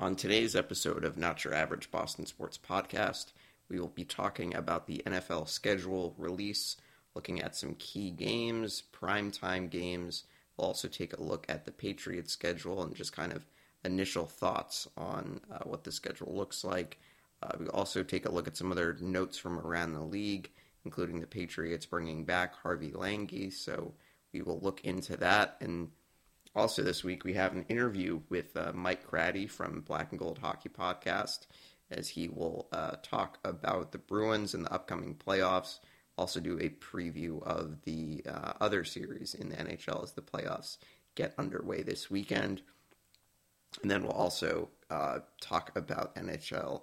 On today's episode of Not Your Average Boston Sports Podcast, we will be talking about the NFL schedule release, looking at some key games, primetime games. We'll also take a look at the Patriots schedule and just kind of initial thoughts on uh, what the schedule looks like. Uh, we'll also take a look at some other notes from around the league, including the Patriots bringing back Harvey Langi. So we will look into that and also, this week we have an interview with uh, Mike Craddy from Black and Gold Hockey Podcast, as he will uh, talk about the Bruins and the upcoming playoffs. Also, do a preview of the uh, other series in the NHL as the playoffs get underway this weekend. And then we'll also uh, talk about NHL,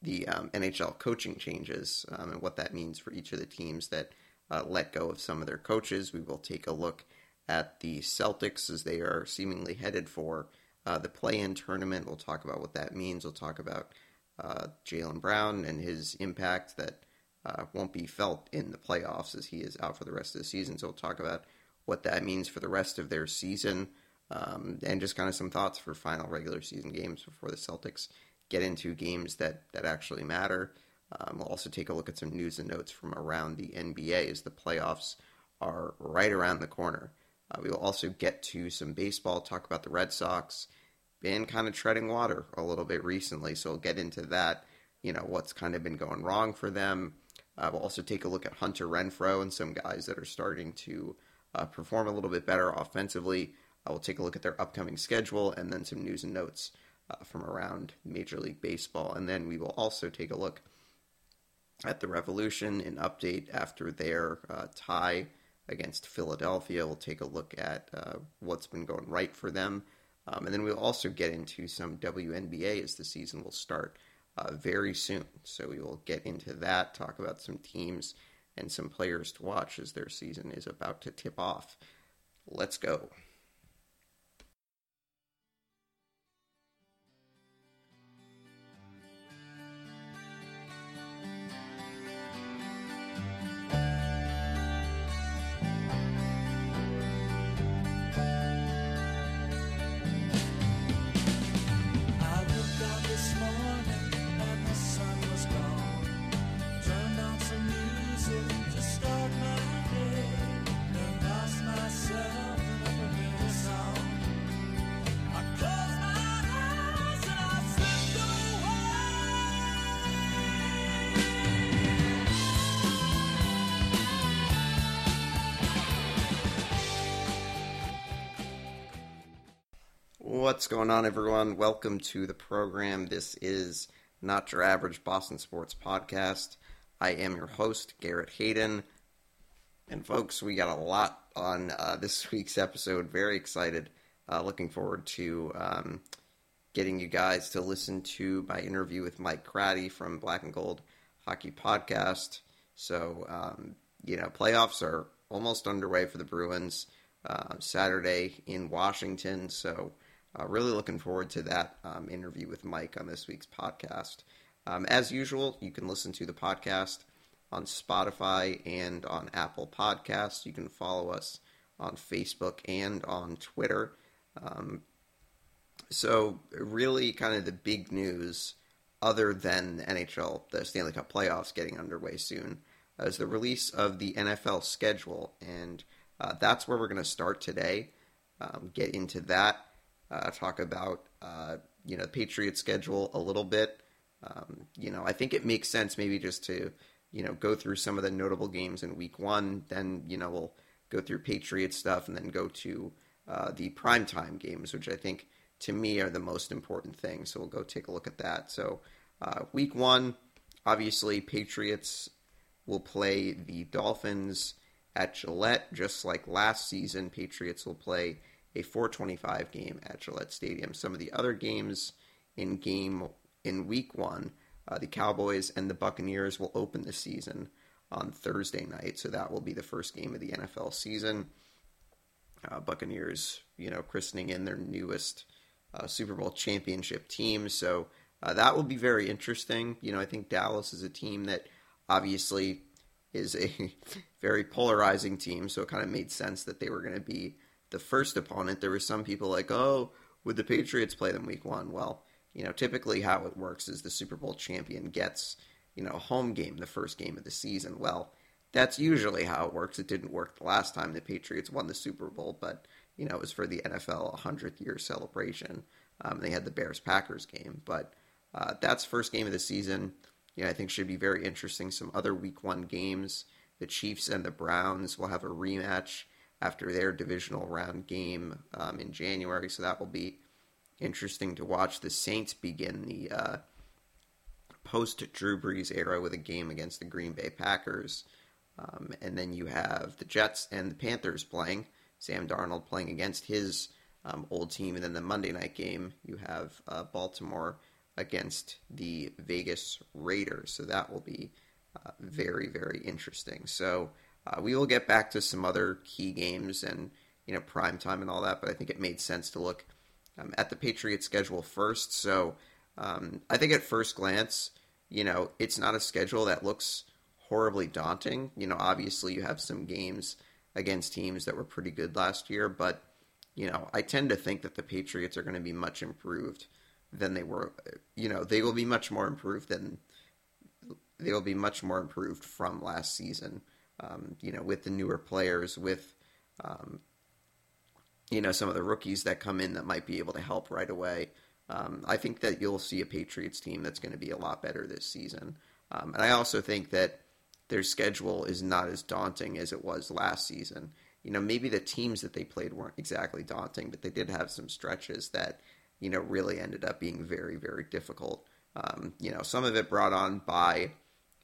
the um, NHL coaching changes, um, and what that means for each of the teams that uh, let go of some of their coaches. We will take a look at the Celtics as they are seemingly headed for uh, the play-in tournament. We'll talk about what that means. We'll talk about uh, Jaylen Brown and his impact that uh, won't be felt in the playoffs as he is out for the rest of the season. So we'll talk about what that means for the rest of their season um, and just kind of some thoughts for final regular season games before the Celtics get into games that, that actually matter. Um, we'll also take a look at some news and notes from around the NBA as the playoffs are right around the corner. Uh, we will also get to some baseball, talk about the Red Sox, been kind of treading water a little bit recently, so we'll get into that. You know what's kind of been going wrong for them. Uh, we'll also take a look at Hunter Renfroe and some guys that are starting to uh, perform a little bit better offensively. Uh, we'll take a look at their upcoming schedule and then some news and notes uh, from around Major League Baseball, and then we will also take a look at the Revolution, an update after their uh, tie against Philadelphia. We'll take a look at uh, what's been going right for them. Um, and then we'll also get into some WNBA as the season will start uh, very soon. So we will get into that, talk about some teams and some players to watch as their season is about to tip off. Let's go. What's going on, everyone? Welcome to the program. This is Not Your Average Boston Sports Podcast. I am your host, Garrett Hayden. And, folks, we got a lot on uh, this week's episode. Very excited. Uh, looking forward to um, getting you guys to listen to my interview with Mike Craddy from Black and Gold Hockey Podcast. So, um, you know, playoffs are almost underway for the Bruins. Uh, Saturday in Washington. So, uh, really looking forward to that um, interview with Mike on this week's podcast. Um, as usual, you can listen to the podcast on Spotify and on Apple Podcasts. You can follow us on Facebook and on Twitter. Um, so, really, kind of the big news, other than the NHL, the Stanley Cup playoffs getting underway soon, is the release of the NFL schedule. And uh, that's where we're going to start today. Um, get into that uh, talk about uh, you know the Patriots schedule a little bit. Um, you know, I think it makes sense maybe just to you know go through some of the notable games in Week One. Then you know we'll go through Patriots stuff and then go to uh, the primetime games, which I think to me are the most important thing. So we'll go take a look at that. So uh, Week One, obviously Patriots will play the Dolphins at Gillette, just like last season. Patriots will play a 425 game at Gillette Stadium. Some of the other games in game in week one, uh, the Cowboys and the Buccaneers will open the season on Thursday night, so that will be the first game of the NFL season. Uh, Buccaneers, you know, christening in their newest uh, Super Bowl championship team, so uh, that will be very interesting. You know, I think Dallas is a team that obviously is a very polarizing team, so it kind of made sense that they were going to be the first opponent, there were some people like, oh, would the Patriots play them week one? Well, you know, typically how it works is the Super Bowl champion gets, you know, a home game the first game of the season. Well, that's usually how it works. It didn't work the last time the Patriots won the Super Bowl, but you know, it was for the NFL 100th year celebration. Um, they had the Bears Packers game, but uh, that's first game of the season. You know, I think should be very interesting. Some other Week One games: the Chiefs and the Browns will have a rematch after their divisional round game um, in January, so that will be interesting to watch. The Saints begin the uh, post Drew Brees era with a game against the Green Bay Packers. Um, and then you have the Jets and the Panthers playing. Sam Darnold playing against his um, old team. And then the Monday night game, you have uh, Baltimore against the Vegas Raiders. So that will be uh, very, very interesting. So uh, we will get back to some other key games and, you know, prime time and all that. But I think it made sense to look um, at the Patriots schedule first. So um, I think at first glance, you know, it's not a schedule that looks horribly daunting. You know, obviously you have some games against teams that were pretty good last year, but you know, I tend to think that the Patriots are going to be much improved than they were. You know, they will be much more improved than they will be much more improved from last season. Um, you know, with the newer players, with um, you know some of the rookies that come in that might be able to help right away. Um, I think that you'll see a Patriots team that's going to be a lot better this season. Um, and I also think that their schedule is not as daunting as it was last season. You know, maybe the teams that they played weren't exactly daunting, but they did have some stretches that, you know, really ended up being very, very difficult. Um, you know, some of it brought on by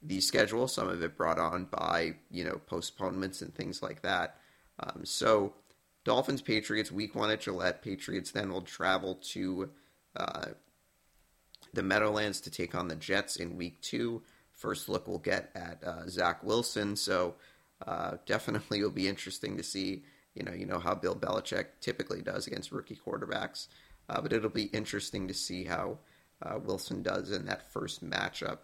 the schedule, some of it brought on by, you know, postponements and things like that. Um, so, Dolphins Patriots week one at Gillette. Patriots then will travel to uh, the Meadowlands to take on the Jets in week two first look we'll get at uh, Zach Wilson. So uh, definitely will be interesting to see. You know, you know how Bill Belichick typically does against rookie quarterbacks, uh, but it'll be interesting to see how uh, Wilson does in that first matchup.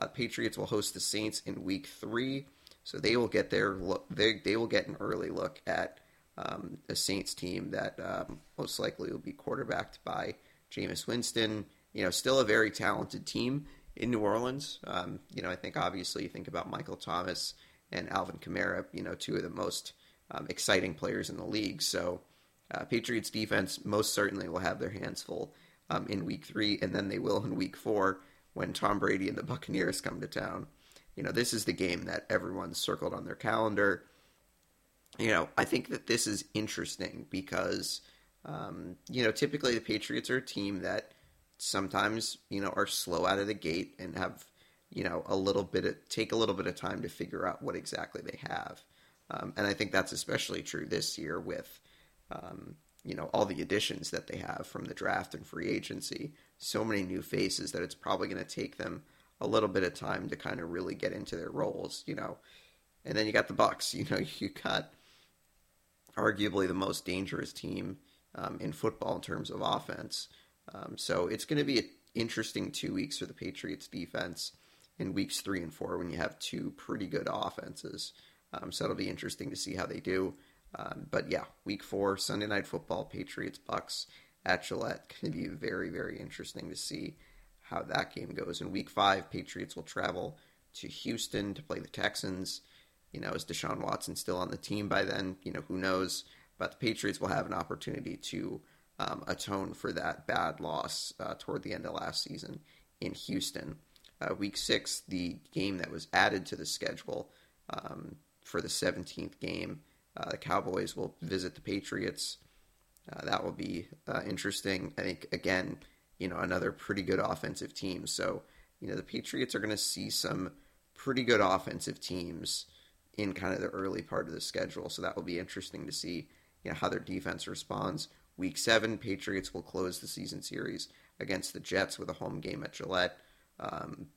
Uh, Patriots will host the Saints in Week Three, so they will get their look. They they will get an early look at um, a Saints team that um, most likely will be quarterbacked by Jameis Winston. You know, still a very talented team in New Orleans. Um, you know, I think obviously you think about Michael Thomas and Alvin Kamara, you know, two of the most um, exciting players in the league. So, uh, Patriots defense most certainly will have their hands full um, in week three, and then they will in week four when Tom Brady and the Buccaneers come to town. You know, this is the game that everyone's circled on their calendar. You know, I think that this is interesting because, um, you know, typically the Patriots are a team that sometimes you know are slow out of the gate and have you know a little bit of take a little bit of time to figure out what exactly they have um, and i think that's especially true this year with um, you know all the additions that they have from the draft and free agency so many new faces that it's probably going to take them a little bit of time to kind of really get into their roles you know and then you got the bucks you know you got arguably the most dangerous team um, in football in terms of offense um, so it's going to be an interesting two weeks for the Patriots defense in weeks three and four when you have two pretty good offenses. Um, so it'll be interesting to see how they do. Um, but yeah, week four, Sunday night football, Patriots Bucks at Gillette. Going to be very very interesting to see how that game goes. In week five, Patriots will travel to Houston to play the Texans. You know, is Deshaun Watson still on the team by then? You know, who knows? But the Patriots will have an opportunity to um, atone for that bad loss uh, toward the end of last season in Houston. Uh, week six, the game that was added to the schedule um, for the 17th game, uh, the Cowboys will visit the Patriots. Uh, that will be uh, interesting. I think, again, you know, another pretty good offensive team. So, you know, the Patriots are going to see some pretty good offensive teams in kind of the early part of the schedule. So that will be interesting to see, you know, how their defense responds. Week seven, Patriots will close the season series against the Jets with a home game at Gillette. Um,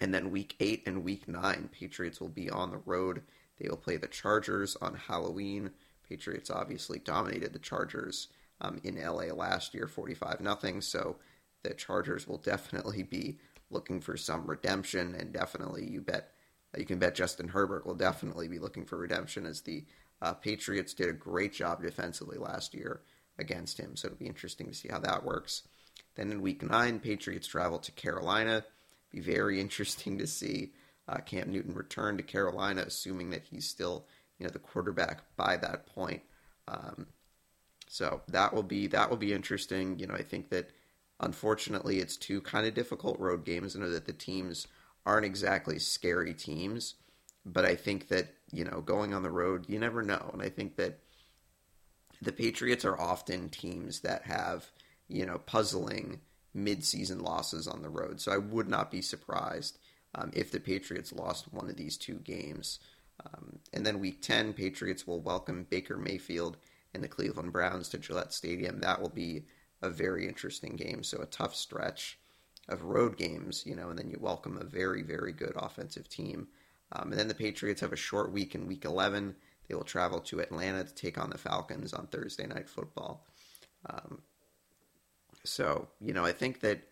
and then week eight and week nine, Patriots will be on the road. They will play the Chargers on Halloween. Patriots obviously dominated the Chargers um, in LA last year, 45 nothing. So the Chargers will definitely be looking for some redemption, and definitely you bet you can bet Justin Herbert will definitely be looking for redemption as the uh, Patriots did a great job defensively last year against him. So it'll be interesting to see how that works. Then in week nine, Patriots travel to Carolina. Be very interesting to see uh, Cam Newton return to Carolina, assuming that he's still you know the quarterback by that point. Um, so that will be that will be interesting. You know, I think that unfortunately it's two kind of difficult road games. I know that the teams aren't exactly scary teams, but I think that you know going on the road you never know, and I think that the Patriots are often teams that have you know puzzling mid-season losses on the road. So I would not be surprised um, if the Patriots lost one of these two games. Um, and then week 10, Patriots will welcome Baker Mayfield and the Cleveland Browns to Gillette Stadium. That will be a very interesting game. So a tough stretch of road games, you know, and then you welcome a very, very good offensive team. Um, and then the Patriots have a short week in week 11. They will travel to Atlanta to take on the Falcons on Thursday Night Football. Um, so, you know, I think that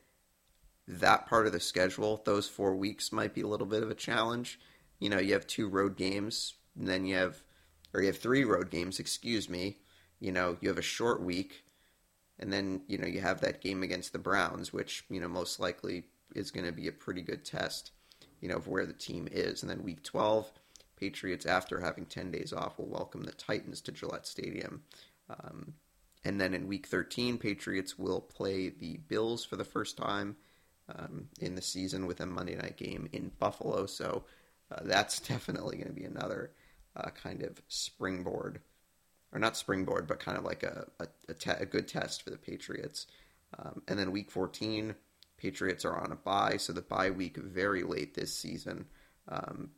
that part of the schedule, those four weeks might be a little bit of a challenge. You know, you have two road games, and then you have, or you have three road games, excuse me. You know, you have a short week, and then, you know, you have that game against the Browns, which, you know, most likely is going to be a pretty good test, you know, of where the team is. And then week 12, Patriots, after having 10 days off, will welcome the Titans to Gillette Stadium. Um, and then in week 13, Patriots will play the Bills for the first time um, in the season with a Monday night game in Buffalo. So uh, that's definitely going to be another uh, kind of springboard, or not springboard, but kind of like a, a, a, te- a good test for the Patriots. Um, and then week 14, Patriots are on a bye, so the bye week very late this season. Um,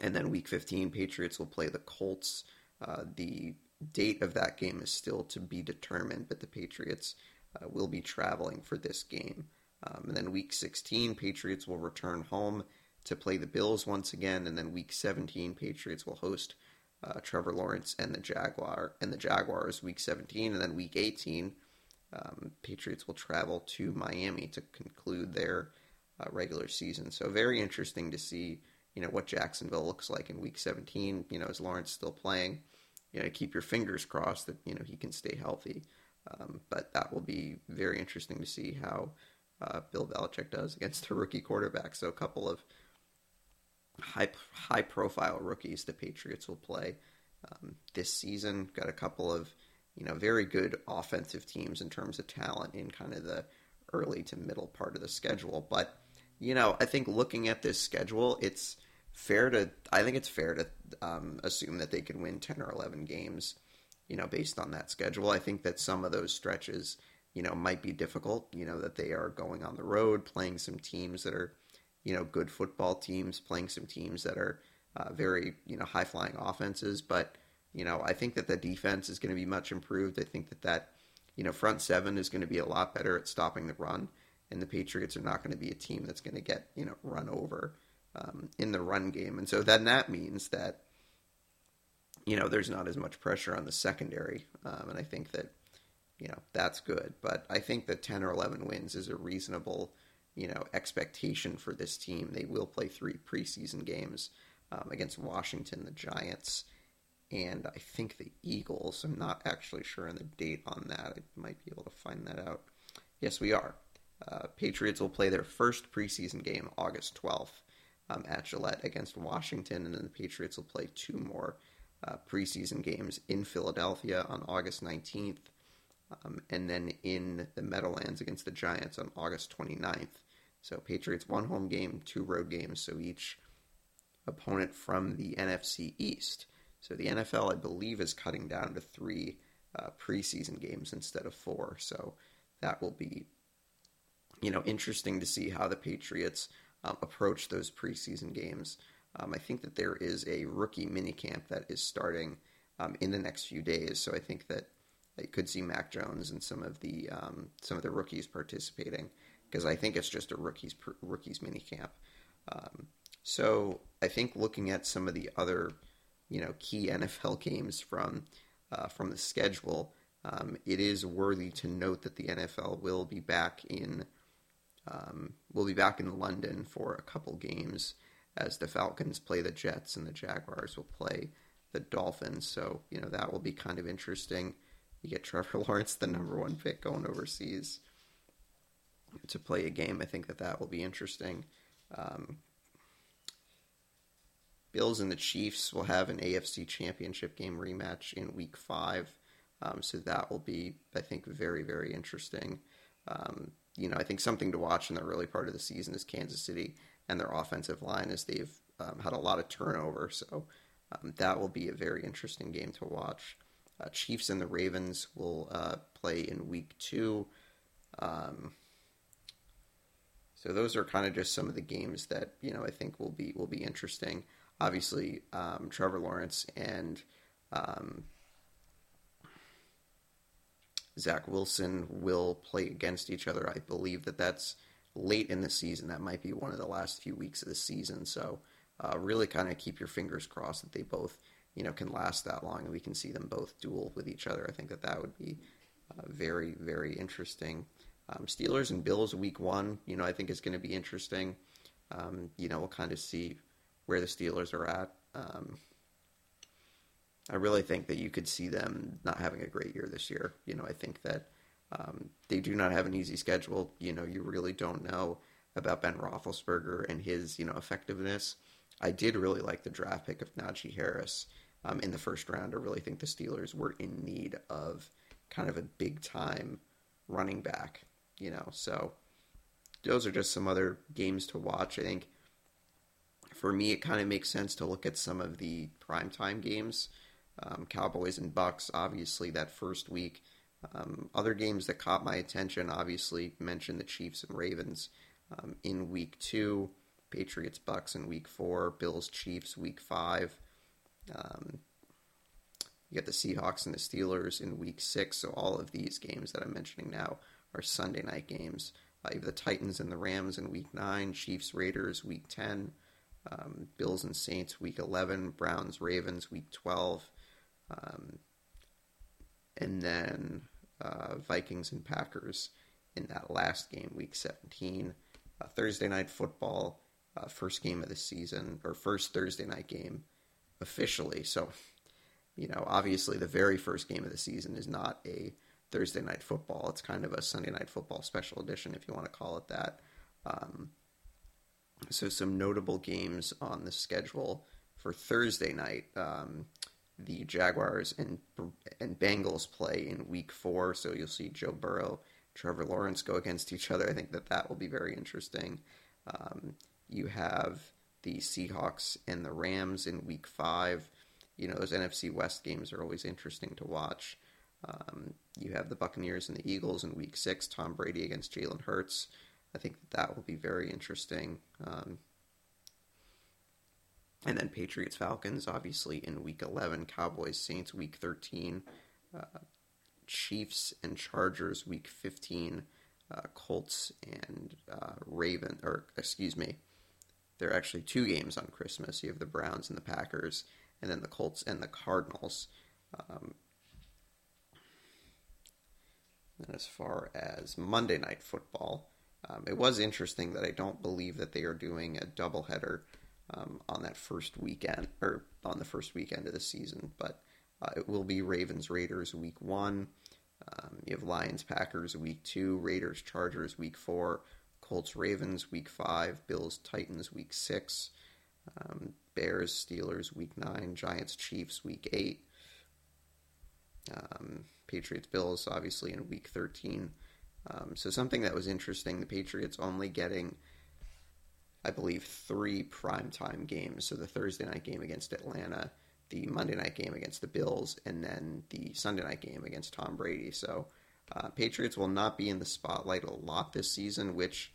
and then week 15, Patriots will play the Colts. Uh, the date of that game is still to be determined, but the Patriots uh, will be traveling for this game. Um, and then week 16, Patriots will return home to play the Bills once again, and then week 17, Patriots will host uh, Trevor Lawrence and the Jaguar and the Jaguars week 17, and then week 18, um, Patriots will travel to Miami to conclude their uh, regular season. So very interesting to see, you know, what Jacksonville looks like in week 17. You know, is Lawrence still playing? You know, keep your fingers crossed that you know he can stay healthy. Um, but that will be very interesting to see how uh, Bill Belichick does against a rookie quarterback. So a couple of high high profile rookies the Patriots will play um, this season. Got a couple of you know very good offensive teams in terms of talent in kind of the early to middle part of the schedule. But you know I think looking at this schedule, it's fair to I think it's fair to um, assume that they could win ten or eleven games. You know, based on that schedule, I think that some of those stretches you know, might be difficult. You know, that they are going on the road, playing some teams that are, you know, good football teams, playing some teams that are uh, very, you know, high flying offenses. But, you know, I think that the defense is going to be much improved. I think that that, you know, front seven is going to be a lot better at stopping the run. And the Patriots are not going to be a team that's going to get, you know, run over um, in the run game. And so then that means that, you know, there's not as much pressure on the secondary. Um, and I think that, you know that's good. But I think that ten or eleven wins is a reasonable you know expectation for this team. They will play three preseason games um, against Washington, the Giants, and I think the Eagles. I'm not actually sure on the date on that. I might be able to find that out. Yes, we are. Uh, Patriots will play their first preseason game August 12th um, at Gillette against Washington, and then the Patriots will play two more uh, preseason games in Philadelphia on August 19th um, and then in the Meadowlands against the Giants on August 29th. So Patriots one home game, two road games, so each opponent from the NFC East. So the NFL, I believe, is cutting down to three uh, preseason games instead of four. So that will be, you know, interesting to see how the Patriots um, approach those preseason games. Um, I think that there is a rookie minicamp that is starting um, in the next few days. So I think that you could see Mac Jones and some of the um, some of the rookies participating because I think it's just a rookies rookies mini camp. Um, so I think looking at some of the other you know key NFL games from uh, from the schedule, um, it is worthy to note that the NFL will be back in um, will be back in London for a couple games as the Falcons play the Jets and the Jaguars will play the Dolphins. So you know that will be kind of interesting. You get Trevor Lawrence, the number one pick, going overseas. to play a game. I think that that will be interesting. Um, Bills and the Chiefs will have an AFC Championship game rematch in Week Five, um, so that will be, I think, very very interesting. Um, you know, I think something to watch in the early part of the season is Kansas City and their offensive line, as they've um, had a lot of turnover. So um, that will be a very interesting game to watch. Uh, Chiefs and the Ravens will uh, play in Week Two. Um, so those are kind of just some of the games that you know I think will be will be interesting. Obviously, um, Trevor Lawrence and um, Zach Wilson will play against each other. I believe that that's late in the season. That might be one of the last few weeks of the season. So uh, really, kind of keep your fingers crossed that they both you know can last that long and we can see them both duel with each other. I think that that would be uh, very very interesting. Um, Steelers and Bills week one, you know, I think is going to be interesting. Um, you know, we'll kind of see where the Steelers are at. Um, I really think that you could see them not having a great year this year. You know, I think that um, they do not have an easy schedule. You know, you really don't know about Ben Roethlisberger and his, you know, effectiveness. I did really like the draft pick of Najee Harris um, in the first round. I really think the Steelers were in need of kind of a big time running back you know, so those are just some other games to watch. I think for me, it kind of makes sense to look at some of the primetime games. Um, Cowboys and Bucks, obviously, that first week. Um, other games that caught my attention, obviously, mentioned the Chiefs and Ravens um, in week two, Patriots Bucks in week four, Bills Chiefs week five. Um, you got the Seahawks and the Steelers in week six. So all of these games that I'm mentioning now are Sunday night games. Uh, you have the Titans and the Rams in Week Nine, Chiefs Raiders Week Ten, um, Bills and Saints Week Eleven, Browns Ravens Week Twelve, um, and then uh, Vikings and Packers in that last game, Week Seventeen. Uh, Thursday night football, uh, first game of the season or first Thursday night game officially. So, you know, obviously the very first game of the season is not a Thursday night football. It's kind of a Sunday night football special edition, if you want to call it that. Um, so some notable games on the schedule for Thursday night. Um, the Jaguars and and Bengals play in Week Four, so you'll see Joe Burrow, Trevor Lawrence go against each other. I think that that will be very interesting. Um, you have the Seahawks and the Rams in Week Five. You know those NFC West games are always interesting to watch. Um, you have the Buccaneers and the Eagles in Week Six. Tom Brady against Jalen Hurts. I think that, will be very interesting. Um, and then Patriots Falcons, obviously in Week Eleven. Cowboys Saints Week Thirteen. Uh, Chiefs and Chargers Week Fifteen. Uh, Colts and uh, Raven, or excuse me, there are actually two games on Christmas. You have the Browns and the Packers, and then the Colts and the Cardinals. Um, and as far as Monday Night Football, um, it was interesting that I don't believe that they are doing a doubleheader um, on that first weekend or on the first weekend of the season, but uh, it will be Ravens Raiders week one. Um, you have Lions Packers week two, Raiders Chargers week four, Colts Ravens week five, Bills Titans week six, um, Bears Steelers week nine, Giants Chiefs week eight. Um, Patriots Bills, obviously, in week 13. Um, so, something that was interesting the Patriots only getting, I believe, three primetime games. So, the Thursday night game against Atlanta, the Monday night game against the Bills, and then the Sunday night game against Tom Brady. So, uh, Patriots will not be in the spotlight a lot this season, which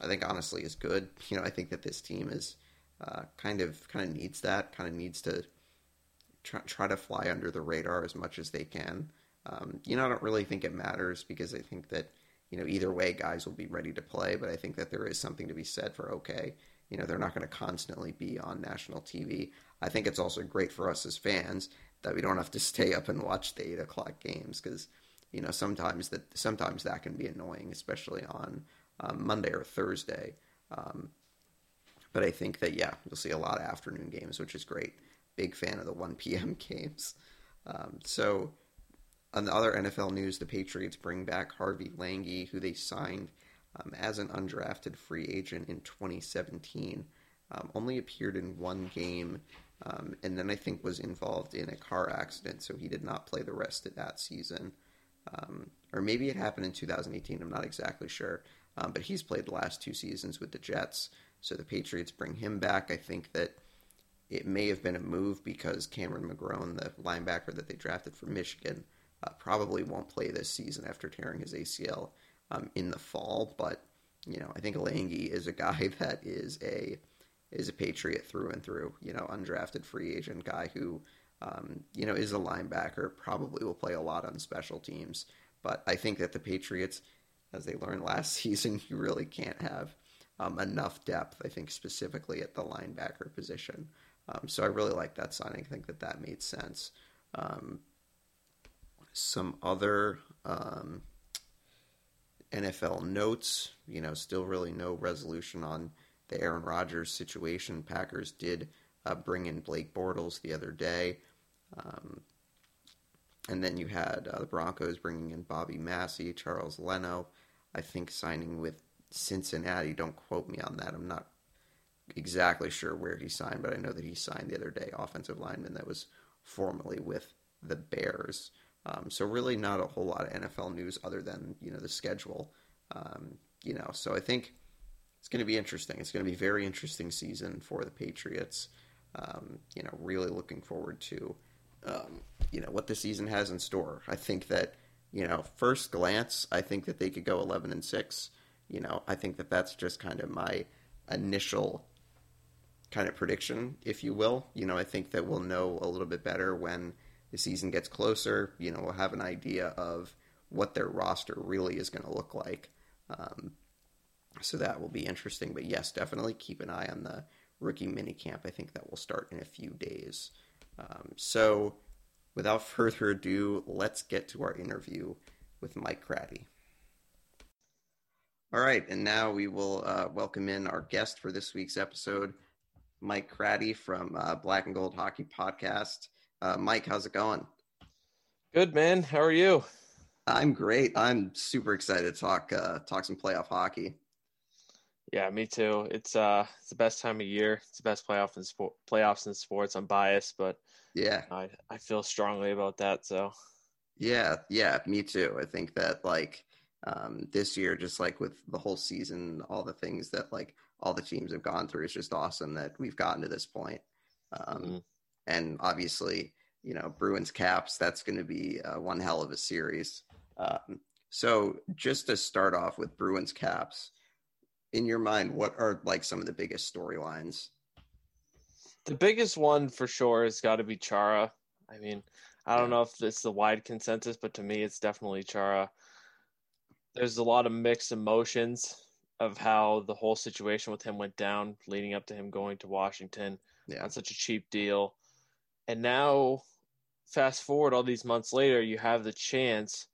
I think honestly is good. You know, I think that this team is uh, kind of kind of needs that, kind of needs to try, try to fly under the radar as much as they can. Um, you know, I don't really think it matters because I think that you know either way, guys will be ready to play. But I think that there is something to be said for okay, you know, they're not going to constantly be on national TV. I think it's also great for us as fans that we don't have to stay up and watch the eight o'clock games because you know sometimes that sometimes that can be annoying, especially on um, Monday or Thursday. Um, but I think that yeah, you'll see a lot of afternoon games, which is great. Big fan of the 1 p.m. games. Um, so on the other NFL news, the Patriots bring back Harvey Langi, who they signed um, as an undrafted free agent in 2017. Um, only appeared in one game, um, and then I think was involved in a car accident, so he did not play the rest of that season. Um, or maybe it happened in 2018. I'm not exactly sure, um, but he's played the last two seasons with the Jets. So the Patriots bring him back. I think that it may have been a move because Cameron McGrone, the linebacker that they drafted from Michigan, uh, probably won't play this season after tearing his ACL um, in the fall. But you know, I think Langi is a guy that is a is a Patriot through and through. You know, undrafted free agent guy who um, you know is a linebacker, probably will play a lot on special teams. But I think that the Patriots, as they learned last season, you really can't have um, enough depth. I think specifically at the linebacker position. Um, so I really like that signing. I think that that made sense. Um, some other um, NFL notes. You know, still really no resolution on the Aaron Rodgers situation. Packers did uh, bring in Blake Bortles the other day. Um, and then you had uh, the Broncos bringing in Bobby Massie, Charles Leno, I think signing with Cincinnati. Don't quote me on that. I'm not exactly sure where he signed, but I know that he signed the other day, offensive lineman that was formerly with the Bears. Um, so really not a whole lot of NFL news other than you know the schedule. Um, you know, so I think it's going to be interesting. It's going to be a very interesting season for the Patriots. Um, you know, really looking forward to um, you know what the season has in store. I think that you know first glance, I think that they could go eleven and six. You know, I think that that's just kind of my initial kind of prediction, if you will. You know, I think that we'll know a little bit better when the season gets closer. You know, we'll have an idea of what their roster really is going to look like. Um, so that will be interesting. But yes, definitely keep an eye on the rookie mini camp. I think that will start in a few days. Um, so without further ado, let's get to our interview with Mike Craddy. All right, and now we will uh, welcome in our guest for this week's episode, Mike Craddy from uh, Black and Gold Hockey Podcast. Uh, Mike, how's it going? Good, man. How are you? I'm great. I'm super excited to talk uh, talk some playoff hockey. Yeah, me too. It's uh it's the best time of year. It's the best playoff in sport playoffs in sports. I'm biased, but yeah, I I feel strongly about that. So yeah, yeah, me too. I think that like um, this year, just like with the whole season, all the things that like all the teams have gone through, it's just awesome that we've gotten to this point. Um, mm-hmm and obviously, you know, Bruins Caps, that's going to be uh, one hell of a series. Um, so, just to start off with Bruins Caps, in your mind, what are like some of the biggest storylines? The biggest one for sure has got to be Chara. I mean, I don't know if it's the wide consensus, but to me, it's definitely Chara. There's a lot of mixed emotions of how the whole situation with him went down, leading up to him going to Washington yeah. on such a cheap deal. And now, fast forward all these months later, you have the chance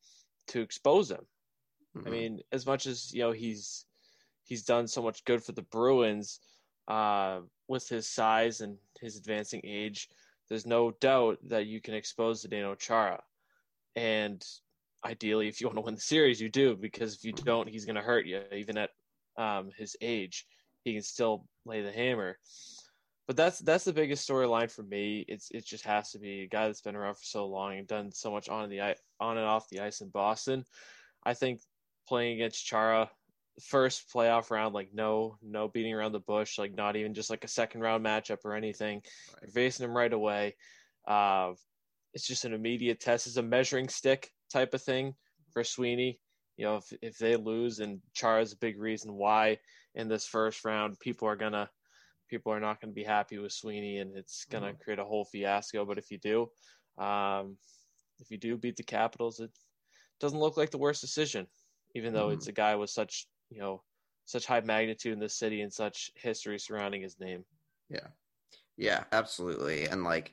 to expose him. Mm-hmm. I mean, as much as you know he's he's done so much good for the Bruins uh, with his size and his advancing age, there's no doubt that you can expose Zdeno Chara. And ideally, if you want to win the series, you do because if you don't, he's going to hurt you. Even at um, his age, he can still lay the hammer but that's that's the biggest storyline for me. It's it just has to be a guy that's been around for so long and done so much on the on and off the ice in Boston. I think playing against Chara, first playoff round, like no no beating around the bush, like not even just like a second round matchup or anything. Right. You're facing him right away. Uh, it's just an immediate test. It's a measuring stick type of thing for Sweeney. You know, if if they lose, and Chara's a big reason why in this first round, people are gonna people are not to be happy with Sweeney, and it's to mm-hmm. create a whole fiasco. But if you do, um, if you do beat the Capitals, it doesn't look like the worst decision, even though mm-hmm. it's a guy with such you know such high magnitude in the city and such history surrounding his name. Yeah, yeah, absolutely, and like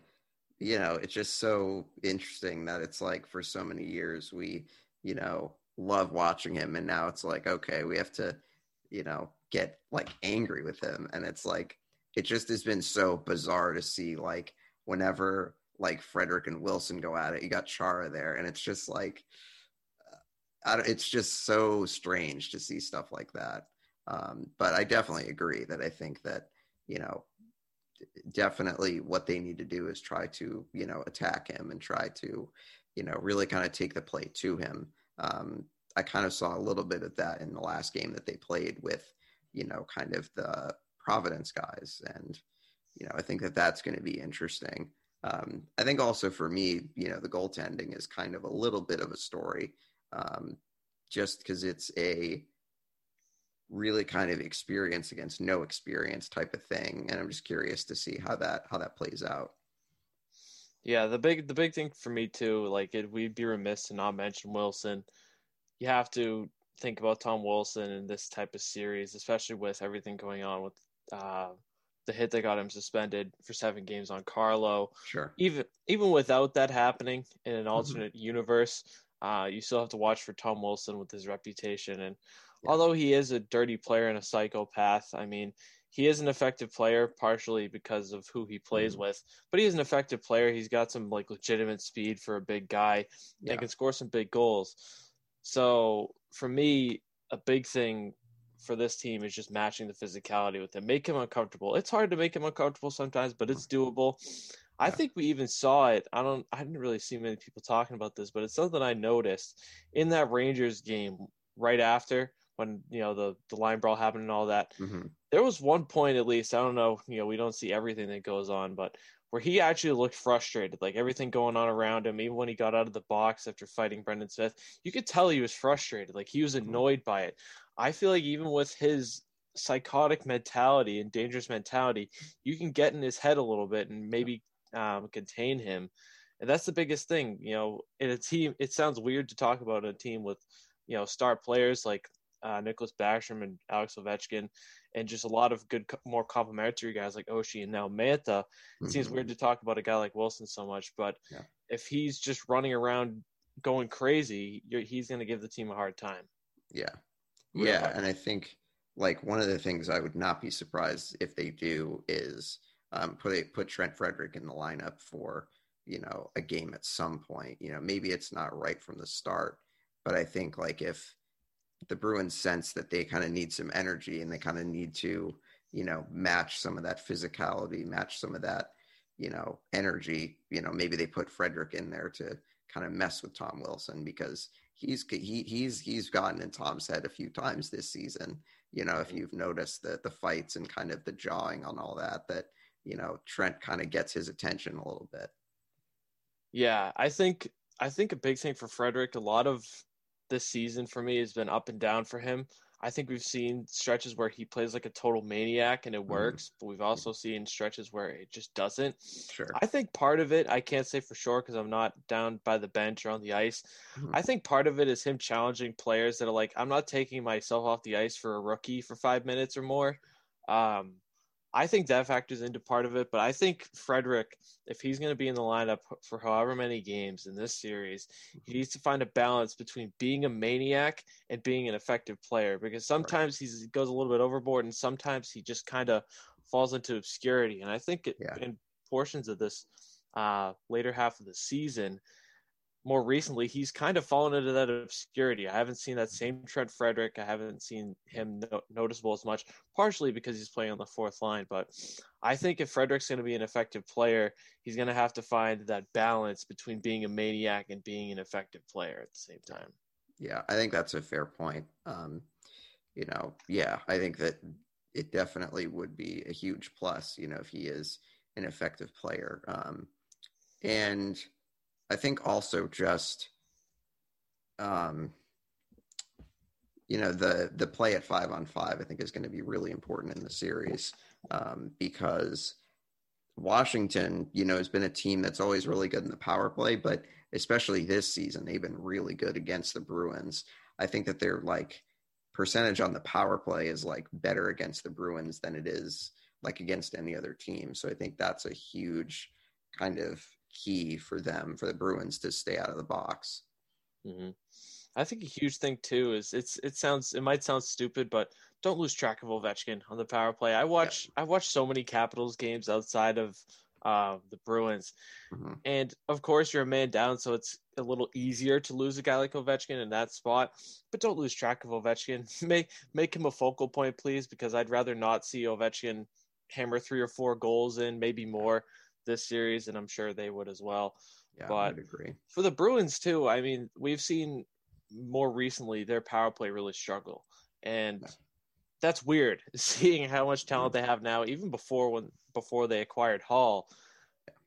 you know, it's just so interesting that it's like for so many years we you know love watching him, and now it's like okay, we have to you know get like angry with him. And it's like it just has been so bizarre to see like whenever like Frederic and Wilson go at it, you got Chara there, and it's just like it's just so strange to see stuff like that. Um, but I definitely agree that I think that you know definitely what they need to do is try to you know attack him and try to you know really kind of take the play to him. Um, I kind of saw a little bit of that in the last game that they played with you know kind of the Providence guys, and you know I think that that's going to be interesting. Um, I think also for me, you know, the goaltending is kind of a little bit of a story, um, just because it's a really kind of experience against no experience type of thing, and I'm just curious to see how that how that plays out. Yeah, the big the big thing for me too, like it, we'd be remiss to not mention Wilson. You have to think about Tom Wilson in this type of series, especially with everything going on with uh, the hit that got him suspended for seven games on Carlo. Sure. Even even without that happening in an mm-hmm. alternate mm-hmm. universe, uh, you still have to watch for Tom Wilson with his reputation. And yeah. although he is a dirty player and a psychopath, I mean, he is an effective player partially because of who he plays mm-hmm. with. But he is an effective player. He's got some like legitimate speed for a big guy yeah. and can score some big goals. So for me, a big thing for this team is just matching the physicality with him. Make him uncomfortable. It's hard to make him uncomfortable sometimes, but it's doable. I think we even saw it. I don't I didn't really see many people talking about this, but it's something I noticed in that Rangers game right after when, you know, the the line brawl happened and all that. Mm-hmm. There was one point at least, I don't know, you know, we don't see everything that goes on, but where he actually looked frustrated, like everything going on around him, even when he got out of the box after fighting Brendan Smith, you could tell he was frustrated, like he was mm-hmm. annoyed by it. I feel like even with his psychotic mentality and dangerous mentality, you can get in his head a little bit and maybe um, contain him. And that's the biggest thing, you know, in a team, it sounds weird to talk about a team with, you know, star players like uh, Nicholas Backstrom and Alex Ovechkin, and just a lot of good, more complimentary guys like Oshie and now Mantha. It mm-hmm. seems weird to talk about a guy like Wilson so much, but yeah. if he's just running around going crazy, he's going to give the team a hard time. Yeah, yeah, and I think like one of the things I would not be surprised if they do is um, put put Trent Frederic in the lineup for you know a game at some point. You know, maybe it's not right from the start, but I think like if the Bruins sense that they kind of need some energy and they kind of need to you know match some of that physicality, match some of that you know energy. You know, maybe they put Frederic in there to kind of mess with Tom Wilson because he's he he's he's gotten in Tom's head a few times this season. You know, if you've noticed the the fights and kind of the jawing on all that, that you know Trent kind of gets his attention a little bit. Yeah, I think I think a big thing for Frederic, a lot of this season for me has been up and down for him. I think we've seen stretches where he plays like a total maniac and it mm-hmm. works, mm-hmm. but we've also seen stretches where it just doesn't. Sure. I think part of it, I can't say for sure because I'm not down by the bench or on the ice. Mm-hmm. I think part of it is him challenging players that are like, I'm not taking myself off the ice for a rookie for five minutes or more. Um, I think that factors into part of it, but I think Frederic, if he's going to be in the lineup for however many games in this series, he needs to find a balance between being a maniac and being an effective player because sometimes right. he goes a little bit overboard and sometimes he just kind of falls into obscurity. And I think it, yeah. in portions of this uh, later half of the season, more recently, he's kind of fallen into that obscurity. I haven't seen that same Trent Frederic. I haven't seen him no- noticeable as much, partially because he's playing on the fourth line. But I think if Frederic's going to be an effective player, he's going to have to find that balance between being a maniac and being an effective player at the same time. Yeah, I think that's a fair point. Um, you know, yeah, I think that it definitely would be a huge plus, you know, if he is an effective player. Um, and I think also just, um, you know, the the play at five on five I think is going to be really important in the series um, because Washington, you know, has been a team that's always really good in the power play, but especially this season, they've been really good against the Bruins. I think that their like percentage on the power play is like better against the Bruins than it is like against any other team. So I think that's a huge kind of key for them for the Bruins to stay out of the box. Mm-hmm. I think a huge thing too is it's it sounds it might sound stupid, but don't lose track of Ovechkin on the power play. I watch yeah. I watch so many Capitals games outside of uh, the Bruins. Mm-hmm. And of course, you're a man down, so it's a little easier to lose a guy like Ovechkin in that spot. But don't lose track of Ovechkin. make make him a focal point, please, because I'd rather not see Ovechkin hammer three or four goals in, maybe more this series, and I'm sure they would as well. Yeah, but agree. For the Bruins too, I mean, we've seen more recently their power play really struggle, and yeah. that's weird. Seeing how much talent they have now, even before when before they acquired Hall,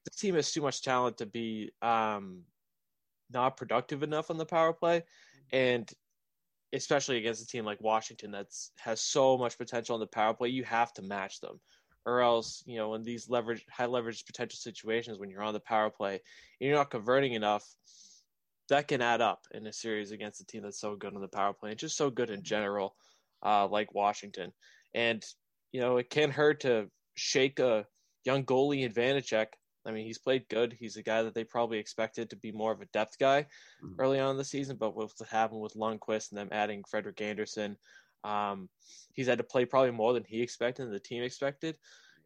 the team has too much talent to be um, not productive enough on the power play, and especially against a team like Washington that's has so much potential on the power play, you have to match them. Or else, you know, in these leverage high leverage potential situations when you're on the power play, and you're not converting enough, that can add up in a series against a team that's so good on the power play and just so good in general, uh, like Washington. And, you know, it can't hurt to shake a young goalie Vanecek I mean, he's played good. He's a guy that they probably expected to be more of a depth guy mm-hmm. early on in the season, but with what happened with Lundqvist and them adding frederick Andersen, um, he's had to play probably more than he expected and the team expected.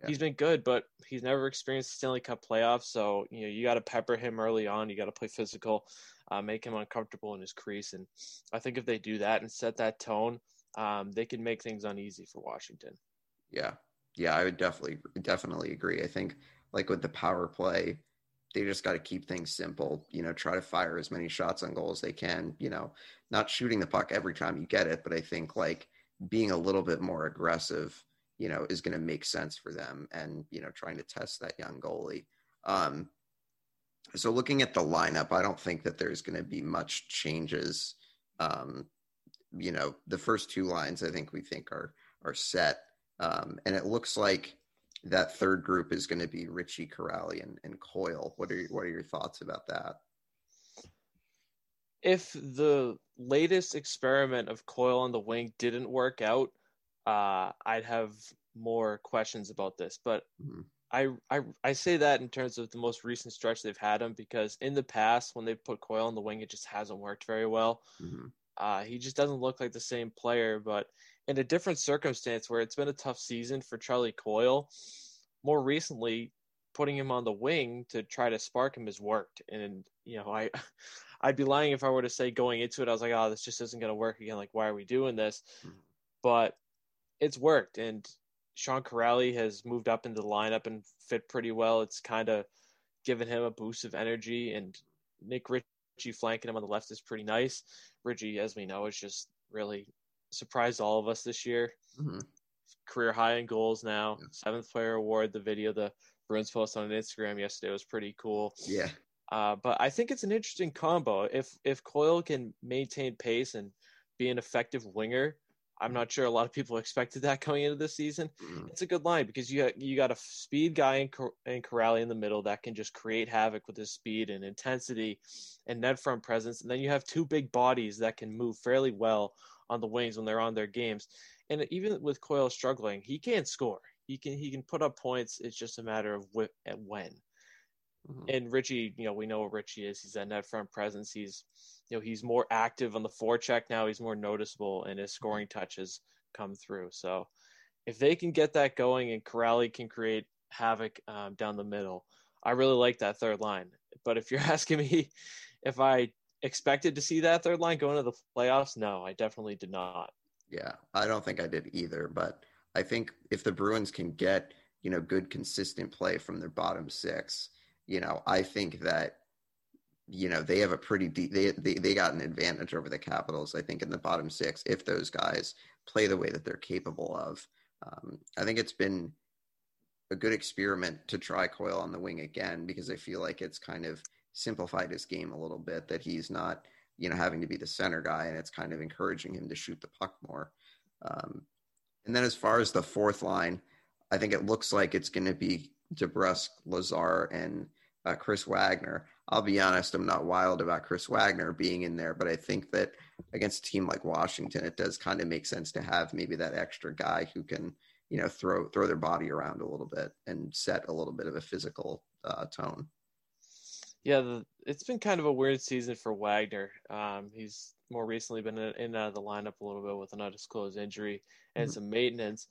Yeah. He's been good, but he's never experienced Stanley Cup playoffs. So you know you got to pepper him early on. You got to play physical, uh, make him uncomfortable in his crease, and I think if they do that and set that tone, um, they can make things uneasy for Washington. Yeah, yeah, I would definitely definitely agree. I think like with the power play, they just got to keep things simple. You know, try to fire as many shots on goal as they can. You know, not shooting the puck every time you get it, but I think like being a little bit more aggressive, you know, is going to make sense for them. And you know, trying to test that young goalie. Um, so looking at the lineup, I don't think that there's going to be much changes. Um, you know, the first two lines I think we think are are set, um, and it looks like that third group is going to be Ritchie Kuraly, and, and Coyle. What are your, what are your thoughts about that? If the latest experiment of Coyle on the wing didn't work out, uh, I'd have more questions about this. But mm-hmm. I, I I say that in terms of the most recent stretch they've had him because in the past when they've put Coyle on the wing, it just hasn't worked very well. Mm-hmm. Uh, he just doesn't look like the same player. But in a different circumstance where it's been a tough season for Charlie Coyle, more recently putting him on the wing to try to spark him has worked. And you know, I I'd be lying if I were to say going into it I was like, oh, this just isn't going to work again. Like, why are we doing this? Mm-hmm. But it's worked, and Sean Kuraly has moved up into the lineup and fit pretty well. It's kind of given him a boost of energy, and Nick Ritchie flanking him on the left is pretty nice. Ritchie, as we know, is just really surprised all of us this year. Mm-hmm. Career high in goals now, yeah. seventh player award. The video the Bruins post on Instagram yesterday was pretty cool. Yeah. Uh, but I think it's an interesting combo. If if Coyle can maintain pace and be an effective winger, I'm not sure a lot of people expected that coming into this season. Mm. It's a good line because you got, you got a speed guy in, in Kuraly in the middle that can just create havoc with his speed and intensity and net front presence, and then you have two big bodies that can move fairly well on the wings when they're on their games. And even with Coyle struggling, he can score. He can he can put up points. It's just a matter of wh- and when. Mm-hmm. And Ritchie, you know, we know what Ritchie is. He's that net front presence. He's you know he's more active on the forecheck now. He's more noticeable, and his scoring touches come through. So if they can get that going, and Kuraly can create havoc um, down the middle, I really like that third line. But if you're asking me if I expected to see that third line going to the playoffs? No, I definitely did not. Yeah, I don't think I did either. But I think if the Bruins can get you know good consistent play from their bottom six, you know, I think that you know they have a pretty deep they, they they got an advantage over the capitals i think in the bottom six if those guys play the way that they're capable of um, i think it's been a good experiment to try coyle on the wing again because i feel like it's kind of simplified his game a little bit that he's not you know having to be the center guy and it's kind of encouraging him to shoot the puck more um, and then as far as the fourth line i think it looks like it's going to be DeBrusk, Lazar, and uh, Chris Wagner. I'll be honest, I'm not wild about Chris Wagner being in there, but I think that against a team like Washington, it does kind of make sense to have maybe that extra guy who can, you know, throw throw their body around a little bit and set a little bit of a physical uh, tone yeah, the, it's been kind of a weird season for Wagner. Um, he's more recently been in and out of the lineup a little bit with an undisclosed injury and mm-hmm. some maintenance.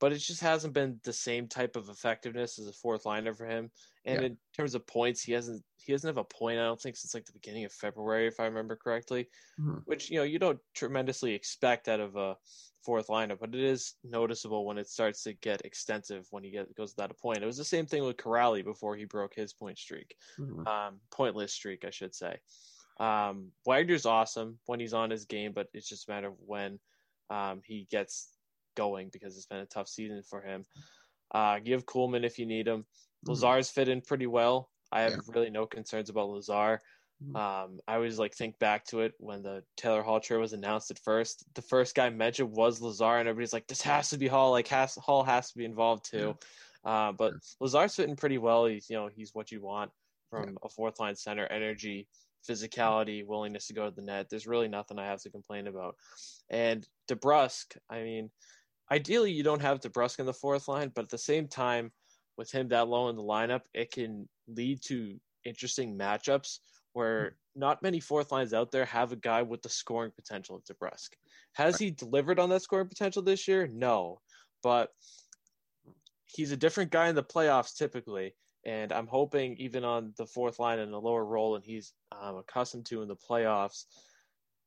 But it just hasn't been the same type of effectiveness as a fourth liner for him. And Yeah. in terms of points, he hasn't he doesn't have a point. I don't think since like the beginning of February, if I remember correctly. Mhm. Which you know you don't tremendously expect out of a fourth liner, but it is noticeable when it starts to get extensive when he get, goes without a point. It was the same thing with Kuraly before he broke his point streak Mhm. um, pointless streak, I should say. Um, Wagner's awesome when he's on his game, but it's just a matter of when um, he gets going because it's been a tough season for him. Uh, have Kuhlman if you need him. Mhm. Lazar's fit in pretty well. I have Yeah. really no concerns about Lazar. Mhm. Um, I always like think back to it when the Taylor Hall trade was announced at first. The first guy mentioned was Lazar, and everybody's like, "This has to be Hall. Like, has, Hall has to be involved too." Uh, but Lazar's fitting pretty well. He's you know he's what you want from a fourth line center. Energy, physicality, willingness to go to the net. There's really nothing I have to complain about. And DeBrusk, I mean, ideally you don't have DeBrusk in the fourth line, but at the same time, with him that low in the lineup, it can lead to interesting matchups where not many fourth lines out there have a guy with the scoring potential of DeBrusk. Has he delivered on that scoring potential this year? No, but he's a different guy in the playoffs typically. And I'm hoping even on the fourth line in a lower role and he's um, accustomed to in the playoffs,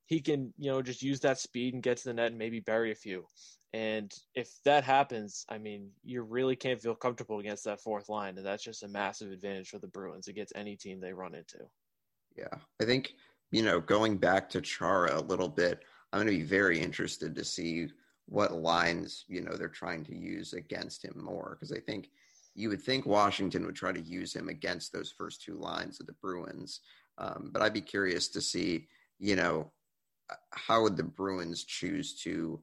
he can, you know, just use that speed and get to the net and maybe bury a few. And if that happens, I mean, you really can't feel comfortable against that fourth line. And that's just a massive advantage for the Bruins against any team they run into. Yeah, I think you know going back to Chara a little bit. I'm going to be very interested to see what lines you know they're trying to use against him more because I think you would think Washington would try to use him against those first two lines of the Bruins, um, but I'd be curious to see you know how would the Bruins choose to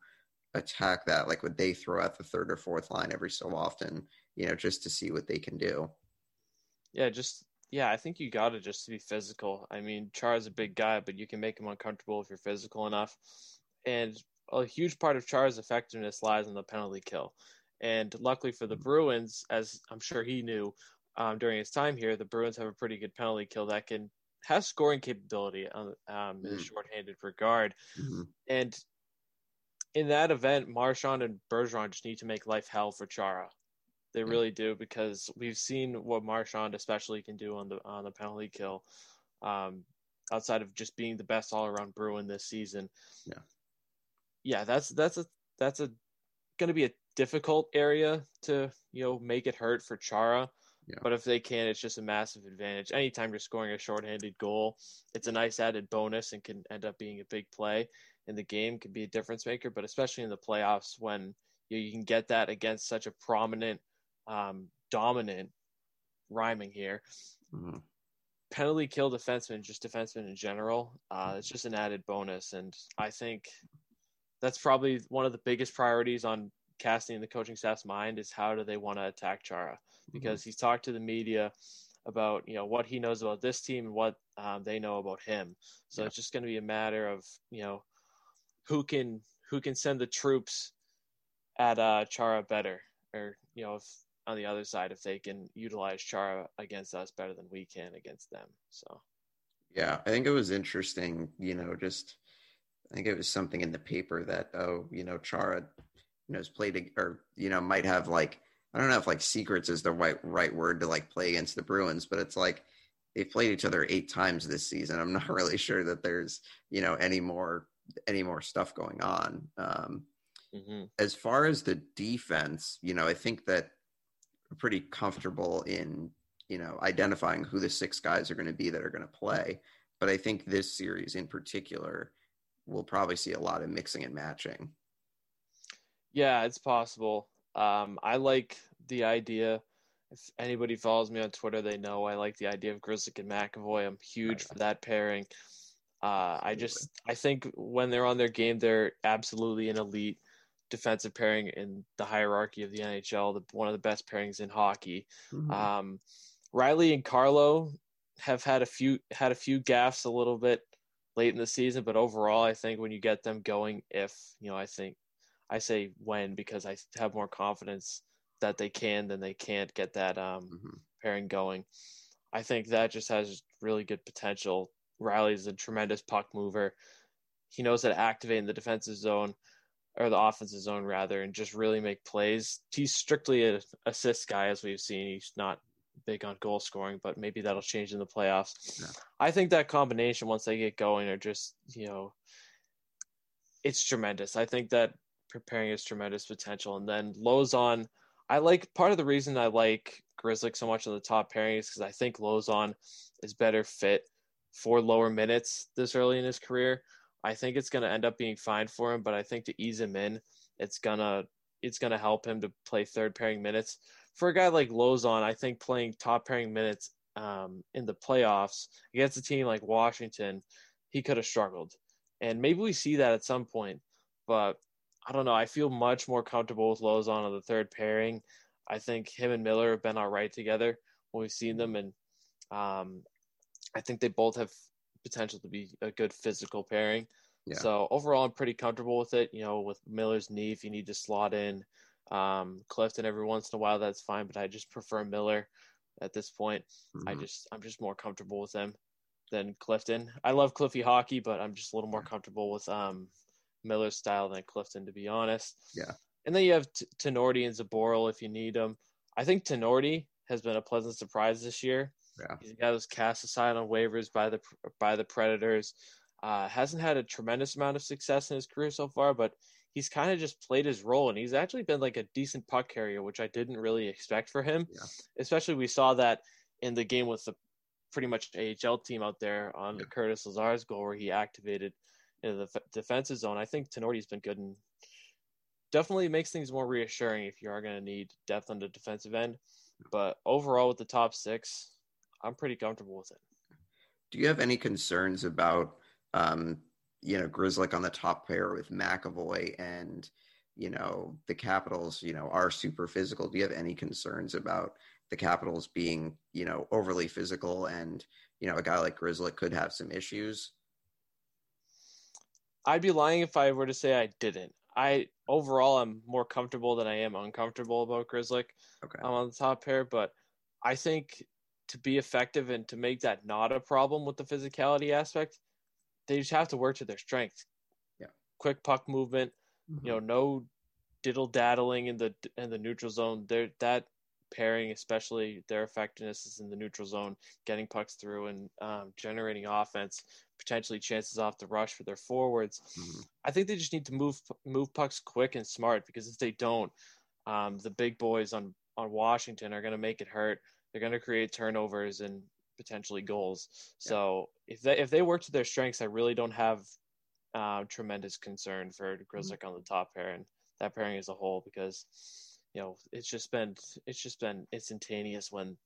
attack that? Like, would they throw out the third or fourth line every so often? You know, just to see what they can do. Yeah, just yeah, I think you got to just be physical. I mean, Char's a big guy, but you can make him uncomfortable if you're physical enough. And a huge part of Char's effectiveness lies in the penalty kill. And luckily for the Bruins, as I'm sure he knew um, during his time here, the Bruins have a pretty good penalty kill that can have scoring capability on, um, in a Mm. shorthanded regard. Mhm. And in that event, Marchand and Bergeron just need to make life hell for Chara. They really do because we've seen what Marchand especially can do on the on the penalty kill. Um, outside of just being the best all around Bruin this season. Yeah. Yeah, that's that's a that's a going to be a difficult area to you know make it hurt for Chara. Yeah. But if they can, it's just a massive advantage. Anytime you're scoring a shorthanded goal, it's a nice added bonus and can end up being a big play in the game, can be a difference maker. But especially in the playoffs, when you, you can get that against such a prominent, um, dominant, rhyming here, Mhm. penalty kill defenseman, just defenseman in general, uh, it's just an added bonus. And I think that's probably one of the biggest priorities on casting in the coaching staff's mind is how do they want to attack Chara? Because he's talked to the media about you know what he knows about this team and what um, they know about him. So Yeah. it's just going to be a matter of you know who can who can send the troops at uh, Chara better, or you know if on the other side if they can utilize Chara against us better than we can against them. So Yeah, I think it was interesting, you know, just I think it was something in the paper that oh, you know, Chara, you know, has played or you know, might have like I don't know if like secrets is the right right word to like play against the Bruins, but it's like they've played each other eight times this season. I'm not really sure that there's, you know, any more any more stuff going on. Um hmm as far as the defense, you know, I think that we're pretty comfortable in, you know, identifying who the six guys are going to be that are going to play. But I think this series in particular we'll probably see a lot of mixing and matching. Yeah, it's possible. Um, I like the idea. If anybody follows me on Twitter, they know I like the idea of Grzelcyk and McAvoy. I'm huge for that pairing. Uh, I just I think when they're on their game, they're absolutely an elite defensive pairing in the hierarchy of the NHL. The, one of the best pairings in hockey. Mhm. Um, Reilly and Carlo have had a few had a few gaffes a little bit late in the season, but overall, I think when you get them going, if you know, I think I say when because I have more confidence that they can than they can't get that um, Mhm. pairing going. I think that just has really good potential. Reilly's a tremendous puck mover. He knows how to activate in the defensive zone. or the offensive zone rather, and just really make plays. He's strictly an assist guy, as we've seen. He's not big on goal scoring, but maybe that'll change in the playoffs. I think that combination, once they get going, are just you know, it's tremendous. I think that preparing his tremendous potential, and then Lauzon, I like part of the reason I like Grzelcyk so much in the top pairing is because I think Lauzon is better fit for lower minutes this early in his career. I think it's going to end up being fine for him, but I think to ease him in, it's gonna it's gonna help him to play third pairing minutes. For a guy like Lauzon, I think playing top pairing minutes um, in the playoffs against a team like Washington, he could have struggled, and maybe we see that at some point. But I don't know. I feel much more comfortable with Lauzon on the third pairing. I think him and Miller have been all right together when we've seen them, and um, I think they both have potential to be a good physical pairing. Yeah. So overall, I'm pretty comfortable with it. You know, with Miller's knee, if you need to slot in um, Clifton every once in a while, that's fine. But I just prefer Miller at this point. Mm-hmm. I just I'm just more comfortable with him than Clifton. I love Cliffy hockey, but I'm just a little more comfortable with um, Miller's style than Clifton, to be honest. Yeah. And then you have T- Tinordi and Zboril if you need them. I think Tinordi has been a pleasant surprise this year. Yeah. He's guy was cast aside on waivers by the by the Predators. Uh, hasn't had a tremendous amount of success in his career so far, but he's kind of just played his role, and he's actually been like a decent puck carrier, which I didn't really expect for him. Yeah. Especially we saw that in the game with the pretty much AHL team out there on yeah. Curtis Lazar's goal, where he activated in the f- defensive zone. I think Tinordi's been good and definitely makes things more reassuring if you are going to need depth on the defensive end. But overall, with the top six, I'm pretty comfortable with it. Do you have any concerns about, um, you know, Grzelcyk on the top pair with McAvoy and, you know, the Capitals, you know, are super physical? Do you have any concerns about the Capitals being, you know, overly physical and, you know, a guy like Grzelcyk could have some issues? I'd be lying if I were to say I didn't. I overall I'm more comfortable than I am uncomfortable about Grzelcyk. Okay. I'm on the top pair, but I think to be effective and to make that not a problem with the physicality aspect, they just have to work to their strength. Yeah. Quick puck movement, mm-hmm. you know, no diddle daddling in the in the neutral zone. There that pairing, especially their effectiveness is in the neutral zone, getting pucks through and um, generating offense, potentially chances off the rush for their forwards. Mm-hmm. I think they just need to move move pucks quick and smart because if they don't, um, the big boys on on Washington are going to make it hurt. They're going to create turnovers and potentially goals. So yeah. if they if they work to their strengths, I really don't have uh, tremendous concern for Grzelcyk mm-hmm. on the top pair and that pairing as a whole because you know it's just been it's just been instantaneous when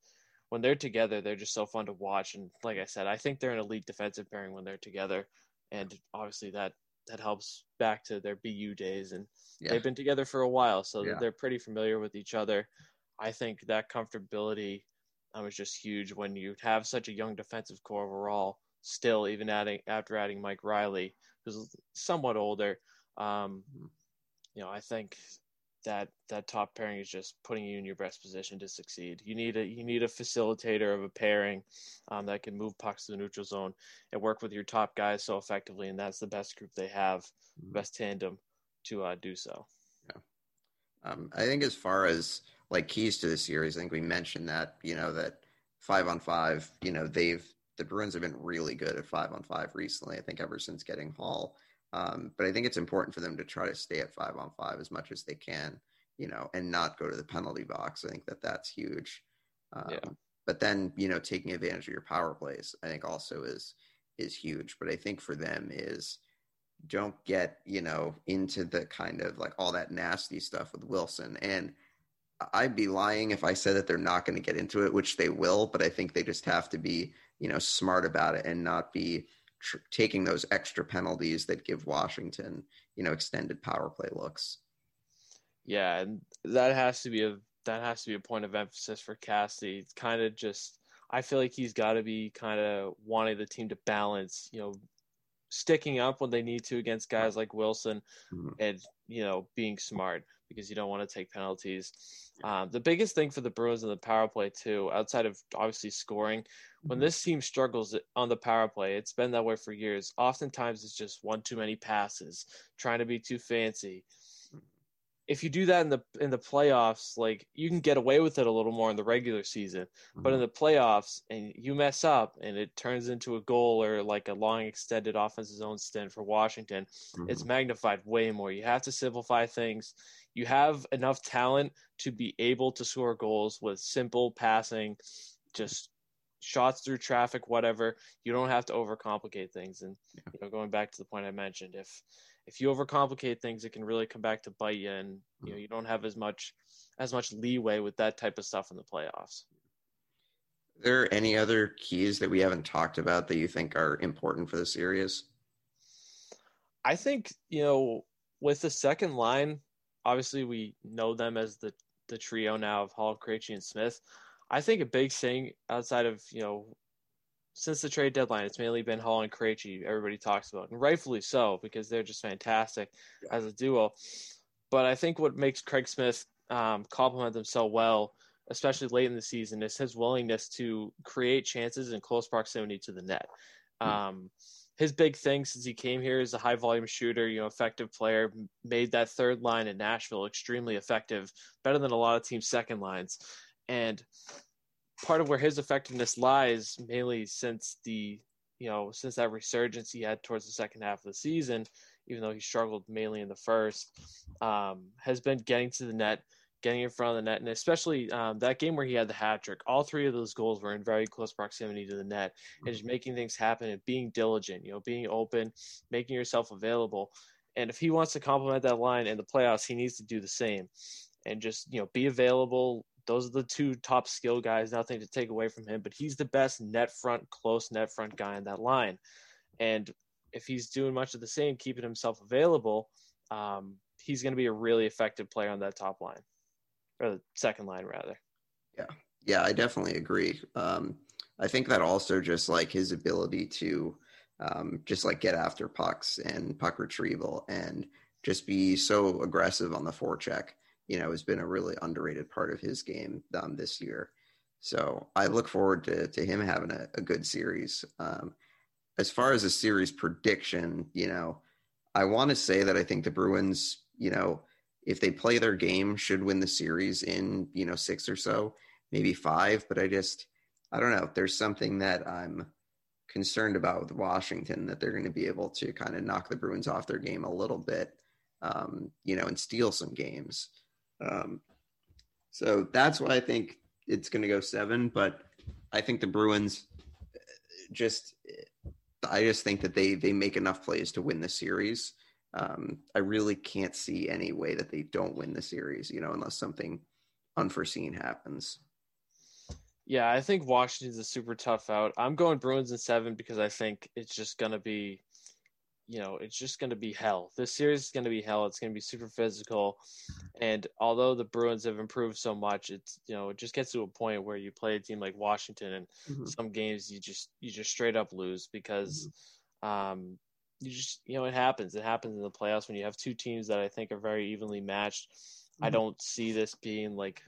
when they're together they're just so fun to watch and like I said I think they're an elite defensive pairing when they're together and obviously that that helps back to their BU days and yeah. they've been together for a while so yeah. they're pretty familiar with each other. I think that comfortability um, is just huge when you have such a young defensive core overall. Still, even adding after adding Mike Reilly, who's somewhat older, um, you know, I think that that top pairing is just putting you in your best position to succeed. You need a you need a facilitator of a pairing um, that can move pucks to the neutral zone and work with your top guys so effectively, and that's the best group they have, mm-hmm. best tandem to uh, do so. Yeah, um, I think as far as like keys to the series. I think we mentioned that you know that five on five. You know they've the Bruins have been really good at five on five recently. I think ever since getting Hall. Um, but I think it's important for them to try to stay at five on five as much as they can, you know, and not go to the penalty box. I think that that's huge. Um, yeah. But then, you know, taking advantage of your power plays, I think also is is huge. But I think for them is don't get you know into the kind of like all that nasty stuff with Wilson and I'd be lying if I said that they're not going to get into it, which they will. But I think they just have to be, you know, smart about it and not be tr- taking those extra penalties that give Washington, you know, extended power play looks. Yeah, and that has to be a that has to be a point of emphasis for Cassidy. It's kind of just I feel like he's got to be kind of wanting the team to balance, you know, sticking up when they need to against guys like Wilson, mm-hmm. and you know being smart. Because you don't want to take penalties. Um, the biggest thing for the Bruins in the power play too, outside of obviously scoring, when Mm-hmm. this team struggles on the power play, it's been that way for years. Oftentimes, it's just one too many passes, trying to be too fancy. If you do that in the in the playoffs, like you can get away with it a little more in the regular season, but in the playoffs, and you mess up, and it turns into a goal or like a long extended offensive zone stint for Washington, Mhm. it's magnified way more. You have to simplify things. You have enough talent to be able to score goals with simple passing, just shots through traffic, whatever. You don't have to overcomplicate things. And you know, going back to the point I mentioned, if if you overcomplicate things, it can really come back to bite you, and you know mm-hmm. you don't have as much as much leeway with that type of stuff in the playoffs. Are there any other keys that we haven't talked about that you think are important for the series? I think you know with the second line, obviously we know them as the the trio now of Hall, Krejci, and Smith. I think a big thing outside of you know since the trade deadline, it's mainly been Hall and Krejci. Everybody talks about, and rightfully so because they're just fantastic Yeah. as a duo. But I think what makes Craig Smith um, complement them so well, especially late in the season, is his willingness to create chances in close proximity to the net. Hmm. Um, his big thing since he came here is a high volume shooter, you know, effective player, made that third line in Nashville extremely effective, better than a lot of teams' second lines. And part of where his effectiveness lies, mainly since the, you know, since that resurgence he had towards the second half of the season, even though he struggled mainly in the first, um, has been getting to the net, getting in front of the net, and especially um, that game where he had the hat trick. All three of those goals were in very close proximity to the net, and just making things happen and being diligent. You know, being open, making yourself available. And if he wants to complement that line in the playoffs, he needs to do the same, and just you know be available. Those are the two top skill guys. Nothing to take away from him, but he's the best net front, close net front guy in that line. And if he's doing much of the same, keeping himself available, um, he's going to be a really effective player on that top line or the second line rather. Yeah, yeah, I definitely agree. Um, I think that also just like his ability to um, just like get after pucks and puck retrieval and just be so aggressive on the forecheck, you know, has been a really underrated part of his game um, this year. So I look forward to, to him having a, a good series. Um, as far as a series prediction, you know, I want to say that I think the Bruins, you know, if they play their game, should win the series in, you know, six or so maybe five, but I just I don't know. There's something that I'm concerned about with Washington that they're going to be able to kind of knock the Bruins off their game a little bit, um, you know, and steal some games. Um, so that's why I think it's going to go seven. But I think the Bruins just I just think that they they make enough plays to win the series. Um, I really can't see any way that they don't win the series, you know, unless something unforeseen happens. Yeah, I think Washington's a super tough out. I'm going Bruins in seven because I think it's just gonna be, you know, it's just gonna be hell. This series is gonna be hell. It's gonna be super physical, and although the Bruins have improved so much, it's you know it just gets to a point where you play a team like Washington, and Mhm. some games you just you just straight up lose because, um, you just you know it happens. It happens in the playoffs when you have two teams that I think are very evenly matched. I Mhm. don't see this being like,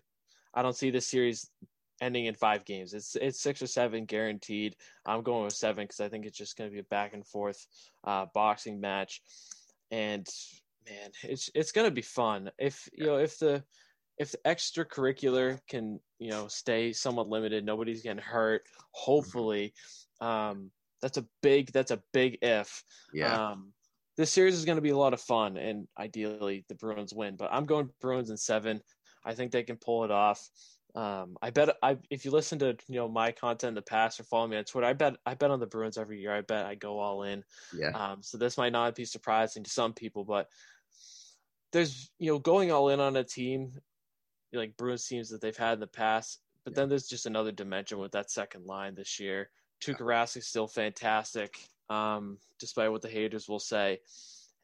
I don't see this series ending in five games. It's it's six or seven guaranteed. I'm going with seven because I think it's just going to be a back and forth uh, boxing match, and man, it's it's going to be fun. If you know if the if the extracurricular can you know stay somewhat limited, nobody's getting hurt. Hopefully, um, that's a big that's a big if. Yeah. Um, this series is going to be a lot of fun, and ideally the Bruins win. But I'm going Bruins in seven. I think they can pull it off. Um, I bet I if you listen to you know my content in the past or follow me on Twitter, I bet I bet on the Bruins every year. I bet I go all in. yeah. Um, so this might not be surprising to some people, but there's you know going all in on a team like Bruins teams that they've had in the past. But Yeah. then there's just another dimension with that second line this year. Tuukka is still fantastic, um, despite what the haters will say.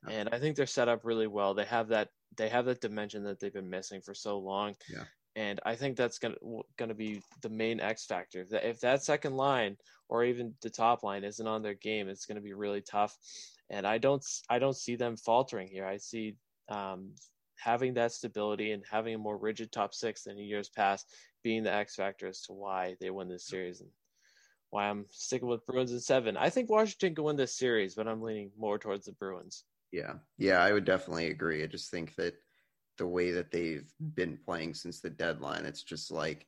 Yeah. And I think they're set up really well. They have that they have that dimension that they've been missing for so long. Yeah. And I think that's gonna gonna be the main X factor. If that, if that second line or even the top line isn't on their game, it's gonna be really tough. And I don't I don't see them faltering here. I see um, having that stability and having a more rigid top six than in years past being the X factor as to why they win this series and why I'm sticking with Bruins in seven. I think Washington can win this series, but I'm leaning more towards the Bruins. Yeah, yeah, I would definitely agree. I just think that the way that they've been playing since the deadline, it's just like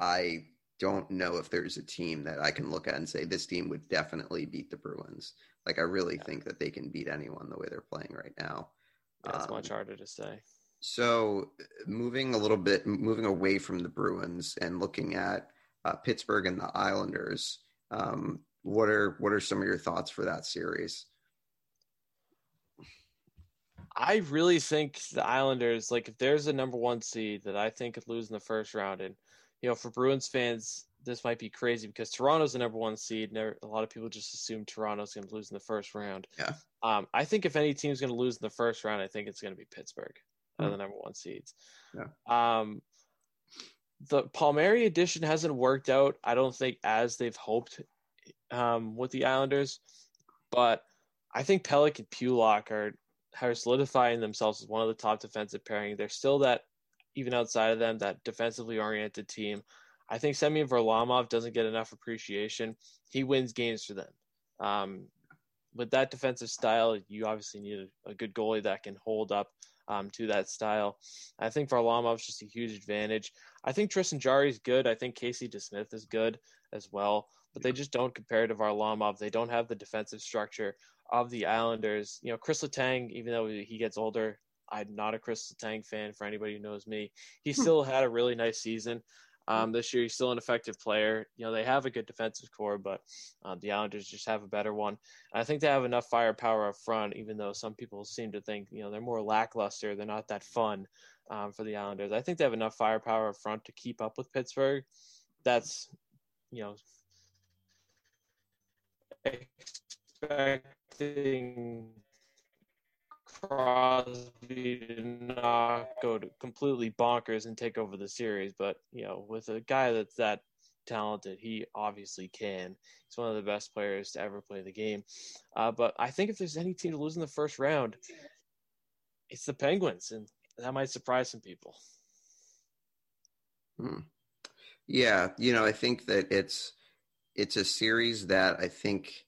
I don't know if there's a team that I can look at and say this team would definitely beat the Bruins. Like I really yeah. think that they can beat anyone the way they're playing right now. That's um, much harder to say. So moving a little bit, moving away from the Bruins and looking at uh, Pittsburgh and the Islanders, um, what are what are some of your thoughts for that series? I really think the Islanders, like if there's a number one seed that I think could lose in the first round, and you know, for Bruins fans, this might be crazy because Toronto's the number one seed. And a lot of people just assume Toronto's going to lose in the first round. Yeah. Um, I think if any team's going to lose in the first round, I think it's going to be Pittsburgh, mm. the number one seeds. Yeah. Um, the Palmieri addition hasn't worked out. I don't think as they've hoped um, with the Islanders, but I think Pelech and Pulock are are solidifying themselves as one of the top defensive pairing. They're still that even outside of them that defensively oriented team. I think Semyon Varlamov doesn't get enough appreciation. He wins games for them. Um, with that defensive style, you obviously need a, a good goalie that can hold up um, to that style. I think Varlamov's just a huge advantage. I think Tristan is good. I think Casey DeSmith is good as well, but they just don't compare to Varlamov. They don't have the defensive structure of the Islanders. You know, Chris Letang, even though he gets older, I'm not a Chris Letang fan for anybody who knows me. He hmm. still had a really nice season. Um, this year, he's still an effective player. You know, they have a good defensive core, but um, the Islanders just have a better one. I think they have enough firepower up front, even though some people seem to think, you know, they're more lackluster. They're not that fun um, for the Islanders. I think they have enough firepower up front to keep up with Pittsburgh. That's, you know, expecting Crosby to not go to completely bonkers and take over the series, but you know, with a guy that's that talented, he obviously can. He's one of the best players to ever play the game. Uh, but I think if there's any team to lose in the first round, it's the Penguins, and that might surprise some people. Hmm. Yeah, you know, I think that it's it's a series that I think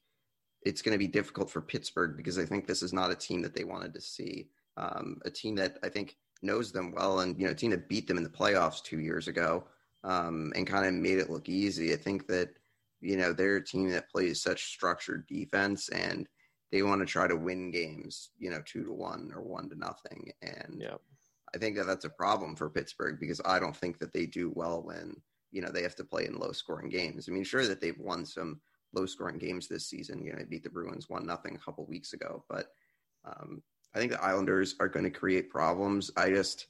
it's going to be difficult for Pittsburgh because I think this is not a team that they wanted to see. Um, a team that I think knows them well, and you know, a team that beat them in the playoffs two years ago um, and kind of made it look easy. I think that you know they're a team that plays such structured defense, and they want to try to win games, you know, two to one or one to nothing. And yep. I think that that's a problem for Pittsburgh because I don't think that they do well when you know they have to play in low scoring games. I mean, sure that they've won some low scoring games this season. You know, they beat the Bruins one nothing a couple weeks ago, but um, I think the Islanders are going to create problems. I just,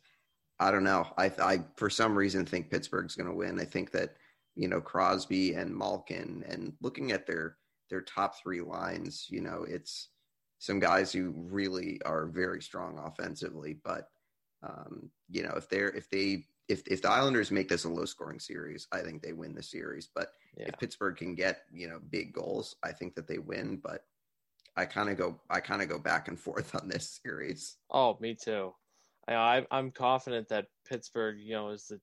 I don't know. I, I for some reason think Pittsburgh's going to win. I think that you know Crosby and Malkin, and looking at their their top three lines, you know, it's some guys who really are very strong offensively, but um, you know, if they're if they if if the Islanders make this a low scoring series, I think they win the series. But yeah. if Pittsburgh can get you know big goals, I think that they win. But I kind of go I kind of go back and forth on this series. Oh, me too. I I'm confident that Pittsburgh, you know, is the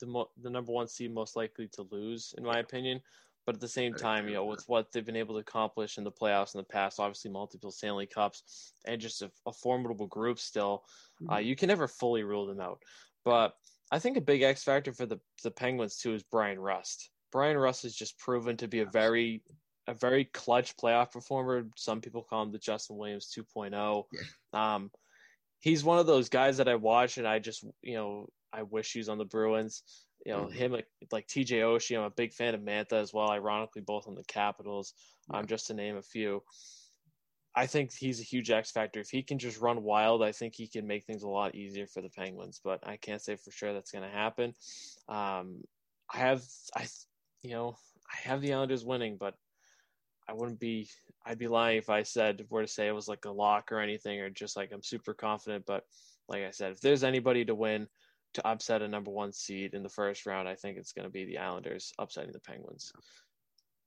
the mo- the number one seed most likely to lose, in my opinion. But at the same time, you know, with what they've been able to accomplish in the playoffs in the past, obviously multiple Stanley Cups and just a, a formidable group still, uh, mm-hmm. you can never fully rule them out. But I think a big X factor for the the Penguins too is Bryan Rust. Bryan Rust has just proven to be a very a very clutch playoff performer. Some people call him the Justin Williams 2.0. Yeah. Um, he's one of those guys that I watch and I just you know I wish he was on the Bruins. You know mm-hmm. him like, like TJ Oshie. I'm a big fan of Mantha as well. Ironically, both on the Capitals. Yeah. Um, just to name a few. I think he's a huge X factor. If he can just run wild, I think he can make things a lot easier for the Penguins. But I can't say for sure that's going to happen. Um, I have, I, you know, I have the Islanders winning, but I wouldn't be. I'd be lying if I said were to say it was like a lock or anything, or just like I'm super confident. But like I said, if there's anybody to win to upset a number one seed in the first round, I think it's going to be the Islanders upsetting the Penguins.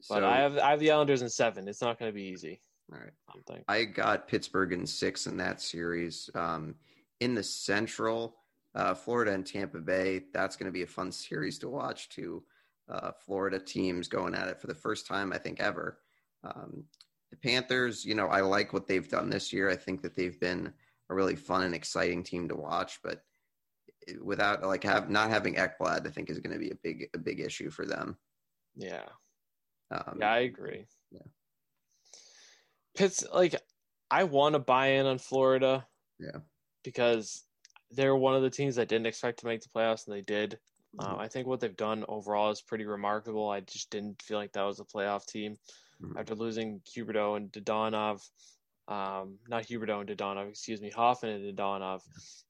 So, but I have I have the Islanders in seven. It's not going to be easy. All right. I got Pittsburgh in six in that series. Um, in the Central, uh, Florida and Tampa Bay, that's going to be a fun series to watch. Two uh, Florida teams going at it for the first time, I think, ever. Um, the Panthers, you know, I like what they've done this year. I think that they've been a really fun and exciting team to watch, but without like have not having Ekblad, I think is going to be a big a big issue for them. Yeah. Um, yeah, I agree. Yeah. Pitts like I want to buy in on Florida. Yeah. Because they're one of the teams that didn't expect to make the playoffs and they did. Mm-hmm. Um, I think what they've done overall is pretty remarkable. I just didn't feel like that was a playoff team Mhm. after losing Huberdeau and Dadonov. Um, not Huberdeau and Dadonov, excuse me, Hoffman and Dadonov.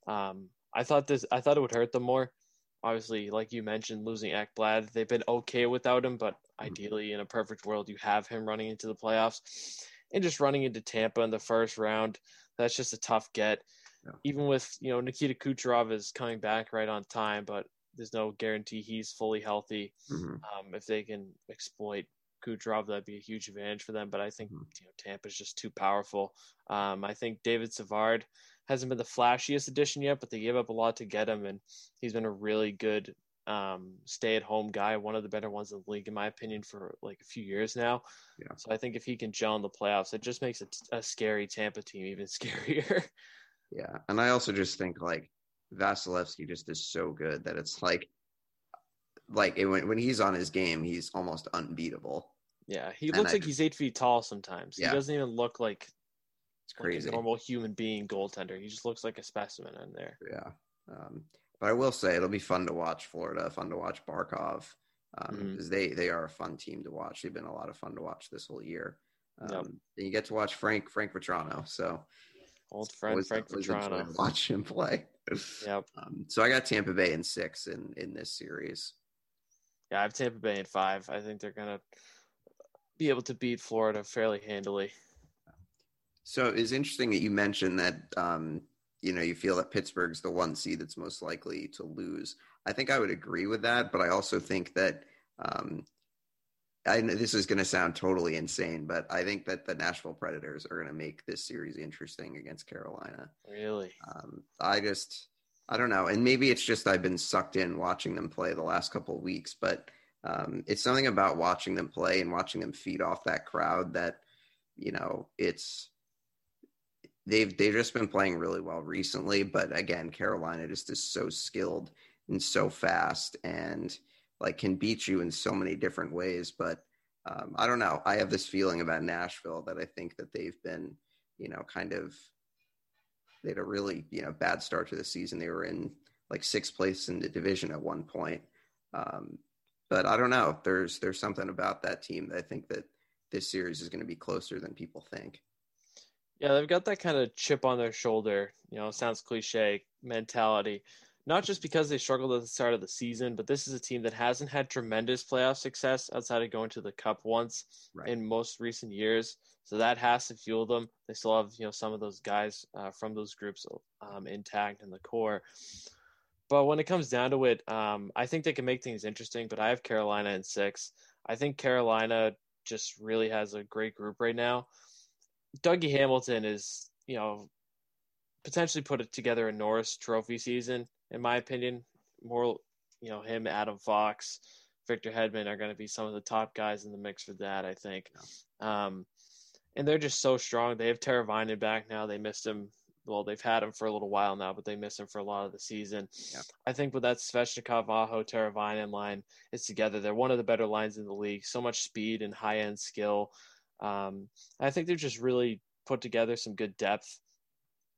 Um, I thought this. I thought it would hurt them more. Obviously, like you mentioned, losing Ekblad, they've been okay without him, but Mm-hmm. ideally, in a perfect world, you have him running into the playoffs, and just running into Tampa in the first round. That's just a tough get. Yeah. Even with you know Nikita Kucherov is coming back right on time, but there's no guarantee he's fully healthy. Mhm. Um, if they can exploit Kucherov, that'd be a huge advantage for them. But I think Mhm. you know Tampa's just too powerful. Um, I think David Savard hasn't been the flashiest addition yet, but they gave up a lot to get him, and he's been a really good um, stay-at-home guy, one of the better ones in the league, in my opinion, for like a few years now. Yeah. So I think if he can gel in the playoffs, it just makes a, a scary Tampa team even scarier. Yeah, and I also just think like Vasilevskiy just is so good that it's like, like it, when when he's on his game, he's almost unbeatable. yeah, he And looks I like just- he's eight feet tall sometimes. Yeah. He doesn't even look like It's like crazy. a normal human being goaltender. He just looks like a specimen in there. Yeah. Um, but I will say it'll be fun to watch Florida, fun to watch Barkov. Um, Mhm. 'cause they they are a fun team to watch. They've been a lot of fun to watch this whole year. Um, Yep. and you get to watch Frank Frank Vatrano, so Old friend always- Frank always enjoy Vatrano. Watch him play. Yep. Um, so I got Tampa Bay in six in in this series. Yeah, I have Tampa Bay in five. I think they're gonna be able to beat Florida fairly handily. So it's interesting that you mentioned that um, you know you feel that Pittsburgh's the one seed that's most likely to lose. I think I would agree with that, but I also think that um, I know this is going to sound totally insane, but I think that the Nashville Predators are going to make this series interesting against Carolina. Really. Um, I just I don't know, and maybe it's just I've been sucked in watching them play the last couple of weeks, but um, it's something about watching them play and watching them feed off that crowd that you know it's they've they've just been playing really well recently. But again, Carolina just is so skilled and so fast and like can beat you in so many different ways. But um, I don't know. I have this feeling about Nashville that I think that they've been you know kind of they had a really you know bad start to the season. They were in like sixth place in the division at one point. Um, but I don't know. There's there's something about that team that I think that this series is going to be closer than people think. Yeah, they've got that kind of chip on their shoulder. You know, sounds cliche mentality. Not just because they struggled at the start of the season, but this is a team that hasn't had tremendous playoff success outside of going to the Cup once Right. in most recent years. So that has to fuel them. They still have you know some of those guys uh, from those groups um, intact in the core. But when it comes down to it, um, I think they can make things interesting. But I have Carolina in six. I think Carolina just really has a great group right now. Dougie Hamilton is, you know, potentially put it together a Norris Trophy season, in my opinion. More, you know, him, Adam Fox, Victor Hedman are going to be some of the top guys in the mix for that. I think, um, and they're just so strong. They have Teravainen back now. They missed him. Well, they've had him for a little while now, but they missed him for a lot of the season. Yeah. I think with that Svechnikov, Aho, Teravainen line, it's together. They're one of the better lines in the league. So much speed and high end skill. Um, I think they've just really put together some good depth.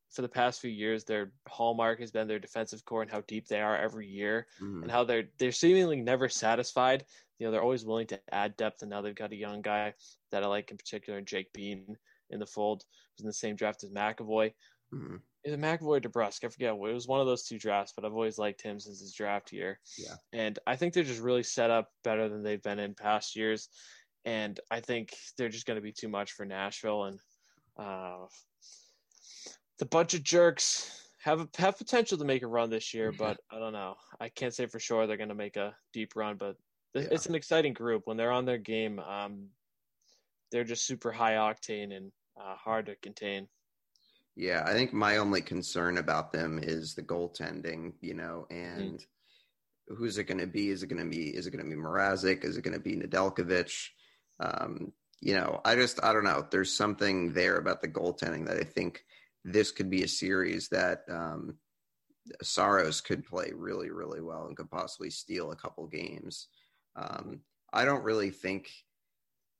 For the past few years, their hallmark has been their defensive core and how deep they are every year, Mhm. and how they're they're seemingly never satisfied. You know, they're always willing to add depth, and now they've got a young guy that I like in particular, Jake Bean, in the fold, who's in the same draft as McAvoy. Mhm. Is it McAvoy or DeBrusk? I forget. It was one of those two drafts, but I've always liked him since his draft year. Yeah. And I think they're just really set up better than they've been in past years. And I think they're just going to be too much for Nashville. And uh, the bunch of jerks have a, have potential to make a run this year, but I don't know. I can't say for sure they're going to make a deep run, but th- Yeah. it's an exciting group when they're on their game. Um, they're just super high octane and uh, hard to contain. Yeah, I think my only concern about them is the goaltending, you know, Mm-hmm. and who's it going to be? Is it going to be is it going to be Mrazek? Is it going to be Nedeljkovic? Um, you know, I just I don't know. There's something there about the goaltending that I think this could be a series that um, Saros could play really really well and could possibly steal a couple games. Um, I don't really think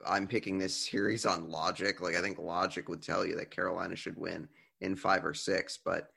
I'm picking this series on logic. Like I think logic would tell you that Carolina should win in five or six, but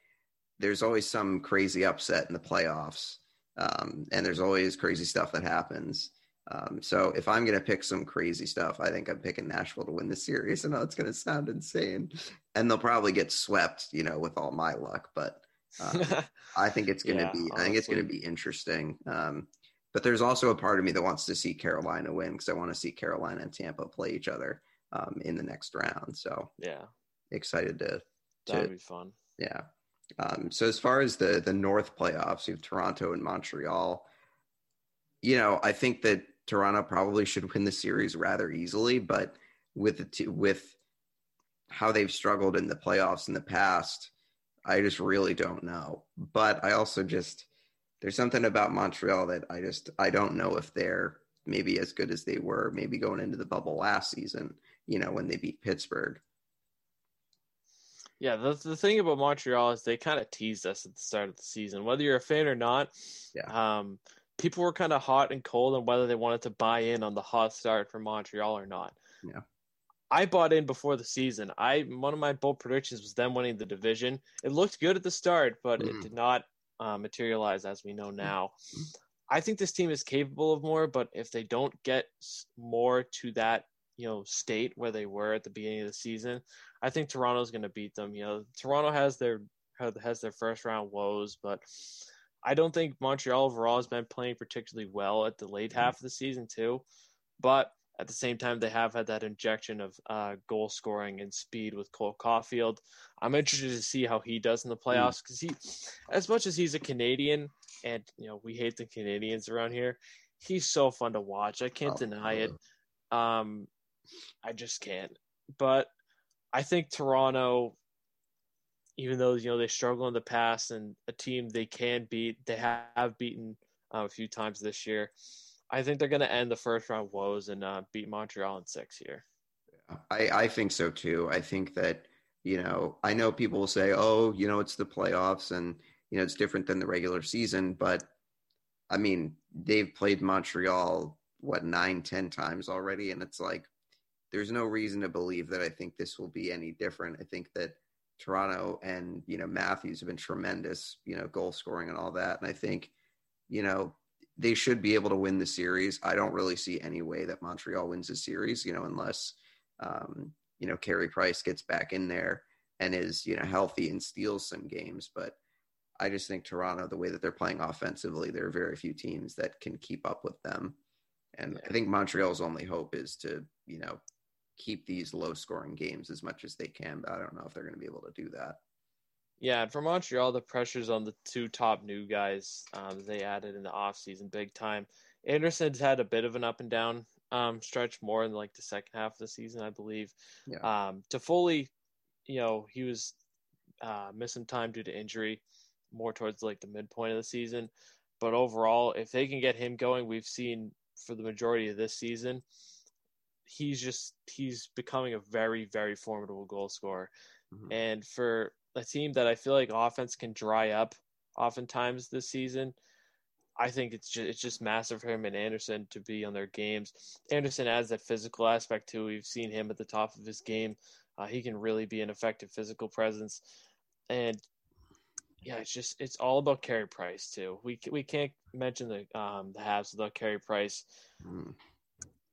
there's always some crazy upset in the playoffs, um, and there's always crazy stuff that happens. Um, so if I'm gonna pick some crazy stuff, I think I'm picking Nashville to win the series. I know it's gonna sound insane, and they'll probably get swept, you know, with all my luck. But um, I think it's gonna Yeah, be. I think it's gonna be interesting. Um, but there's also a part of me that wants to see Carolina win because I want to see Carolina and Tampa play each other um, in the next round. So yeah, excited to to would be fun. yeah. Um, so as far as the the North playoffs, you have Toronto and Montreal. You know, I think that Toronto probably should win the series rather easily, but with the t- with how they've struggled in the playoffs in the past, I just really don't know. But I also just there's something about Montreal that I just I don't know if they're maybe as good as they were maybe going into the bubble last season. You know, when they beat Pittsburgh. Yeah, the, the thing about Montreal is they kind of teased us at the start of the season. Whether you're a fan or not, Yeah. um, people were kind of hot and cold on whether they wanted to buy in on the hot start for Montreal or not. Yeah. I bought in before the season. I one of my bold predictions was them winning the division. It looked good at the start, but Mhm. it did not uh, materialize as we know now. I think this team is capable of more, but if they don't get more to that, you know, state where they were at the beginning of the season, I think Toronto's going to beat them. You know, Toronto has their has their first round woes, but I don't think Montreal overall has been playing particularly well at the late half of the season too. But at the same time, they have had that injection of uh, goal scoring and speed with Cole Caufield. I'm interested to see how he does in the playoffs because he, as much as he's a Canadian, and you know we hate the Canadians around here, he's so fun to watch. I can't Oh, deny it. Um, I just can't. But I think Toronto, even though you know they struggle in the past and a team they can beat, they have beaten uh, a few times this year. I think they're going to end the first round woes and uh, beat Montreal in six here. I, I think so too. I think that, you know, I know people will say, oh, you know, it's the playoffs and, you know, it's different than the regular season. But I mean, they've played Montreal, what, nine, ten times already. And it's like, there's no reason to believe that I think this will be any different. I think that Toronto and, you know, Matthews have been tremendous, you know, goal scoring and all that. And I think, you know, they should be able to win the series. I don't really see any way that Montreal wins the series, you know, unless um, you know, Carey Price gets back in there and is, you know, healthy and steals some games. But I just think Toronto, the way that they're playing offensively, there are very few teams that can keep up with them. And I think Montreal's only hope is to, you know, keep these low scoring games as much as they can. But I don't know if they're going to be able to do that. Yeah, and for Montreal, the pressure's on the two top new guys um, they added in the offseason big time. Anderson's had a bit of an up and down um, stretch more in like the second half of the season, I believe. Yeah. Um, to fully, you know, he was uh, missing time due to injury more towards like the midpoint of the season. But overall, if they can get him going, we've seen for the majority of this season, he's just he's becoming a very very formidable goal scorer. Mhm. And for a team that I feel like offense can dry up oftentimes this season, I think it's just it's just massive for him and Anderson to be on their games. Anderson adds that physical aspect too. We've seen him at the top of his game. Uh, he can really be an effective physical presence, and yeah, it's just it's all about Carey Price too. We we can't mention the um the Habs without Carey Price. Mhm.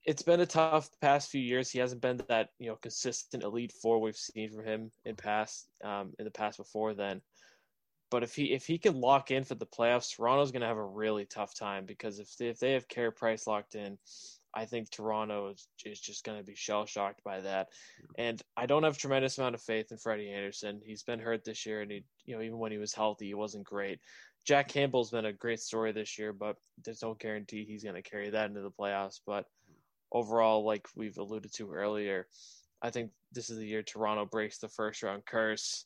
It's been a tough past few years. He hasn't been that you know consistent elite four we've seen from him in past um in the past before then. But if he if he can lock in for the playoffs, Toronto's going to have a really tough time because if they, if they have Carey Price locked in, I think Toronto is, is just going to be shell shocked by that. And I don't have tremendous amount of faith in Freddie Andersen. He's been hurt this year, and he you know even when he was healthy, he wasn't great. Jack Campbell's been a great story this year, but there's no guarantee he's going to carry that into the playoffs. But overall, like we've alluded to earlier, I think this is the year Toronto breaks the first round curse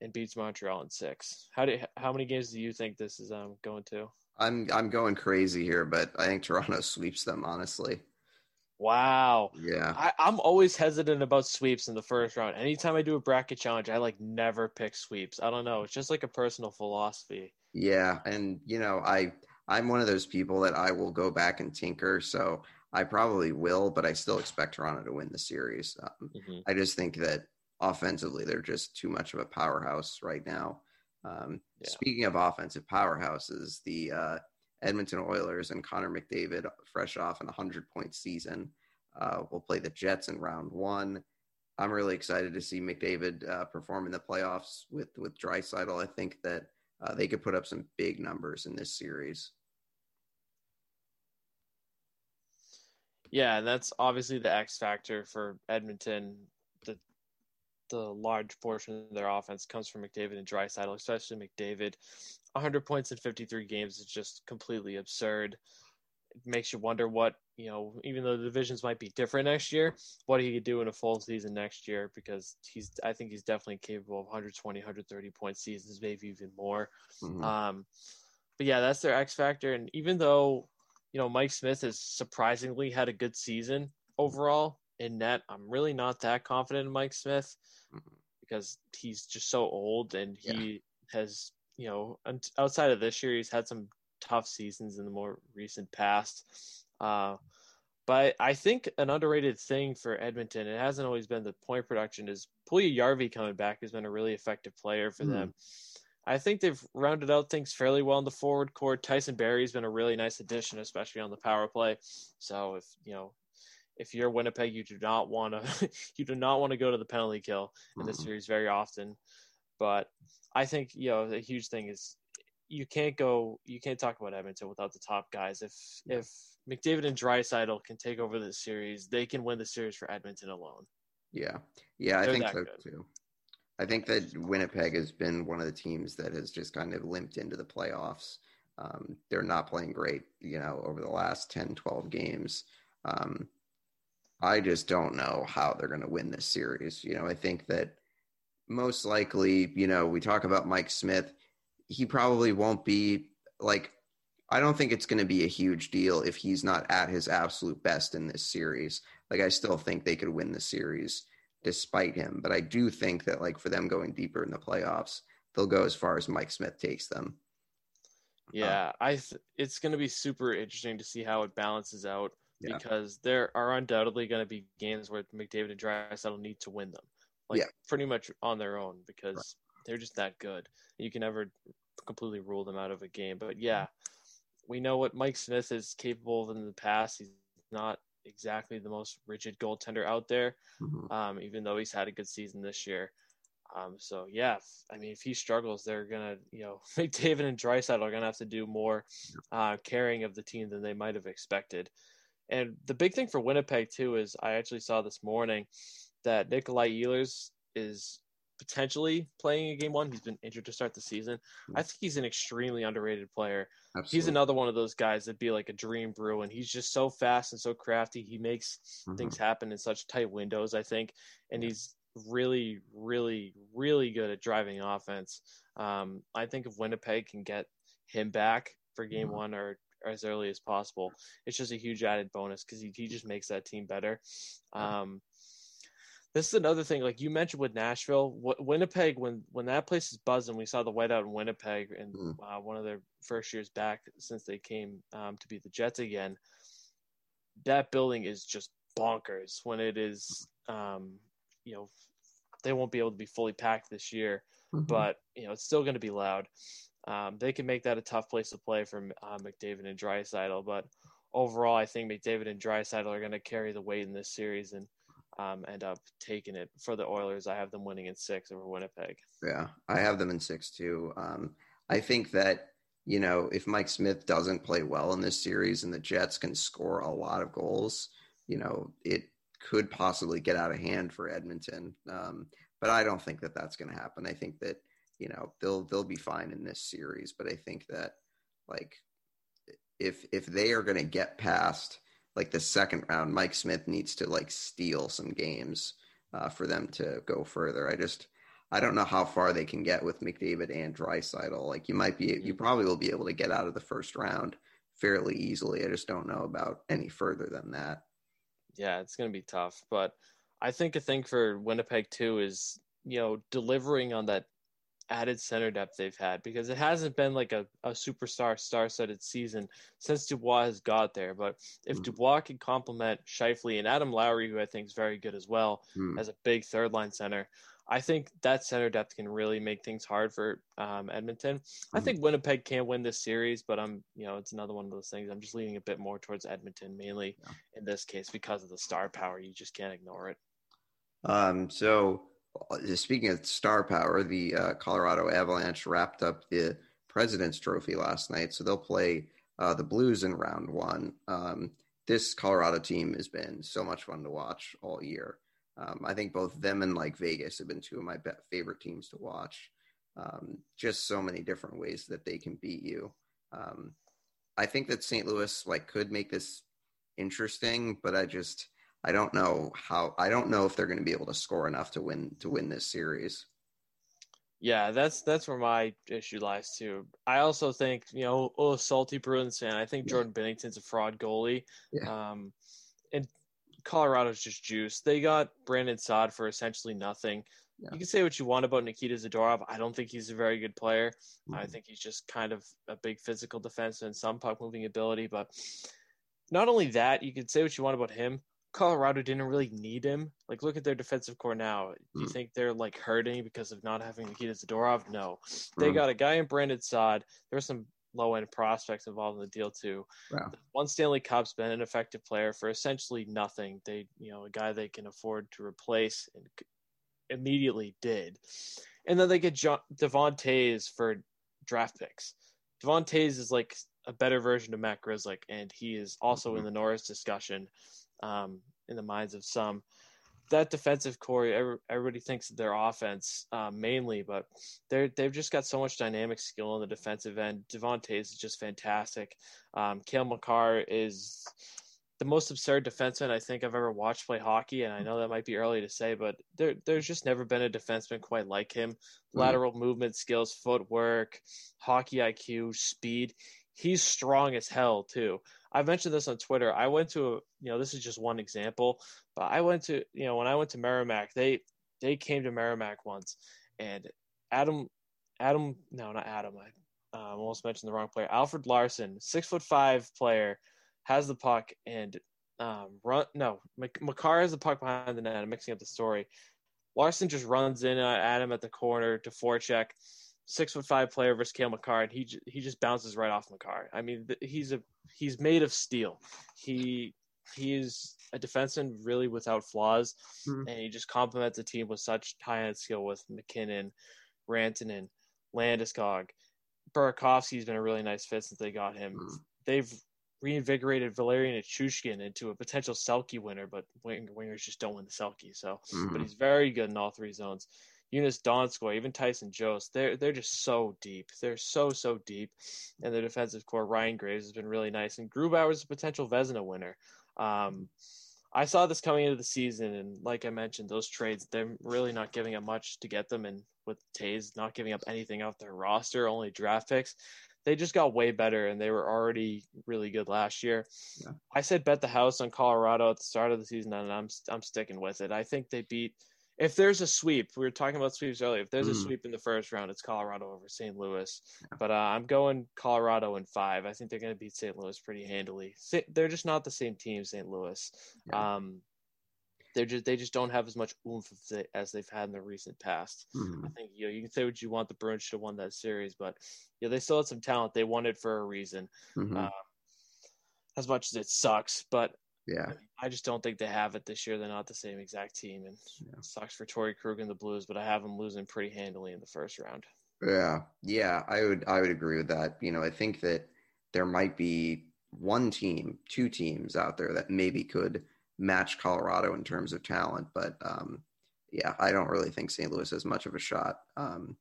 and beats Montreal in six. How do how many games do you think this is um, going to? I'm I'm going crazy here, but I think Toronto sweeps them. Honestly. Wow. Yeah. I, I'm always hesitant about sweeps in the first round. Anytime I do a bracket challenge, I like never pick sweeps. I don't know. It's just like a personal philosophy. Yeah, and you know, I I'm one of those people that I will go back and tinker. So I probably will, but I still expect Toronto to win the series. Um, mm-hmm. I just think that offensively, they're just too much of a powerhouse right now. Um, yeah. Speaking of offensive powerhouses, the uh, Edmonton Oilers and Connor McDavid, fresh off an 100 point season, uh, will play the Jets in round one. I'm really excited to see McDavid uh, perform in the playoffs with with Draisaitl. I think that uh, they could put up some big numbers in this series. Yeah, and that's obviously the X factor for Edmonton. The the large portion of their offense comes from McDavid and Draisaitl, especially McDavid. 100 points in 53 games is just completely absurd. It makes you wonder what, you know, even though the divisions might be different next year, what he could do in a full season next year because he's, I think he's definitely capable of 120, 130 point seasons, maybe even more. Mm-hmm. Um, but yeah, that's their X factor. And even though, you know, Mike Smith has surprisingly had a good season overall in net, I'm really not that confident in Mike Smith mm-hmm. because he's just so old and he yeah. has you know, outside of this year, he's had some tough seasons in the more recent past. Uh, but I think an underrated thing for Edmonton, it hasn't always been the point production, is Puljujarvi coming back has been a really effective player for mm. them. I think they've rounded out things fairly well in the forward court. Tyson Barrie's been a really nice addition, especially on the power play. So if you know if you're Winnipeg, you do not want to you do not want to go to the penalty kill in this mm-hmm. series very often. But I think you know the huge thing is you can't go you can't talk about Edmonton without the top guys. If yeah. if McDavid and Draisaitl can take over the series, they can win the series for Edmonton alone. Yeah, yeah, I They're think so good. too. I think that Winnipeg has been one of the teams that has just kind of limped into the playoffs. Um, they're not playing great, you know, over the last 10, 12 games. Um, I just don't know how they're going to win this series. You know, I think that most likely, you know, we talk about Mike Smith. He probably won't be like, I don't think it's going to be a huge deal if he's not at his absolute best in this series. Like, I still think they could win the series despite him. But I do think that, like, for them going deeper in the playoffs, they'll go as far as Mike Smith takes them. Yeah, uh, I th- it's going to be super interesting to see how it balances out yeah. because there are undoubtedly going to be games where McDavid and Draisaitl need to win them like yeah. pretty much on their own because right. they're just that good. You can never completely rule them out of a game. But yeah, we know what Mike Smith is capable of in the past. He's not exactly the most rigid goaltender out there, mm-hmm. um, even though he's had a good season this year. Um, so yeah, I mean, if he struggles, they're gonna, you know, McDavid and Draisaitl are gonna have to do more uh, carrying of the team than they might have expected. And the big thing for Winnipeg too is I actually saw this morning that Nikolai Ehlers is potentially playing a game one. He's been injured to start the season. I think he's an extremely underrated player. Absolutely. He's another one of those guys that'd be like a dream brew, and he's just so fast and so crafty. He makes mm-hmm. things happen in such tight windows, I think, and he's really, really, really good at driving offense. Um, I think if Winnipeg can get him back for game mm-hmm. one or, or, as early as possible, it's just a huge added bonus because he, he just makes that team better. Um, this is another thing. Like you mentioned with Nashville, Winnipeg, when when that place is buzzing, we saw the whiteout in Winnipeg and mm. uh, one of their first years back since they came um, to be the Jets again. That building is just bonkers when it is, um, you know, they won't be able to be fully packed this year, mm-hmm. but you know it's still going to be loud. Um, they can make that a tough place to play for uh, McDavid and Draisaitl, but overall, I think McDavid and Draisaitl are going to carry the weight in this series and um, end up taking it for the Oilers. I have them winning in six over Winnipeg. Yeah, I have them in six too. Um, I think that you know if Mike Smith doesn't play well in this series and the Jets can score a lot of goals, you know it could possibly get out of hand for Edmonton. Um, but I don't think that that's going to happen. I think that you know they'll they'll be fine in this series. But I think that like if if they are going to get past like the second round, Mike Smith needs to like steal some games uh, for them to go further. I just I don't know how far they can get with McDavid and Draisaitl. Like you might be, you Mm-hmm. probably will be able to get out of the first round fairly easily. I just don't know about any further than that. Yeah, it's going to be tough. But I think a thing for Winnipeg too is, you know, delivering on that added center depth they've had because it hasn't been like a, a superstar star studded season since Dubois has got there. But if Mhm. Dubois can complement Scheifele and Adam Lowry, who I think is very good as well Hmm. as a big third line center, I think that center depth can really make things hard for um, Edmonton. I Mhm. think Winnipeg can win this series, but I'm, you know, it's another one of those things. I'm just leaning a bit more towards Edmonton, mainly Yeah. in this case because of the star power. You just can't ignore it. Um, so speaking of star power, the uh, Colorado Avalanche wrapped up the President's Trophy last night, so they'll play uh, the Blues in round one. Um, this Colorado team has been so much fun to watch all year. Um, I think both them and like Vegas have been two of my favorite teams to watch. Um, just so many different ways that they can beat you. Um, I think that St. Louis like could make this interesting, but I just I don't know how I don't know if they're going to be able to score enough to win to win this series. Yeah, that's that's where my issue lies too. I also think, you know, oh, salty Bruins fan. I think Yeah. Jordan Binnington's a fraud goalie. Yeah. Um, and Colorado's just juice. They got Brandon Saad for essentially nothing. Yeah. You can say what you want about Nikita Zadorov. I don't think he's a very good player. I Mhm. think he's just kind of a big physical defenseman and some puck moving ability. But not only that, you can say what you want about him. Colorado didn't really need him. Like, look at their defensive core now. Do you Mm. think they're like hurting because of not having Nikita Zadorov? No. They Mm. got a guy in Brandon Saad. There's some low end prospects involved in the deal too. Wow. One Stanley Cup's been an effective player for essentially nothing. They, you know, a guy they can afford to replace and immediately did. And then they get John, Devon for draft picks. Devon Toews is like a better version of Matt Grzelcyk, and he is also in the Norris discussion um, in the minds of some. That defensive core, everybody thinks their offense um, mainly, but they're they've just got so much dynamic skill on the defensive end. Devon Toews is just fantastic. Um, Cale Makar is the most absurd defenseman I think I've ever watched play hockey, and I know that might be early to say, but there there's just never been a defenseman quite like him. Lateral movement skills, footwork, hockey IQ, speed. He's strong as hell too. I've mentioned this on Twitter. I went to a, you know, this is just one example, but I went to, you know, when I went to Merrimack, they they came to Merrimack once, and Adam, Adam, no, not Adam. I uh, almost mentioned the wrong player. Alfred Larson, six foot five player, has the puck and um, run. No, Mc- Makar has the puck behind the net. I'm mixing up the story. Larson just runs in at him at the corner to forecheck. Six foot five player versus Cale Makar, and he he just bounces right off Makar. I mean, he's a he's made of steel. He he is a defenseman really without flaws, Mhm. and he just complements the team with such high end skill with MacKinnon, Rantanen, Landeskog, Burakovsky's been a really nice fit since they got him. Mhm. They've reinvigorated Valeri Nichushkin into a potential Selke winner, but wing- wingers just don't win the Selke. So, Mhm. but he's very good in all three zones. Joonas Donskoi, even Tyson Jost, they're they're just so deep. They're so so deep, and the defensive core Ryan Graves has been really nice, and Grubauer's a potential Vezina winner. Um, I saw this coming into the season, and like I mentioned, those trades they're really not giving up much to get them, and with Toews not giving up anything off their roster, only draft picks. They just got way better, and they were already really good last year. Yeah. I said bet the house on Colorado at the start of the season, and I'm I'm sticking with it. I think they beat. If there's a sweep, we were talking about sweeps earlier. If there's a Mhm. sweep in the first round, it's Colorado over St. Louis. But uh, I'm going Colorado in five. I think they're going to beat St. Louis pretty handily. They're just not the same team, St. Louis. Yeah. Um, they're just they just don't have as much oomph as, they, as they've had in the recent past. Mhm. I think you know you can say what you want. The Bruins should have won that series, but yeah, they still had some talent. They won it for a reason. Mhm. Uh, as much as it sucks, but yeah. I just don't think they have it this year. They're not the same exact team, and Yeah. it sucks for Torrey Krug and the Blues. But I have them losing pretty handily in the first round. Yeah, yeah, I would I would agree with that. You know, I think that there might be one team, two teams out there that maybe could match Colorado in terms of talent, but um, yeah, I don't really think St. Louis has much of a shot um,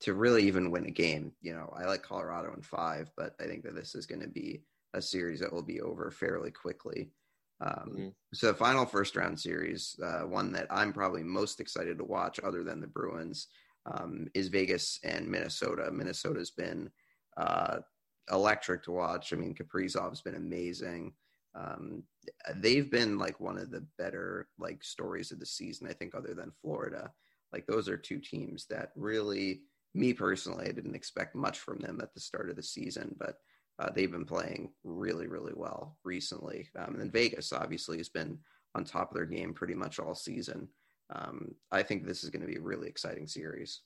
to really even win a game. You know, I like Colorado in five, but I think that this is going to be a series that will be over fairly quickly. Um, Mhm. So the final first round series, uh, one that I'm probably most excited to watch, other than the Bruins, um, is Vegas and Minnesota. Minnesota's been uh, electric to watch. I mean, Kaprizov's been amazing. Um, they've been like one of the better like stories of the season, I think, other than Florida. Like those are two teams that really, me personally, I didn't expect much from them at the start of the season, but uh, they've been playing really, really well recently. Um, and Vegas obviously has been on top of their game pretty much all season. Um, I think this is going to be a really exciting series.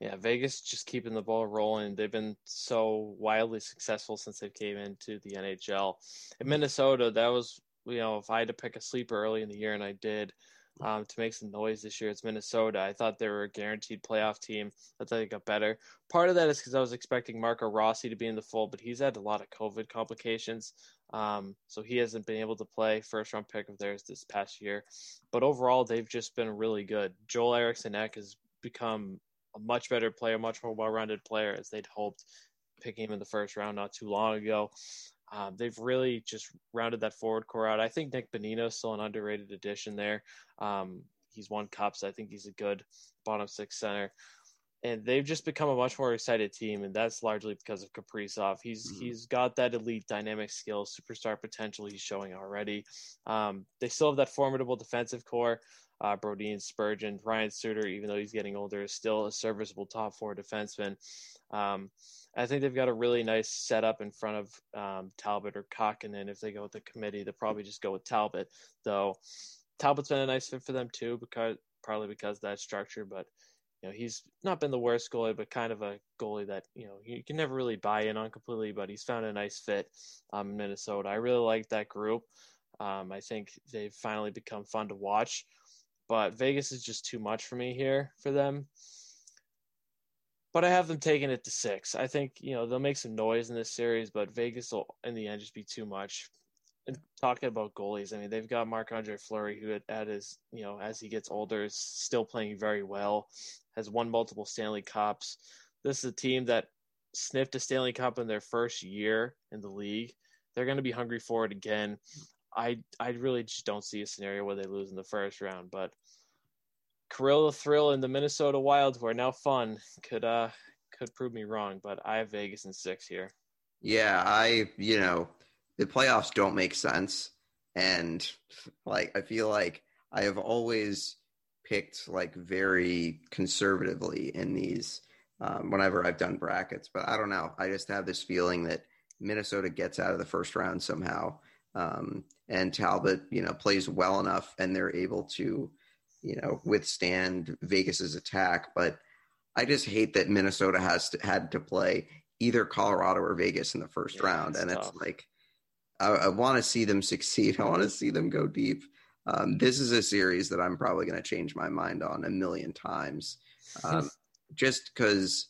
Yeah, Vegas just keeping the ball rolling. They've been so wildly successful since they came into the NHL. In Minnesota, that was you know if I had to pick a sleeper early in the year, and I did um, to make some noise this year, it's Minnesota. I thought they were a guaranteed playoff team. I thought they got better. Part of that is because I was expecting Marco Rossi to be in the fold, but he's had a lot of COVID complications. Um, so he hasn't been able to play first round pick of theirs this past year. But overall, they've just been really good. Joel Eriksson Ek has become a much better player, much more well rounded player as they'd hoped picking him in the first round not too long ago. Um, they've really just rounded that forward core out. I think Nick Bonino is still an underrated addition there. Um, he's won cups. I think he's a good bottom six center. And they've just become a much more excited team, and that's largely because of Kaprizov. He's mm-hmm. he's got that elite dynamic skill, superstar potential he's showing already. Um, they still have that formidable defensive core uh, Spurgeon, Ryan Suter, even though he's getting older, is still a serviceable top four defenseman. Um, I think they've got a really nice setup in front of um, Talbot or and If they go with the committee, they'll probably just go with Talbot, though. Talbot's been a nice fit for them too, because partly because that structure, but you know he's not been the worst goalie, but kind of a goalie that you know you can never really buy in on completely. But he's found a nice fit um, in Minnesota. I really like that group. Um, I think they've finally become fun to watch but Vegas is just too much for me here for them. But I have them taking it to six. I think you know they'll make some noise in this series, but Vegas will in the end just be too much. And talking about goalies, I mean they've got Marc Andre Fleury, who at his you know as he gets older is still playing very well, has won multiple Stanley Cups. This is a team that sniffed a Stanley Cup in their first year in the league. They're going to be hungry for it again. I I really just don't see a scenario where they lose in the first round. But Kirill Thrill and the Minnesota Wild, who are now fun, could uh could prove me wrong. But I have Vegas in six here. Yeah, I you know the playoffs don't make sense, and like I feel like I have always picked like very conservatively in these um, whenever I've done brackets. But I don't know. I just have this feeling that Minnesota gets out of the first round somehow. Um, and Talbot, you know, plays well enough and they're able to, you know, withstand Vegas's attack. But I just hate that Minnesota has to, had to play either Colorado or Vegas in the first yeah, round. And tough. it's like, I, I want to see them succeed. I want to see them go deep. Um, this is a series that I'm probably going to change my mind on a million times, um, just because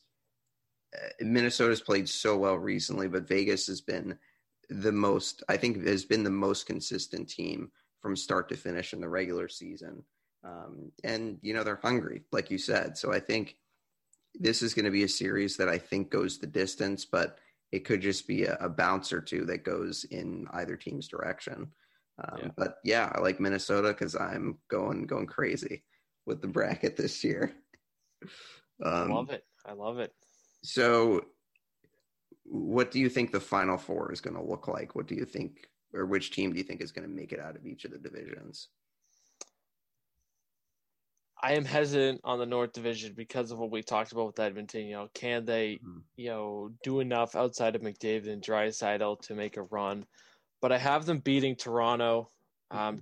uh, Minnesota's played so well recently, but Vegas has been the most, I think, has been the most consistent team from start to finish in the regular season. Um, and, you know, they're hungry, like you said. So I think this is going to be a series that I think goes the distance, but it could just be a, a bounce or two that goes in either team's direction. Um, yeah. But yeah, I like Minnesota because I'm going going crazy with the bracket this year. Um, I love it. I love it. So what do you think the final four is going to look like? What do you think, or which team do you think is going to make it out of each of the divisions? I am hesitant on the North Division because of what we talked about with Edmonton. You know, can they, mm-hmm. you know, do enough outside of McDavid and Draisaitl to make a run? But I have them beating Toronto um, mm-hmm.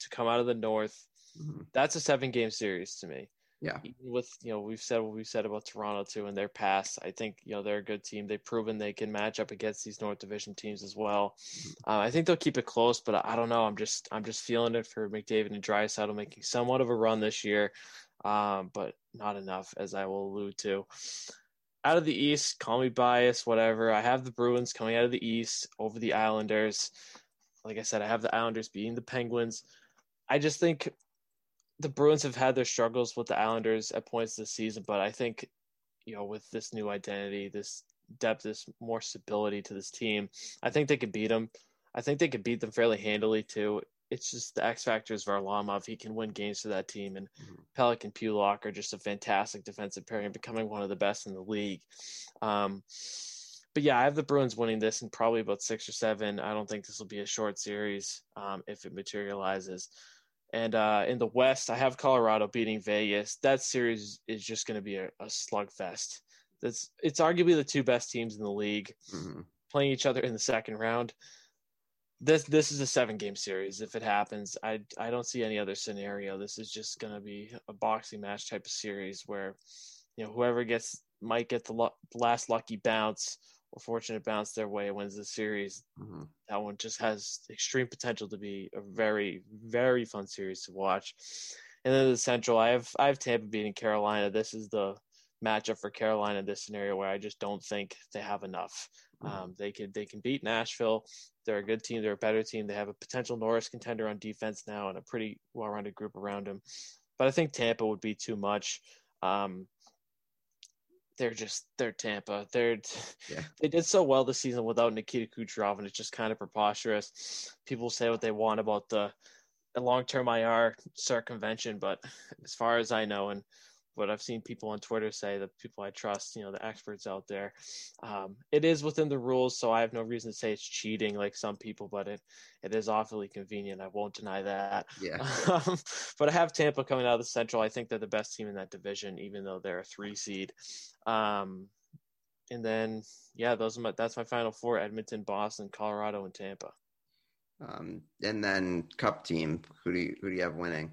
to come out of the North. Mm-hmm. That's a seven-game series to me. Yeah. With you know, we've said what we've said about Toronto too and their past. I think you know they're a good team. They've proven they can match up against these North Division teams as well. Mm-hmm. Uh, I think they'll keep it close, but I don't know. I'm just I'm just feeling it for McDavid and Draisaitl making somewhat of a run this year, um, but not enough, as I will allude to. Out of the East, call me biased, whatever. I have the Bruins coming out of the East over the Islanders. Like I said, I have the Islanders beating the Penguins. I just think the Bruins have had their struggles with the Islanders at points this season, but I think, you know, with this new identity, this depth, this more stability to this team, I think they could beat them. I think they could beat them fairly handily too. it's just the X factor is Varlamov. He can win games for that team, and Mhm. Pelech and Pulock are just a fantastic defensive pairing, becoming one of the best in the league. Um, but yeah, I have the Bruins winning this in probably about six or seven. I don't think this will be a short series um, if it materializes. And uh, in the West, I have Colorado beating Vegas. That series is just going to be a, a slugfest. That's it's arguably the two best teams in the league Mhm. playing each other in the second round. This this is a seven game series. If it happens, I I don't see any other scenario. This is just going to be a boxing match type of series where you know whoever gets might get the, the last lucky bounce or fortunate bounce their way wins the series. Mhm. That one just has extreme potential to be a very very fun series to watch. And then the Central, I have I have Tampa beating Carolina. This is the matchup for Carolina in this scenario where I just don't think they have enough. Mhm. Um, they could they can beat Nashville. They're a good team. They're a better team. They have a potential Norris contender on defense now and a pretty well-rounded group around him. But I think Tampa would be too much. Um, they're just they're Tampa. They're Yeah. they did so well this season without Nikita Kucherov, and it's just kind of preposterous. People say what they want about the, the long-term IR circumvention, but as far as I know, and what I've seen people on Twitter say, the people I trust, you know, the experts out there, um, it is within the rules. So I have no reason to say it's cheating like some people, but it it is awfully convenient. I won't deny that. Yeah. Um, but I have Tampa coming out of the Central. I think they're the best team in that division, even though they're a three seed. Um, and then, yeah, those are my, that's my final four: Edmonton, Boston, Colorado, and Tampa. Um, and then Cup team. Who do you who do you have winning?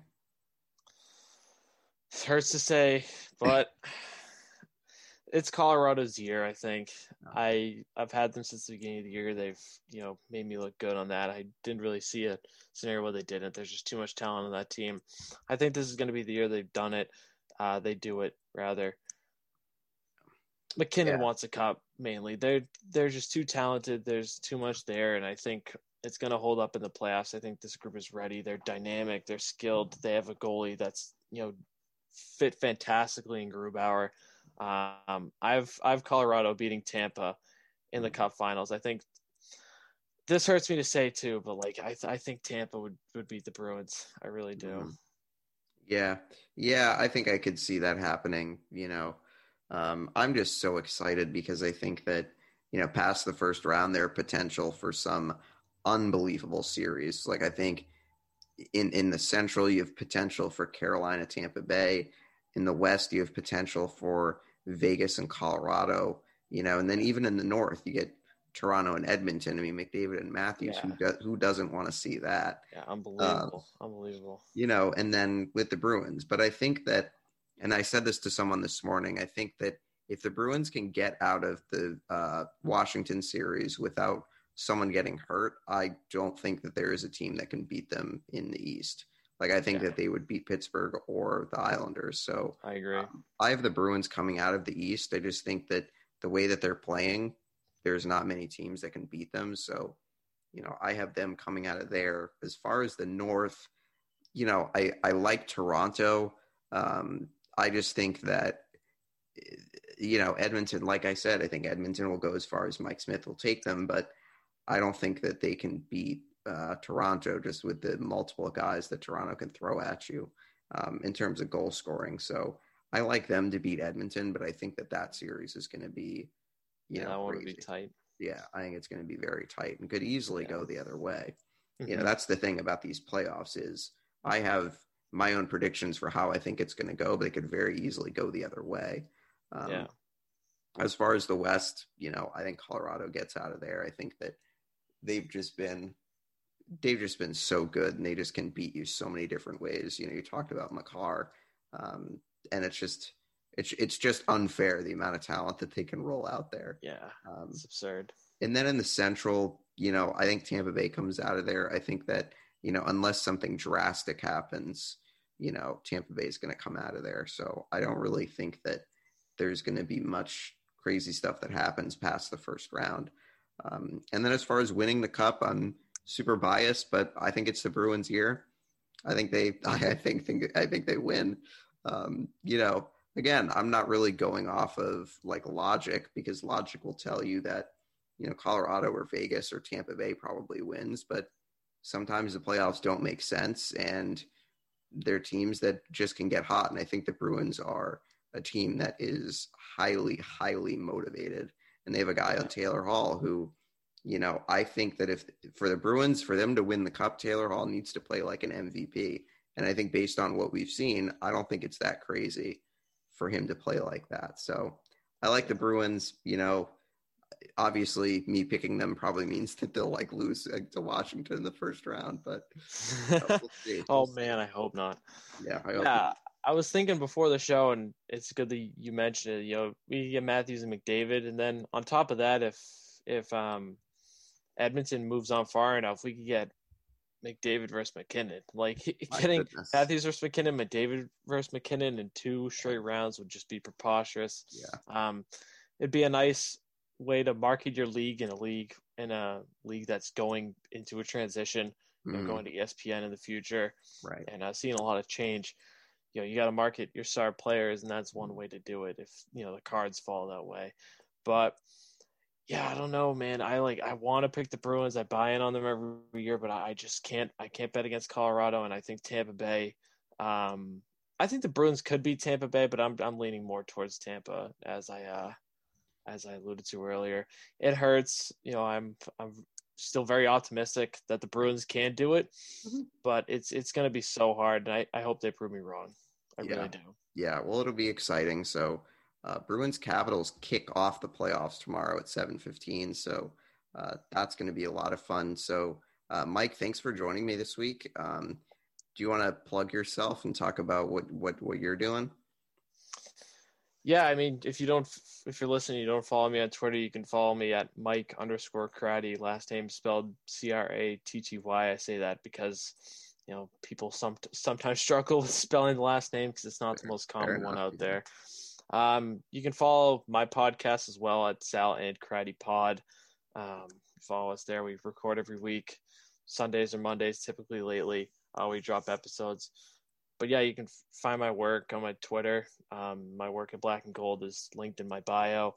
It hurts to say, but it's Colorado's year. I think I I've had them since the beginning of the year. They've you know made me look good on that. I didn't really see a scenario where they didn't. There's just too much talent on that team. I think this is going to be the year they've done it. Uh, they do it rather. MacKinnon Yeah. wants a cup mainly. They're they're just too talented. There's too much there, and I think it's going to hold up in the playoffs. I think this group is ready. They're dynamic. They're skilled. They have a goalie that's you know fit fantastically in Grubauer. Um, I've I've Colorado beating Tampa in the Cup Finals. I think this hurts me to say too, but like I th- I think Tampa would would beat the Bruins. I really do. Mhm. Yeah, yeah, I think I could see that happening. You know, um, I'm just so excited because I think that you know, past the first round, there potential for some unbelievable series. Like I think in in the Central, you have potential for Carolina, Tampa Bay. In the West, you have potential for Vegas and Colorado. You know, and then even in the North, you get Toronto and Edmonton. I mean, McDavid and Matthews. Who Yeah. do, who doesn't want to see that? Yeah, unbelievable, unbelievable. you know, and then with the Bruins. But I think that, and I said this to someone this morning, I think that if the Bruins can get out of the uh, Washington series without someone getting hurt, I don't think that there is a team that can beat them in the East. Like, I think Yeah. that they would beat Pittsburgh or the Islanders. So I agree. um, I have the Bruins coming out of the East. I just think that the way that they're playing, there's not many teams that can beat them. So, you know, I have them coming out of there. As far as the North, you know, I, I like Toronto. Um, I just think that, you know, Edmonton, like I said, I think Edmonton will go as far as Mike Smith will take them, but I don't think that they can beat uh, Toronto just with the multiple guys that Toronto can throw at you um, in terms of goal scoring. So I like them to beat Edmonton, but I think that that series is going to be, you yeah, know, that one crazy. be tight. Yeah, I think it's going to be very tight and could easily Yeah. go the other way. You Mhm. know, that's the thing about these playoffs is I have my own predictions for how I think it's going to go, but it could very easily go the other way. Um, yeah, As far as the West, you know, I think Colorado gets out of there. I think that they've just been they've just been so good and they just can beat you so many different ways. You know, you talked about Makar, um, and it's just it's it's just unfair the amount of talent that they can roll out there. yeah, Um, it's absurd. and then in the Central, you know, I think Tampa Bay comes out of there. I think that, you know, unless something drastic happens, you know, Tampa Bay is going to come out of there. So I don't really think that there's going to be much crazy stuff that happens past the first round. Um, and then as far as winning the cup, I'm super biased, but I think it's the Bruins year. I think they, I, think, think, I think they win. Um, you know, again, I'm not really going off of like logic because logic will tell you that you know, Colorado or Vegas or Tampa Bay probably wins. But sometimes the playoffs don't make sense, and they're teams that just can get hot. And I think the Bruins are a team that is highly, highly motivated. And they have a guy on Taylor Hall who, you know, I think that if for the Bruins, for them to win the cup, Taylor Hall needs to play like an MVP. And I think based on what we've seen, I don't think it's that crazy for him to play like that. So I like the Bruins, you know, obviously me picking them probably means that they'll like lose to Washington in the first round, but you know, we'll oh we'll man, I hope not. Yeah, I hope yeah. I was thinking before the show, and it's good that you mentioned it. You know, we get Matthews and McDavid, and then on top of that, if if um, Edmonton moves on far enough, we could get McDavid versus MacKinnon. Like My getting goodness. Matthews versus MacKinnon, McDavid versus MacKinnon in two straight rounds would just be preposterous. Yeah. Um, it'd be a nice way to market your league in a league in a league that's going into a transition, you know, mm-hmm. going to ESPN in the future, right? And uh, seeing a lot of change. You know, you got to market your star players, and that's one way to do it. If you know the cards fall that way, but yeah, I don't know, man. I like I want to pick the Bruins. I buy in on them every year, but I just can't. I can't bet against Colorado, and I think Tampa Bay. Um, I think the Bruins could beat Tampa Bay, but I'm I'm leaning more towards Tampa as I uh, as I alluded to earlier. It hurts. You know, I'm I'm still very optimistic that the Bruins can do it, mm-hmm. but it's it's going to be so hard, and I, I hope they prove me wrong. I yeah. really do. Yeah, well, it'll be exciting. So, uh, Bruins Capitals kick off the playoffs tomorrow at seven fifteen. So uh, that's going to be a lot of fun. So, uh, Mike, thanks for joining me this week. Um, do you want to plug yourself and talk about what what what you're doing? Yeah, I mean, if you don't, if you're listening, you don't follow me on Twitter, you can follow me at Mike underscore Cratty. Last name spelled C R A T T Y. I say that because you know people some sometimes struggle with spelling the last name because it's not the most common one out there. Um, you can follow my podcast as well at Sal and Cratty Pod. Um, follow us there. We record every week, Sundays or Mondays, typically lately. Uh, we drop episodes but yeah, you can find my work on my Twitter. Um, my work at Black and Gold is linked in my bio,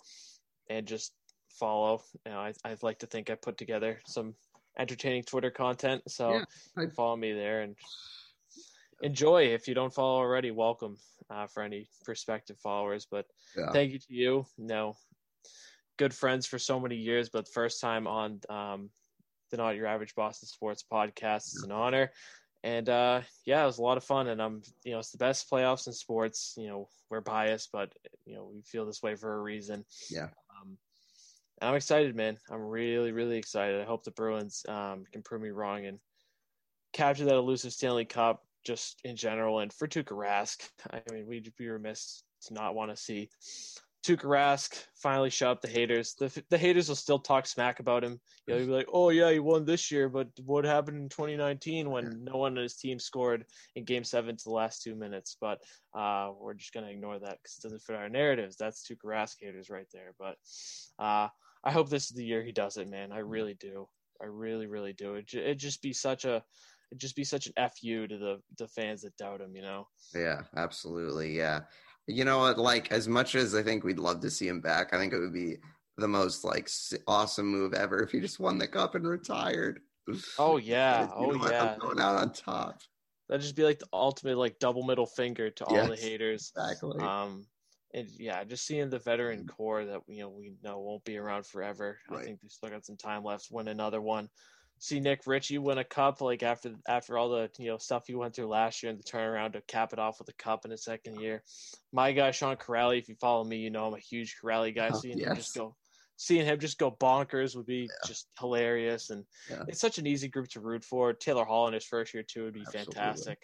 and just follow. You know, I I like to think I put together some entertaining Twitter content, so yeah, I... follow me there and enjoy. If you don't follow already, welcome uh, for any prospective followers. But yeah. thank you to you. no, good friends for so many years, but first time on um, the Not Your Average Boston Sports podcast is an honor and uh, yeah, it was a lot of fun. And I'm, you know, it's the best playoffs in sports. You know, we're biased, but you know, we feel this way for a reason. Yeah. Um, and I'm excited, man. I'm really, really excited. I hope the Bruins um, can prove me wrong and capture that elusive Stanley Cup just in general. And for Tuukka Rask, I mean, we'd be remiss to not want to see Tuukka Rask finally shut up the haters. The the haters will still talk smack about him. You know, he'll be like, "Oh yeah, he won this year, but what happened in 2019 when no one on his team scored in Game Seven to the last two minutes?" But uh, we're just gonna ignore that because it doesn't fit our narratives. That's Tuukka Rask haters right there. But uh, I hope this is the year he does it, man. I really do. I really, really do. It it just be such a it just be such an fu to the the fans that doubt him. You know. Yeah, absolutely. Yeah. You know what? Like, as much as I think we'd love to see him back, I think it would be the most like awesome move ever if he just won the cup and retired. Oh yeah, oh yeah, going out on top. That'd just be like the ultimate like double middle finger to all yes, the haters. Exactly. Um, and yeah, just seeing the veteran core that you know we know won't be around forever. Right. I think we still got some time left. Win another one see Nick Ritchie win a cup like after after all the you know stuff he went through last year and the turnaround to cap it off with a cup in his second year. My guy Sean Kuraly, if you follow me, you know I'm a huge Kuraly guy. Oh, seeing yes. him just go seeing him just go bonkers would be yeah. just hilarious and yeah. it's such an easy group to root for. Taylor Hall in his first year too would be Absolutely. fantastic.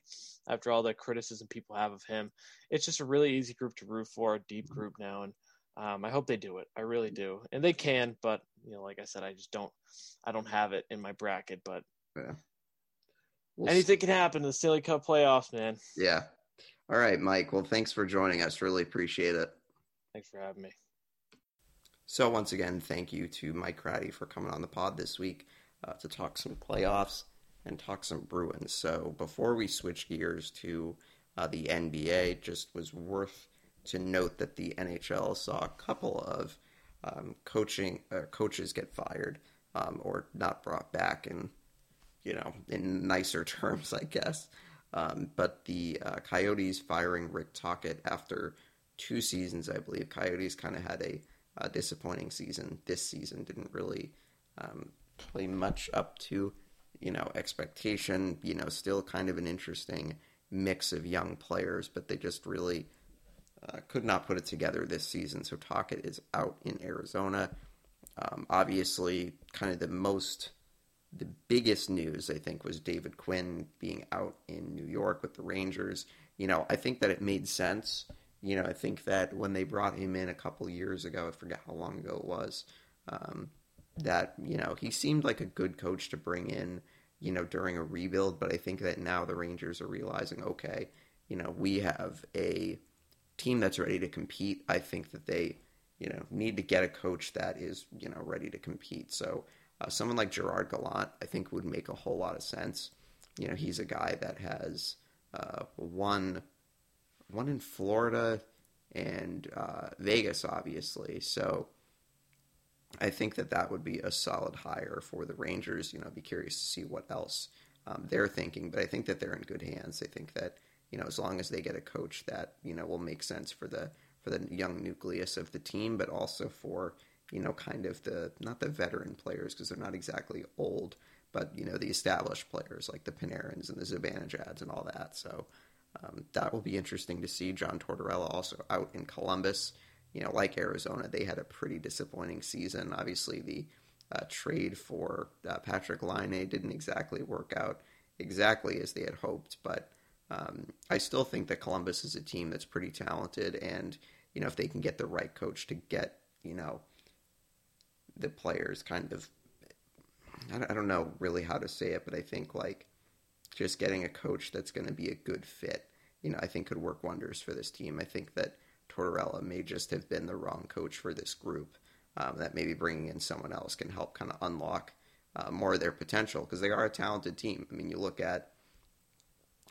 After all the criticism people have of him. It's just a really easy group to root for, a deep mm-hmm. group now and um, I hope they do it. I really do, and they can. But you know, like I said, I just don't. I don't have it in my bracket. But yeah. we'll anything see. can happen in the Stanley Cup playoffs, man. Yeah. All right, Mike. Well, thanks for joining us. Really appreciate it. Thanks for having me. So once again, thank you to Mike Cratty for coming on the pod this week uh, to talk some playoffs and talk some Bruins. So before we switch gears to uh, the NBA, just was worth to note that the NHL saw a couple of um, coaching uh, coaches get fired um, or not brought back, and you know, in nicer terms, I guess. Um, but the uh, Coyotes firing Rick Tocchet after two seasons, I believe. Coyotes kind of had a, a, disappointing season this season. Didn't really um, play much up to, you know, expectation. You know, still kind of an interesting mix of young players, but they just really uh, could not put it together this season. So Tocchet is out in Arizona. Um, obviously, kind of the most, the biggest news I think was David Quinn being out in New York with the Rangers. You know, I think that it made sense. You know, I think that when they brought him in a couple years ago, I forget how long ago it was, um, that you know he seemed like a good coach to bring in. You know, during a rebuild, but I think that now the Rangers are realizing, okay, you know, we have a team that's ready to compete. I think that they you know, need to get a coach that is, you know, ready to compete. So uh, someone like Gerard Gallant, I think, would make a whole lot of sense. You know, he's a guy that has uh, won one in Florida and uh, Vegas, obviously. So I think that that would be a solid hire for the Rangers. You know, I'd be curious to see what else um, they're thinking, but I think that they're in good hands. I think that you know, as long as they get a coach that you know will make sense for the for the young nucleus of the team, but also for you know kind of the not the veteran players because they're not exactly old, but you know the established players like the Panarins and the Zibanejads and all that. So um, that will be interesting to see. John Tortorella also out in Columbus. You know, like Arizona, they had a pretty disappointing season. Obviously, the uh, trade for uh, Patrik Laine didn't exactly work out exactly as they had hoped, but um, I still think that Columbus is a team that's pretty talented, and you know if they can get the right coach to get you know the players kind of I don't know really how to say it, but I think like just getting a coach that's going to be a good fit, you know, I think could work wonders for this team. I think that Tortorella may just have been the wrong coach for this group. Um, that maybe bringing in someone else can help kind of unlock uh, more of their potential because they are a talented team. I mean, you look at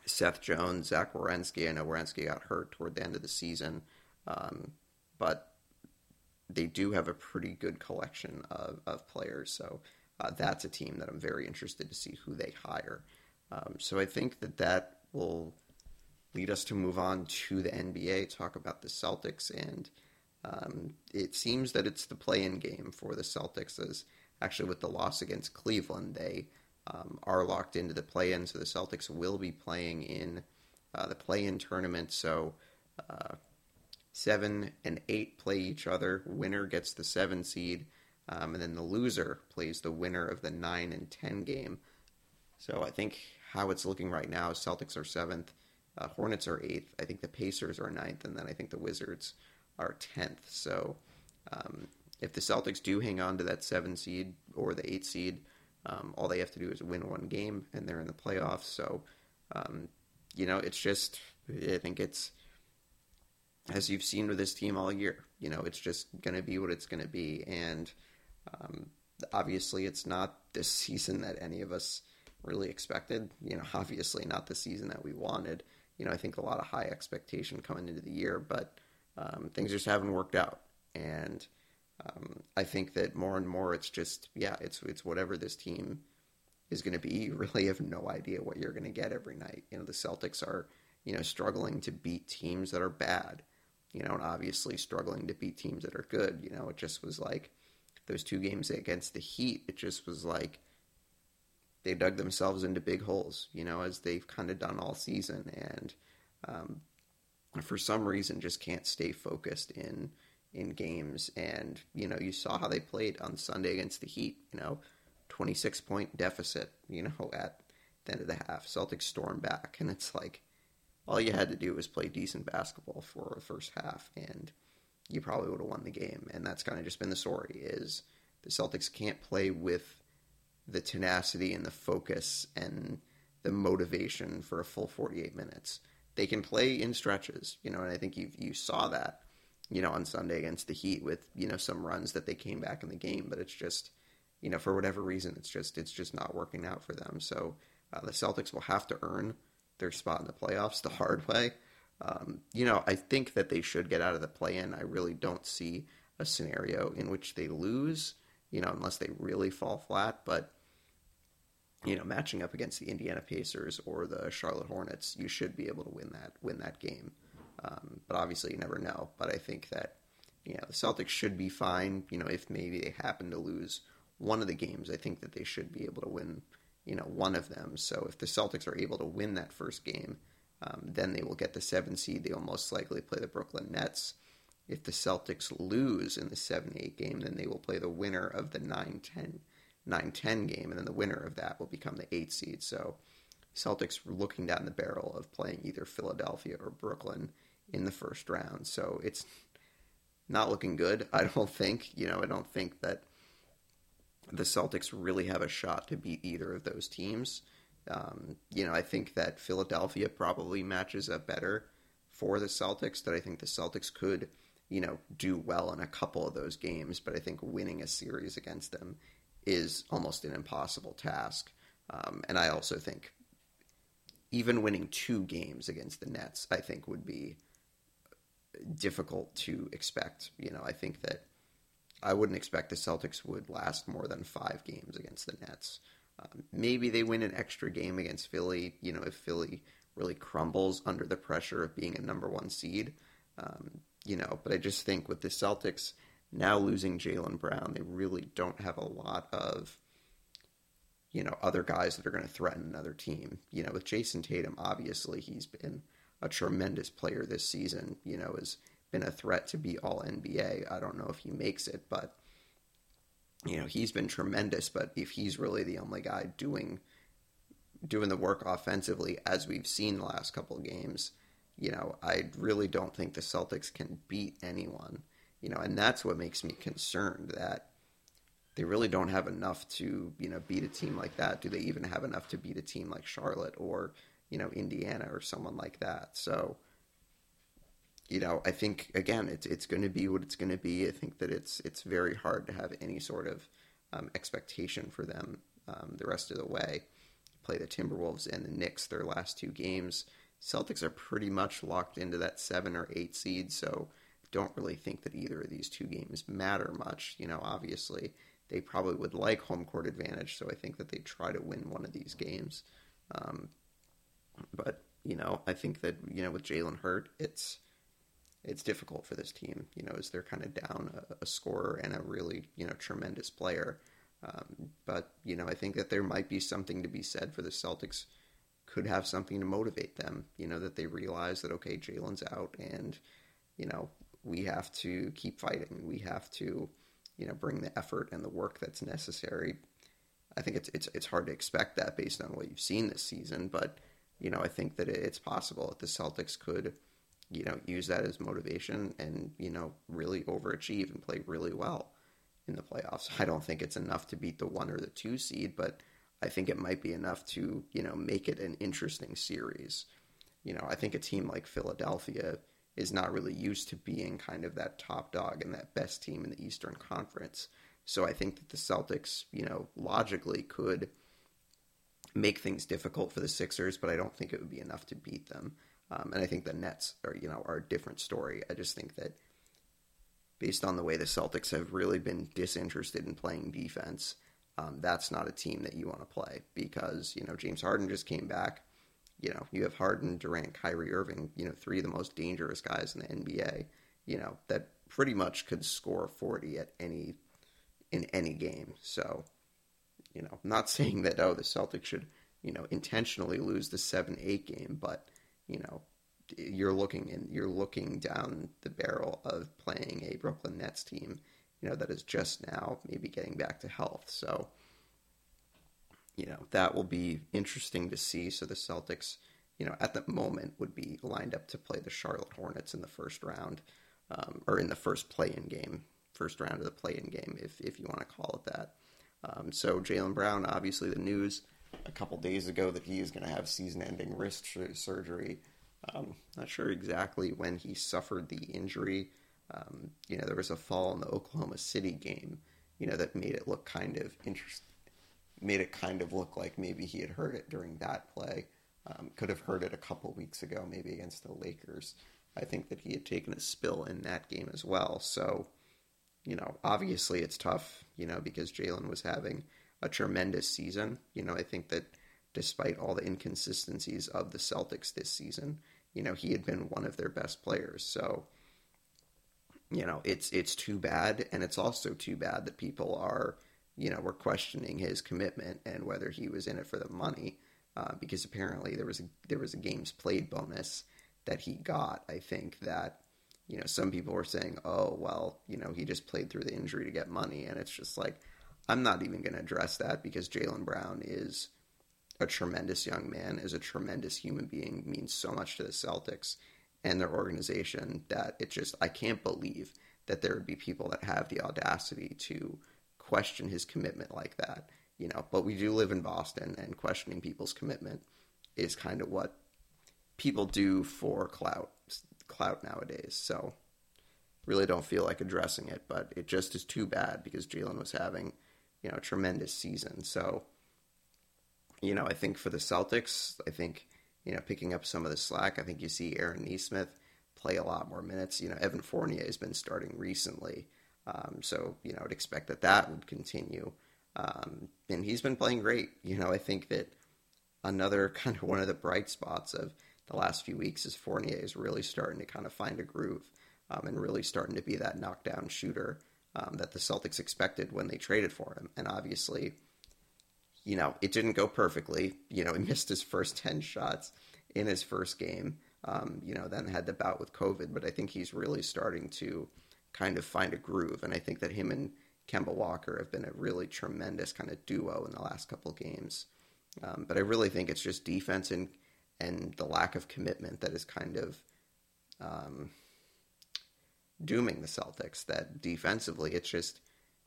Seth Jones, Zach Werenski. I know Werenski got hurt toward the end of the season, um, but they do have a pretty good collection of, of players. So uh, that's a team that I'm very interested to see who they hire. Um, so I think that that will lead us to move on to the NBA, talk about the Celtics, and um, it seems that it's the play-in game for the Celtics. As actually with the loss against Cleveland, they um, are locked into the play-in. So the Celtics will be playing in uh, the play-in tournament. So uh, seven and eight play each other. Winner gets the seven seed, um, and then the loser plays the winner of the nine and ten game. So I think how it's looking right now, Celtics are seventh, uh, Hornets are eighth. I think the Pacers are ninth, and then I think the Wizards are tenth. So um, if the Celtics do hang on to that seven seed or the eight seed, um, all they have to do is win one game, and they're in the playoffs. So, um, you know, it's just I think it's as you've seen with this team all year. You know, it's just going to be what it's going to be, and um, obviously, it's not this season that any of us really expected. You know, obviously, not the season that we wanted. You know, I think a lot of high expectation coming into the year, but um, things just haven't worked out, and um, I think that more and more it's just yeah, it's it's whatever this team is going to be. You really have no idea what you're going to get every night. You know, the Celtics are you know struggling to beat teams that are bad. You know, and obviously struggling to beat teams that are good. You know, it just was like those two games against the Heat. It just was like they dug themselves into big holes. You know, as they've kind of done all season, and um, for some reason just can't stay focused in in games. And, you know, you saw how they played on Sunday against the Heat, you know, 26 point deficit, you know, at the end of the half. Celtics storm back. And it's like, all you had to do was play decent basketball for the first half, and you probably would have won the game. And that's kind of just been the story is the Celtics can't play with the tenacity and the focus and the motivation for a full 48 minutes. They can play in stretches, you know, and I think you you saw that you know, on Sunday against the Heat with, you know, some runs that they came back in the game, but it's just, you know, for whatever reason, it's just it's just not working out for them. So uh, the Celtics will have to earn their spot in the playoffs the hard way. Um, you know, I think that they should get out of the play-in. I really don't see a scenario in which they lose, you know, unless they really fall flat. But you know, matching up against the Indiana Pacers or the Charlotte Hornets, you should be able to win that win that game. Um, but obviously, you never know. But I think that you know the Celtics should be fine. You know, if maybe they happen to lose one of the games, I think that they should be able to win. You know, one of them. So if the Celtics are able to win that first game, um, then they will get the seven seed. They will most likely play the Brooklyn Nets. If the Celtics lose in the 7 8 game, then they will play the winner of the 9 10 9 10 game, and then the winner of that will become the 8 seed. So Celtics looking down the barrel of playing either Philadelphia or Brooklyn in the first round. So it's not looking good, I don't think. You know, I don't think that the Celtics really have a shot to beat either of those teams. Um, you know, I think that Philadelphia probably matches up better for the Celtics. That I think the Celtics could, you know, do well in a couple of those games, but I think winning a series against them is almost an impossible task. Um, and I also think even winning two games against the Nets, I think would be difficult to expect. You know, I think that I wouldn't expect the Celtics would last more than five games against the Nets. Um, maybe they win an extra game against Philly. You know, if Philly really crumbles under the pressure of being a number one seed. Um, you know, but I just think with the Celtics now losing Jaylen Brown, they really don't have a lot of, you know, other guys that are going to threaten another team. You know, with Jayson Tatum, obviously he's been a tremendous player this season. You know, has been a threat to be All NBA. I don't know if he makes it, but you know he's been tremendous. But if he's really the only guy doing doing the work offensively, as we've seen the last couple of games, you know, I really don't think the Celtics can beat anyone you know, and that's what makes me concerned that they really don't have enough to, you know, beat a team like that. Do they even have enough to beat a team like Charlotte or, you know, Indiana or someone like that? So, you know, I think again, it's it's going to be what it's going to be. I think that it's it's very hard to have any sort of um, expectation for them um, the rest of the way. Play the Timberwolves and the Knicks their last two games. Celtics are pretty much locked into that seven or eight seed, so don't really think that either of these two games matter much. You know, obviously they probably would like home court advantage, so I think that they try to win one of these games. Um, but you know, I think that you know with Jaylen Hurt, it's it's difficult for this team. You know, as they're kind of down a, a scorer and a really you know tremendous player. Um, but you know, I think that there might be something to be said for the Celtics. Could have something to motivate them. You know that they realize that okay, Jaylen's out, and you know we have to keep fighting. We have to, you know, bring the effort and the work that's necessary. I think it's it's it's hard to expect that based on what you've seen this season, but you know, I think that it's possible that the Celtics could, you know, use that as motivation and you know really overachieve and play really well in the playoffs. I don't think it's enough to beat the one or the two seed, but I think it might be enough to you know make it an interesting series. You know, I think a team like Philadelphia is not really used to being kind of that top dog and that best team in the Eastern Conference. So I think that the Celtics, you know, logically could make things difficult for the Sixers, but I don't think it would be enough to beat them. Um, and I think the Nets are, you know, are a different story. I just think that based on the way the Celtics have really been disinterested in playing defense, um, that's not a team that you want to play because you know James Harden just came back you know, you have Harden, Durant, Kyrie Irving, you know, three of the most dangerous guys in the NBA, you know, that pretty much could score 40 at any in any game. So, you know, I'm not saying that oh the Celtics should, you know, intentionally lose the 7-8 game, but, you know, you're looking in you're looking down the barrel of playing a Brooklyn Nets team, you know, that is just now maybe getting back to health. So, you know, that will be interesting to see. So the Celtics, you know, at the moment would be lined up to play the Charlotte Hornets in the first round, um, or in the first play-in game, first round of the play-in game, if if you want to call it that. Um, so Jaylen Brown, obviously the news a couple days ago that he is going to have season-ending wrist surgery. Um, not sure exactly when he suffered the injury. Um, you know, there was a fall in the Oklahoma City game, you know, that made it look kind of interesting made it kind of look like maybe he had heard it during that play. Um, could have heard it a couple weeks ago, maybe against the Lakers. I think that he had taken a spill in that game as well. So, you know, obviously it's tough, you know, because Jaylen was having a tremendous season. You know, I think that despite all the inconsistencies of the Celtics this season, you know, he had been one of their best players. So, you know, it's it's too bad, and it's also too bad that people are, you know, were questioning his commitment and whether he was in it for the money, uh, because apparently there was a there was a games played bonus that he got. I think that you know, some people were saying, oh, well, you know, he just played through the injury to get money. And it's just like, I'm not even going to address that because Jaylen Brown is a tremendous young man, is a tremendous human being, means so much to the Celtics and their organization that it just, I can't believe that there would be people that have the audacity to question his commitment like that. You know, but we do live in Boston and questioning people's commitment is kind of what people do for clout clout nowadays. So really don't feel like addressing it, but it just is too bad because Jaylen was having, you know, a tremendous season. So, you know, I think for the Celtics, I think, you know, picking up some of the slack, I think you see Aaron Nesmith play a lot more minutes. You know, Evan Fournier has been starting recently. Um, so, you know, I'd expect that that would continue. Um, and he's been playing great. You know, I think that another kind of one of the bright spots of the last few weeks is Fournier is really starting to kind of find a groove um, and really starting to be that knockdown shooter um, that the Celtics expected when they traded for him. And obviously, you know, it didn't go perfectly. You know, he missed his first 10 shots in his first game, um, you know, then had the bout with COVID. But I think he's really starting to kind of find a groove. And I think that him and Kemba Walker have been a really tremendous kind of duo in the last couple games. Um, but I really think it's just defense and and the lack of commitment that is kind of um, dooming the Celtics. That defensively, it's just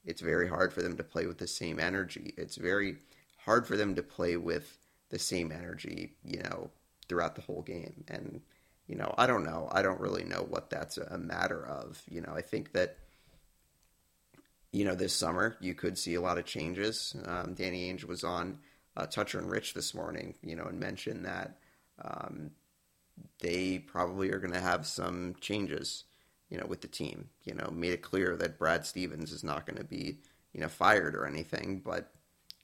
it's very hard for them to play with the same energy. It's very hard for them to play with the same energy, you know, throughout the whole game. And you know, I don't know. I don't really know what that's a matter of. You know, I think that you know this summer you could see a lot of changes. Um, Danny Ainge was on uh, Toucher and Rich this morning, you know, and mentioned that um, they probably are going to have some changes, you know, with the team. You know, made it clear that Brad Stevens is not going to be, you know, fired or anything, but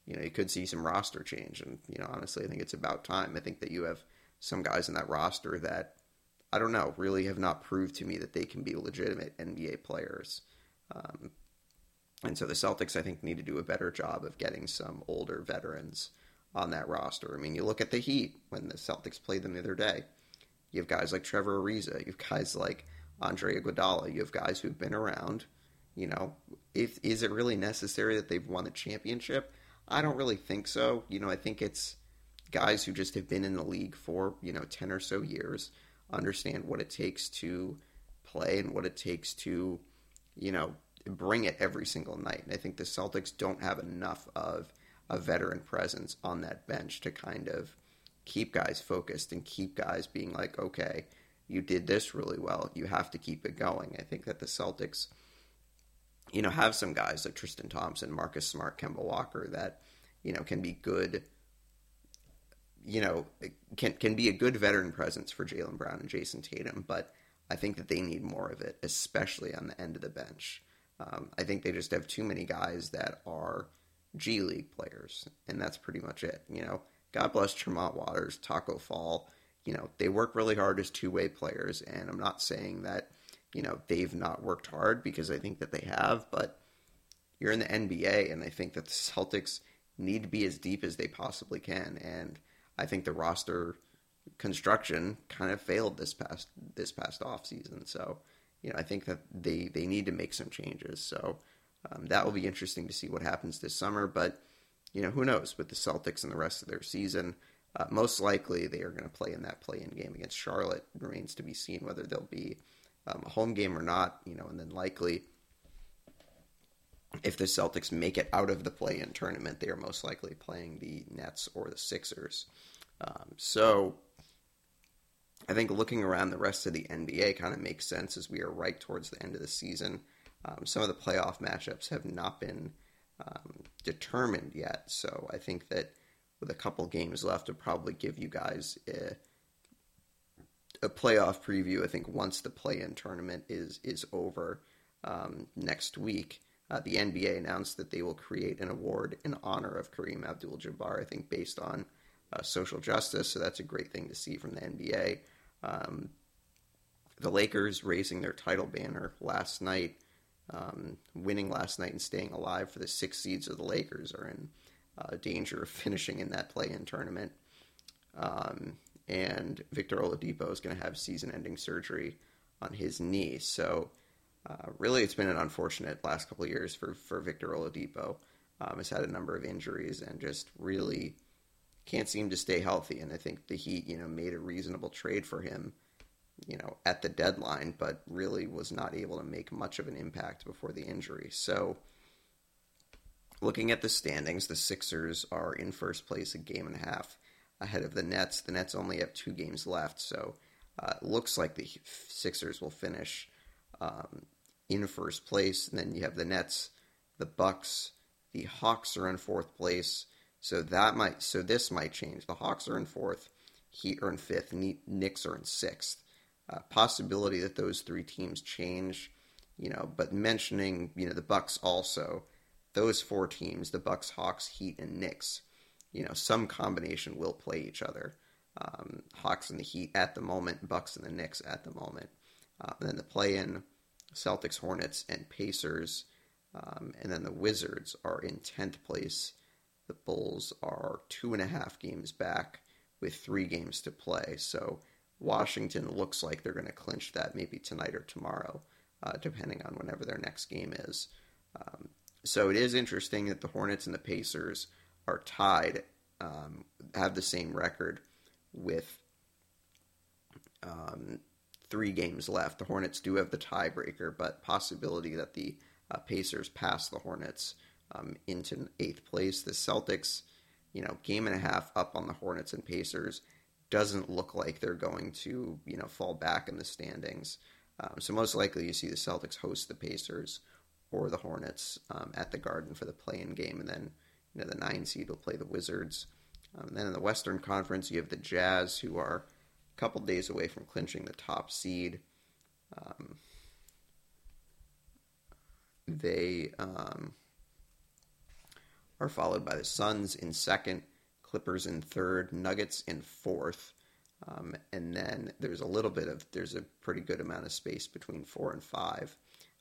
you know, you could see some roster change. And you know, honestly, I think it's about time. I think that you have some guys in that roster that I don't know really have not proved to me that they can be legitimate NBA players. Um, and so the Celtics, I think, need to do a better job of getting some older veterans on that roster. I mean, you look at the Heat when the Celtics played them the other day. You have guys like Trevor Ariza. You have guys like Andre Iguodala. You have guys who've been around. You know, if is it really necessary that they've won the championship? I don't really think so. You know, I think it's guys who just have been in the league for you know ten or so years, understand what it takes to play and what it takes to, you know, bring it every single night. And I think the Celtics don't have enough of a veteran presence on that bench to kind of keep guys focused and keep guys being like, okay, you did this really well. You have to keep it going. I think that the Celtics, you know, have some guys like Tristan Thompson, Marcus Smart, Kemba Walker that, you know, can be good, you know, can can be a good veteran presence for Jaylen Brown and Jayson Tatum, but I think that they need more of it, especially on the end of the bench. Um, I think they just have too many guys that are G League players, and that's pretty much it. You know, God bless Tremont Waters, Tacko Fall. You know, they work really hard as two way players, and I'm not saying that you know they've not worked hard because I think that they have, but you're in the NBA, and I think that the Celtics need to be as deep as they possibly can, and I think the roster construction kind of failed this past this past off season. So, you know, I think that they they need to make some changes. So, um, that will be interesting to see what happens this summer. But you know, who knows with the Celtics and the rest of their season. Uh, most likely, they are going to play in that play-in game against Charlotte. Remains to be seen whether they'll be um, a home game or not. You know, and then likely, if the Celtics make it out of the play-in tournament, they are most likely playing the Nets or the Sixers. Um, so, I think looking around the rest of the NBA kind of makes sense as we are right towards the end of the season. Um, some of the playoff matchups have not been um, determined yet, so I think that with a couple games left, to probably give you guys a, a, playoff preview. I think once the play-in tournament is is over um, next week, uh, the NBA announced that they will create an award in honor of Kareem Abdul-Jabbar. I think based on uh, social justice, so that's a great thing to see from the NBA. Um, the Lakers raising their title banner last night, um, winning last night and staying alive for the six seeds of the Lakers are in uh, danger of finishing in that play-in tournament. Um, and Victor Oladipo is going to have season-ending surgery on his knee. So, uh, really, it's been an unfortunate last couple of years for for Victor Oladipo. Um, has had a number of injuries and just really can't seem to stay healthy. And I think the Heat, you know, made a reasonable trade for him, you know, at the deadline, but really was not able to make much of an impact before the injury. So, looking at the standings, the Sixers are in first place, a game and a half ahead of the Nets. The Nets only have two games left, so uh, looks like the Sixers will finish um, in first place. And then you have the Nets, the Bucks, the Hawks are in fourth place. So that might so this might change. The Hawks are in fourth, Heat are in fifth, Knicks are in sixth. Uh, possibility that those three teams change, you know. But mentioning you know the Bucks also, those four teams, the Bucks, Hawks, Heat, and Knicks, you know, some combination will play each other. Um, Hawks and the Heat at the moment, Bucks and the Knicks at the moment. Uh, then the play-in, Celtics, Hornets, and Pacers, um, and then the Wizards are in tenth place. The Bulls are two and a half games back with three games to play. So Washington looks like they're going to clinch that maybe tonight or tomorrow, uh, depending on whenever their next game is. Um, so it is interesting that the Hornets and the Pacers are tied, um, have the same record with um, three games left. The Hornets do have the tiebreaker, but possibility that the uh, Pacers pass the Hornets um, into eighth place. The Celtics, you know, game and a half up on the Hornets and Pacers doesn't look like they're going to, you know, fall back in the standings. Um, so most likely you see the Celtics host the Pacers or the Hornets um, at the Garden for the play-in game, and then you know the nine seed will play the Wizards. Um, then in the Western Conference, you have the Jazz, who are a couple days away from clinching the top seed. Um, they um, are followed by the Suns in second, Clippers in third, Nuggets in fourth. Um, and then there's a little bit of there's a pretty good amount of space between four and five.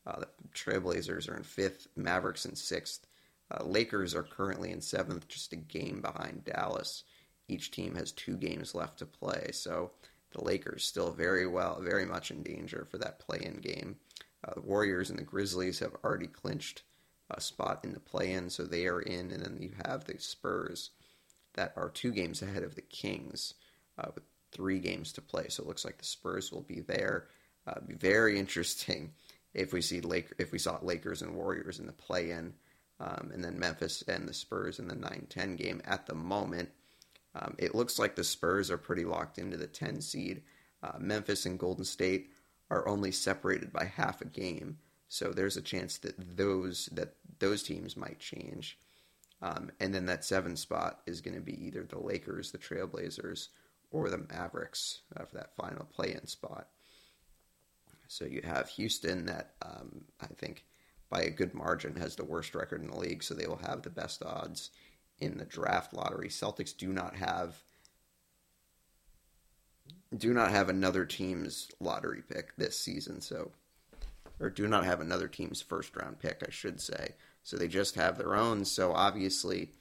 Uh, the Trailblazers are in fifth, Mavericks in sixth, uh, Lakers are currently in seventh, just a game behind Dallas. Each team has two games left to play, so the Lakers still very well, very much in danger for that play-in game. Uh, the Warriors and the Grizzlies have already clinched a spot in the play-in, so they are in, and then you have the Spurs that are two games ahead of the Kings uh, with three games to play. So it looks like the Spurs will be there. Uh, be very interesting if we see if we saw Lakers and Warriors in the play-in um, and then Memphis and the Spurs in the 9 10 game at the moment. Um, it looks like the Spurs are pretty locked into the 10 seed. Uh, Memphis and Golden State are only separated by half a game, so there's a chance that those that those teams might change. Um, and then that seven spot is going to be either the Lakers, the Trailblazers, or the Mavericks uh, for that final play-in spot. So you have Houston that um, I think by a good margin, has the worst record in the league, so they will have the best odds in the draft lottery. Celtics do not have do not have another team's lottery pick this season, so or do not have another team's first round pick, I should say. So they just have their own. So obviously,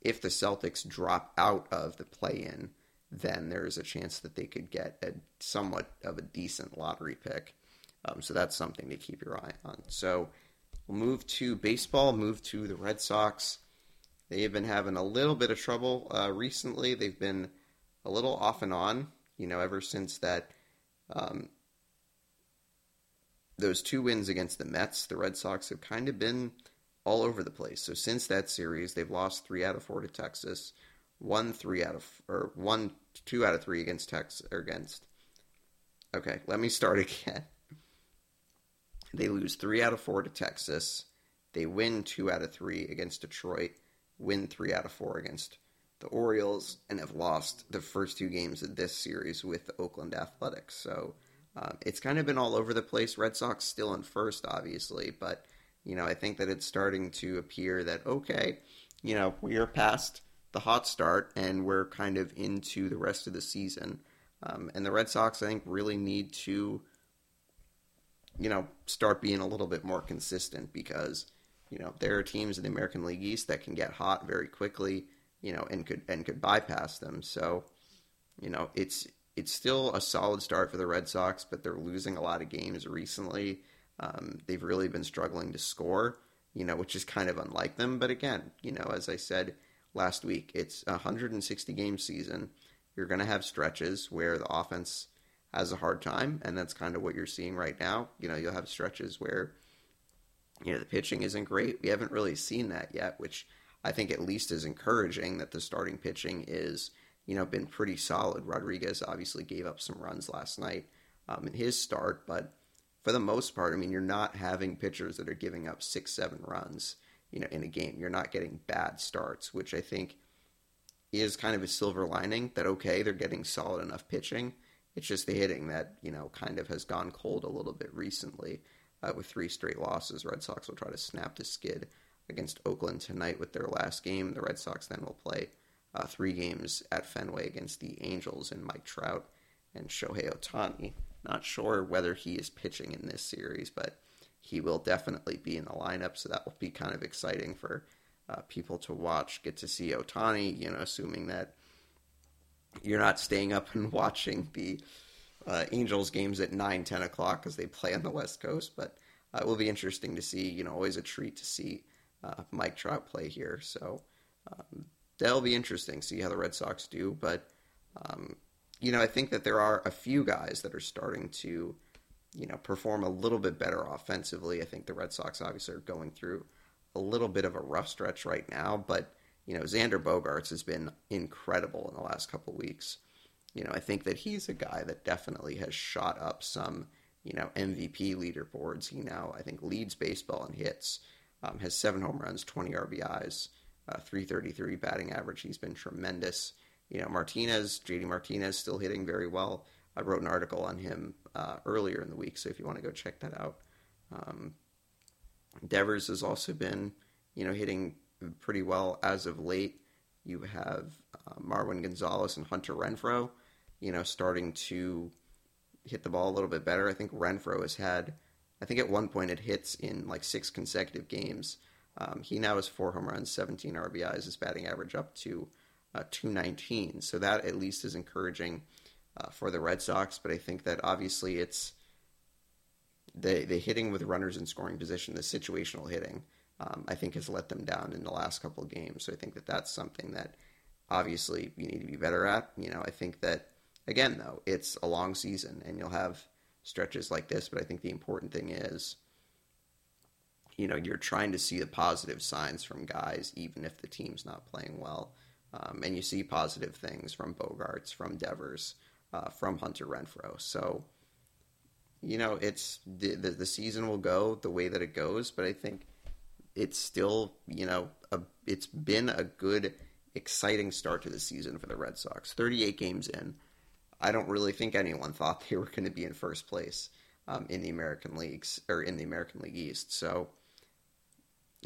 if the Celtics drop out of the play in, then there is a chance that they could get a somewhat of a decent lottery pick. Um, so that's something to keep your eye on. So We'll move to baseball, move to the Red Sox. They have been having a little bit of trouble uh, recently. They've been a little off and on, you know, ever since that um, those two wins against the Mets. The Red Sox have kind of been all over the place. So since that series, they've lost three out of four to Texas, one three out of or one two out of three against Texas or against. Okay, let me start again. They lose three out of four to Texas. They win two out of three against Detroit, win three out of four against the Orioles, and have lost the first two games of this series with the Oakland Athletics. So um, it's kind of been all over the place. Red Sox still in first, obviously, but You know, I think that it's starting to appear that, okay, you know, we are past the hot start and we're kind of into the rest of the season. Um, and the Red Sox, I think, really need to, you know, start being a little bit more consistent because, you know, there are teams in the American League East that can get hot very quickly, you know, and could and could bypass them. So, you know, it's it's still a solid start for the Red Sox, but they're losing a lot of games recently. Um, they've really been struggling to score, you know, which is kind of unlike them. But again, you know, as I said last week, it's a 160 game season. You're going to have stretches where the offense has a hard time, and that's kind of what you're seeing right now. You know, you'll have stretches where you know the pitching isn't great. We haven't really seen that yet, which I think at least is encouraging that the starting pitching is you know been pretty solid. Rodriguez obviously gave up some runs last night um, in his start, but for the most part, I mean, you're not having pitchers that are giving up six, seven runs, you know, in a game. You're not getting bad starts, which I think is kind of a silver lining. That okay, they're getting solid enough pitching. It's just the hitting that you know kind of has gone cold a little bit recently. Uh, with three straight losses, Red Sox will try to snap the skid against Oakland tonight with their last game. The Red Sox then will play uh, three games at Fenway against the Angels and Mike Trout and Shohei Ohtani. Not sure whether he is pitching in this series, but he will definitely be in the lineup, so that will be kind of exciting for uh, people to watch. Get to see Ohtani, you know, assuming that you're not staying up and watching the uh, Angels games at 9, 10 o'clock because they play on the West Coast, but uh, it will be interesting to see, you know, always a treat to see uh, Mike Trout play here. So um, that'll be interesting, see how the Red Sox do, but um, you know, I think that there are a few guys that are starting to, you know, perform a little bit better offensively. I think the Red Sox obviously are going through a little bit of a rough stretch right now, but you know, Xander Bogaerts has been incredible in the last couple weeks. You know, I think that he's a guy that definitely has shot up some, you know, MVP leaderboards. He now, I think, leads baseball in hits, um, has seven home runs, 20 RBIs, uh, 333 batting average. He's been tremendous you know, Martinez, JD Martinez, still hitting very well. I wrote an article on him uh, earlier in the week, so if you want to go check that out. Um, Devers has also been, you know, hitting pretty well as of late. You have uh, Marwin Gonzalez and Hunter Renfroe, you know, starting to hit the ball a little bit better. I think Renfroe has had, I think at one point it hits in like six consecutive games. Um, he now has four home runs, 17 RBIs, his batting average up to uh, 219. So that at least is encouraging uh, for the Red Sox. But I think that obviously it's the the hitting with runners in scoring position, the situational hitting, um, I think has let them down in the last couple of games. So I think that that's something that obviously you need to be better at. You know, I think that again though it's a long season and you'll have stretches like this. But I think the important thing is you know you're trying to see the positive signs from guys even if the team's not playing well um, and you see positive things from Bogaerts, from Devers, uh, from Hunter Renfroe. So, you know, it's the, the, the season will go the way that it goes, but I think it's still, you know, a, it's been a good, exciting start to the season for the Red Sox. 38 games in. I don't really think anyone thought they were going to be in first place um, in the American leagues or in the American League East. So,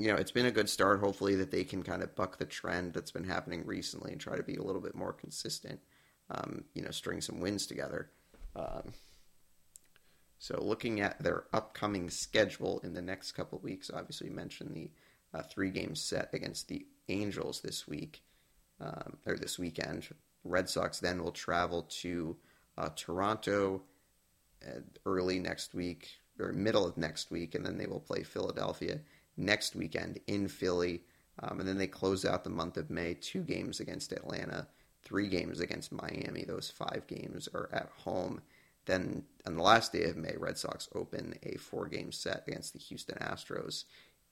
you know, it's been a good start. Hopefully, that they can kind of buck the trend that's been happening recently and try to be a little bit more consistent. Um, you know, string some wins together. Um, so, looking at their upcoming schedule in the next couple weeks, obviously, mentioned the uh, three game set against the Angels this week um, or this weekend. Red Sox then will travel to uh, Toronto uh, early next week or middle of next week, and then they will play Philadelphia next weekend in Philly. Um, and then they close out the month of May, two games against Atlanta, three games against Miami. Those five games are at home. Then on the last day of May, Red Sox open a four game set against the Houston Astros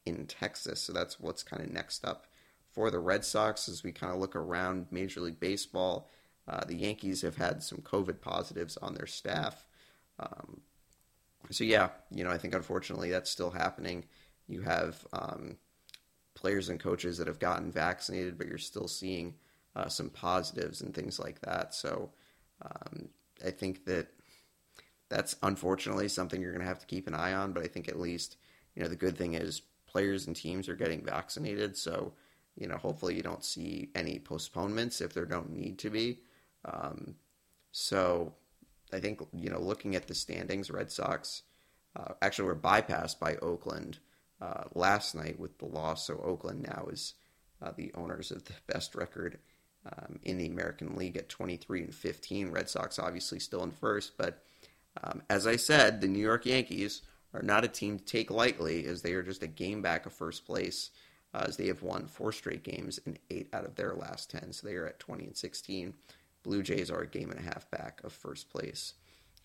in Texas. So that's what's kind of next up for the Red Sox as we kind of look around Major League Baseball. Uh, the Yankees have had some COVID positives on their staff. Um, so, yeah, you know, I think unfortunately that's still happening. You have um, players and coaches that have gotten vaccinated, but you're still seeing uh, some positives and things like that. So um, I think that that's unfortunately something you're going to have to keep an eye on. But I think at least you know the good thing is players and teams are getting vaccinated. So, you know, hopefully you don't see any postponements if there don't need to be. Um, so, I think you know, looking at the standings, Red Sox uh, actually were bypassed by Oakland uh, last night with the loss. So Oakland now is uh, the owners of the best record um, in the American League at 23 and 15. Red Sox obviously still in first, but um, as I said, the New York Yankees are not a team to take lightly, as they are just a game back of first place, uh, as they have won four straight games and eight out of their last 10. So they are at 20 and 16. Blue Jays are a game and a half back of first place.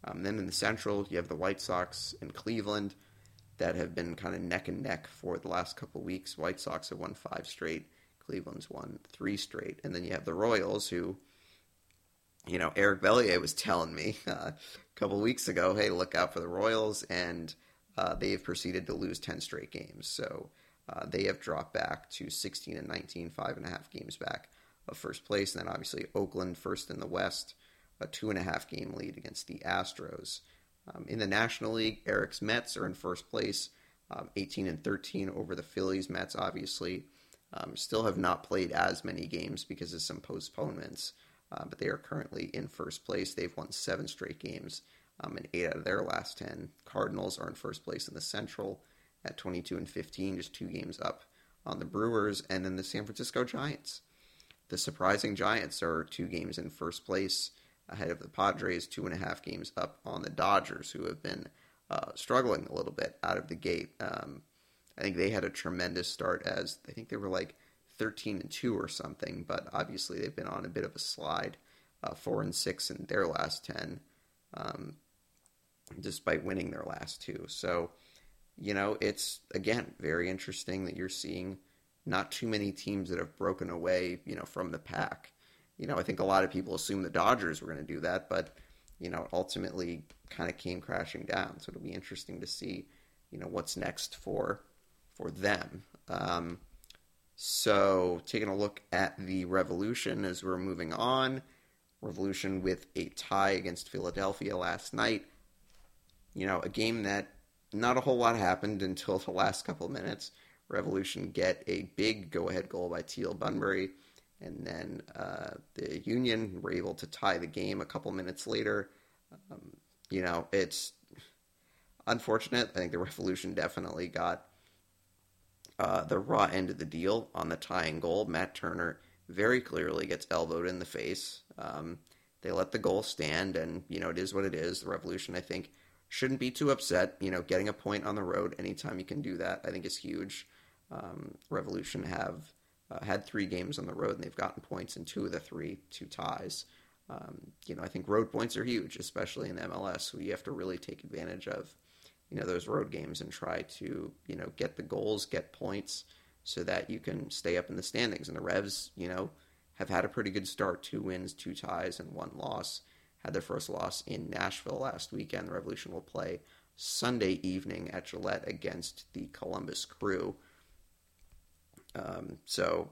Um, then in the Central, you have the White Sox and Cleveland that have been kind of neck and neck for the last couple weeks. White Sox have won five straight. Cleveland's won three straight. And then you have the Royals, who, you know, Eric Bellier was telling me uh, a couple weeks ago, hey, look out for the Royals. And uh, they have proceeded to lose 10 straight games. So uh, they have dropped back to 16 and 19, five and a half games back of first place. And then obviously Oakland first in the West, a two and a half game lead against the Astros. Um, in the National League, Eric's Mets are in first place, um, 18 and 13 over the Phillies. Mets obviously um, still have not played as many games because of some postponements, uh, but they are currently in first place. They've won seven straight games um, and eight out of their last 10. Cardinals are in first place in the Central at 22 and 15, just two games up on the Brewers, and then the San Francisco Giants. The surprising Giants are two games in first place ahead of the Padres, two and a half games up on the Dodgers, who have been uh, struggling a little bit out of the gate. Um, I think they had a tremendous start as I think they were like 13 and 2 or something, but obviously they've been on a bit of a slide, uh, 4 and 6 in their last 10, um, despite winning their last two. So, you know, it's again very interesting that you're seeing not too many teams that have broken away, you know, from the pack you know, I think a lot of people assumed the Dodgers were going to do that, but you know, ultimately kind of came crashing down. So it'll be interesting to see, you know, what's next for for them. Um, so taking a look at the Revolution as we're moving on, Revolution with a tie against Philadelphia last night. You know, a game that not a whole lot happened until the last couple minutes. Revolution get a big go-ahead goal by Teal Bunbury and then uh, the Union were able to tie the game a couple minutes later. Um, you know, it's unfortunate. I think the Revolution definitely got uh, the raw end of the deal on the tying goal. Matt Turner very clearly gets elbowed in the face. Um, they let the goal stand, and you know it is what it is. The Revolution, I think, shouldn't be too upset. You know, getting a point on the road anytime you can do that, I think, is huge. Um, Revolution have uh, had three games on the road and they've gotten points in two of the three, two ties. Um, you know, I think road points are huge, especially in MLS. So you have to really take advantage of, you know, those road games and try to, you know, get the goals, get points, so that you can stay up in the standings. And the Revs, you know, have had a pretty good start: two wins, two ties, and one loss. Had their first loss in Nashville last weekend. The Revolution will play Sunday evening at Gillette against the Columbus Crew. Um, so,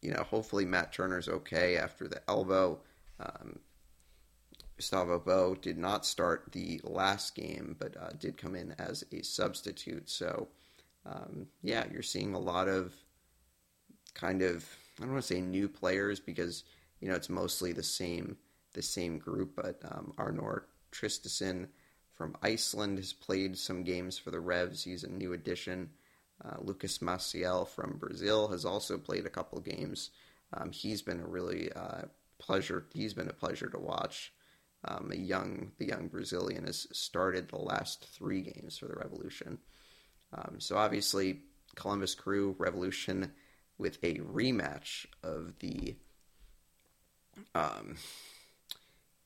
you know, hopefully Matt Turner's okay after the elbow. Um, Gustavo Bou did not start the last game, but uh, did come in as a substitute. So, um, yeah, you're seeing a lot of kind of I don't want to say new players because you know it's mostly the same the same group, but um, Arnor Traustason from Iceland has played some games for the Revs. He's a new addition. Uh, Lucas Maciel from Brazil has also played a couple games. Um, he's been a really uh, pleasure. He's been a pleasure to watch. Um, a young, the young Brazilian has started the last three games for the Revolution. Um, so obviously, Columbus Crew Revolution with a rematch of the um,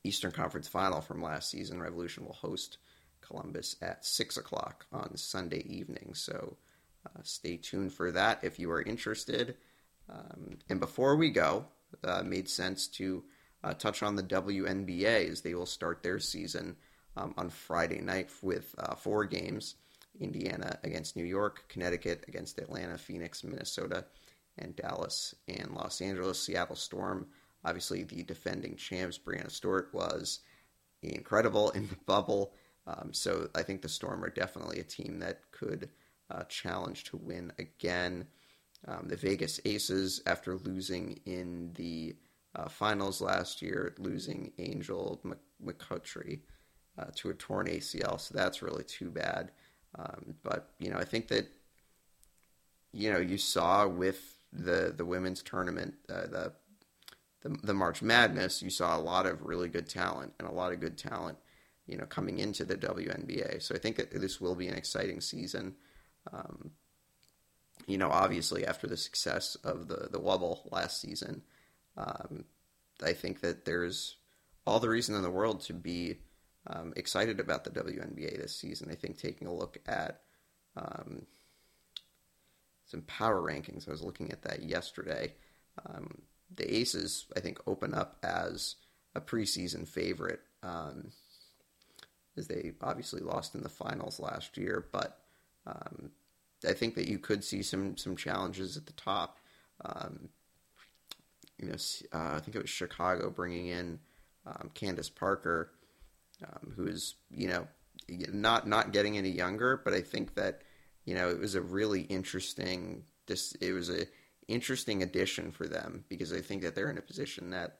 Eastern Conference Final from last season. Revolution will host Columbus at six o'clock on Sunday evening. So uh, stay tuned for that if you are interested. Um, and before we go, uh, made sense to uh, touch on the WNBA as they will start their season um, on Friday night with uh, four games Indiana against New York, Connecticut against Atlanta, Phoenix, Minnesota, and Dallas and Los Angeles. Seattle Storm, obviously the defending champs, Breanna Stewart was incredible in the bubble. Um, so I think the Storm are definitely a team that could uh, challenge to win again. Um, the Vegas Aces, after losing in the uh, finals last year, losing Angel McCoughtry uh, to a torn ACL, so that's really too bad. Um, but you know, I think that you know you saw with the the women's tournament, uh, the, the the March Madness, you saw a lot of really good talent and a lot of good talent, you know, coming into the WNBA. So I think that this will be an exciting season. Um, you know, obviously after the success of the the Wubble last season, um, I think that there's all the reason in the world to be um, excited about the WNBA this season. I think taking a look at um, some power rankings, I was looking at that yesterday. Um, the Aces, I think, open up as a preseason favorite, um, as they obviously lost in the finals last year. But um, I think that you could see some some challenges at the top. Um, you know, uh, I think it was Chicago bringing in Candace Parker um, who is you know not not getting any younger, but I think that you know it was a really interesting this it was a interesting addition for them because I think that they're in a position that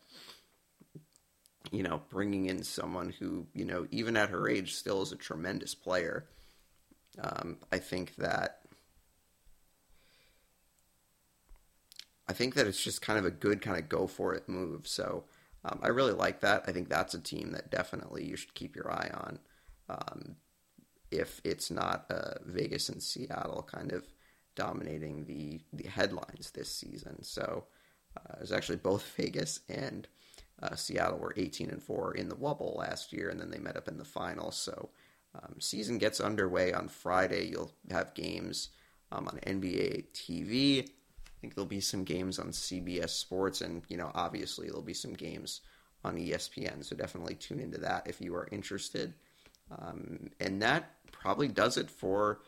you know bringing in someone who you know even at her age still is a tremendous player. Um, I think that I think that it's just kind of a good kind of go for it move. So um, I really like that. I think that's a team that definitely you should keep your eye on. Um, if it's not uh, Vegas and Seattle kind of dominating the the headlines this season, so uh, it was actually both Vegas and uh, Seattle were 18 and four in the Wubble last year, and then they met up in the final. So um, season gets underway on Friday. You'll have games um, on NBA TV. I think there'll be some games on CBS Sports, and you know, obviously there'll be some games on ESPN. So definitely tune into that if you are interested. Um, and that probably does it for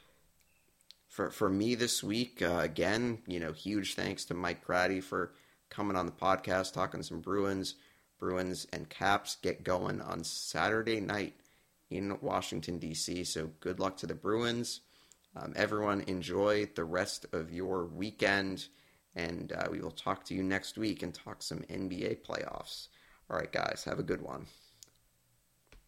for for me this week. Uh, again, you know, huge thanks to Mike Cratty for coming on the podcast, talking some Bruins. Bruins and Caps get going on Saturday night in Washington D.C. So good luck to the Bruins. Um, everyone enjoy the rest of your weekend. And uh, we will talk to you next week and talk some NBA playoffs. All right, guys, have a good one.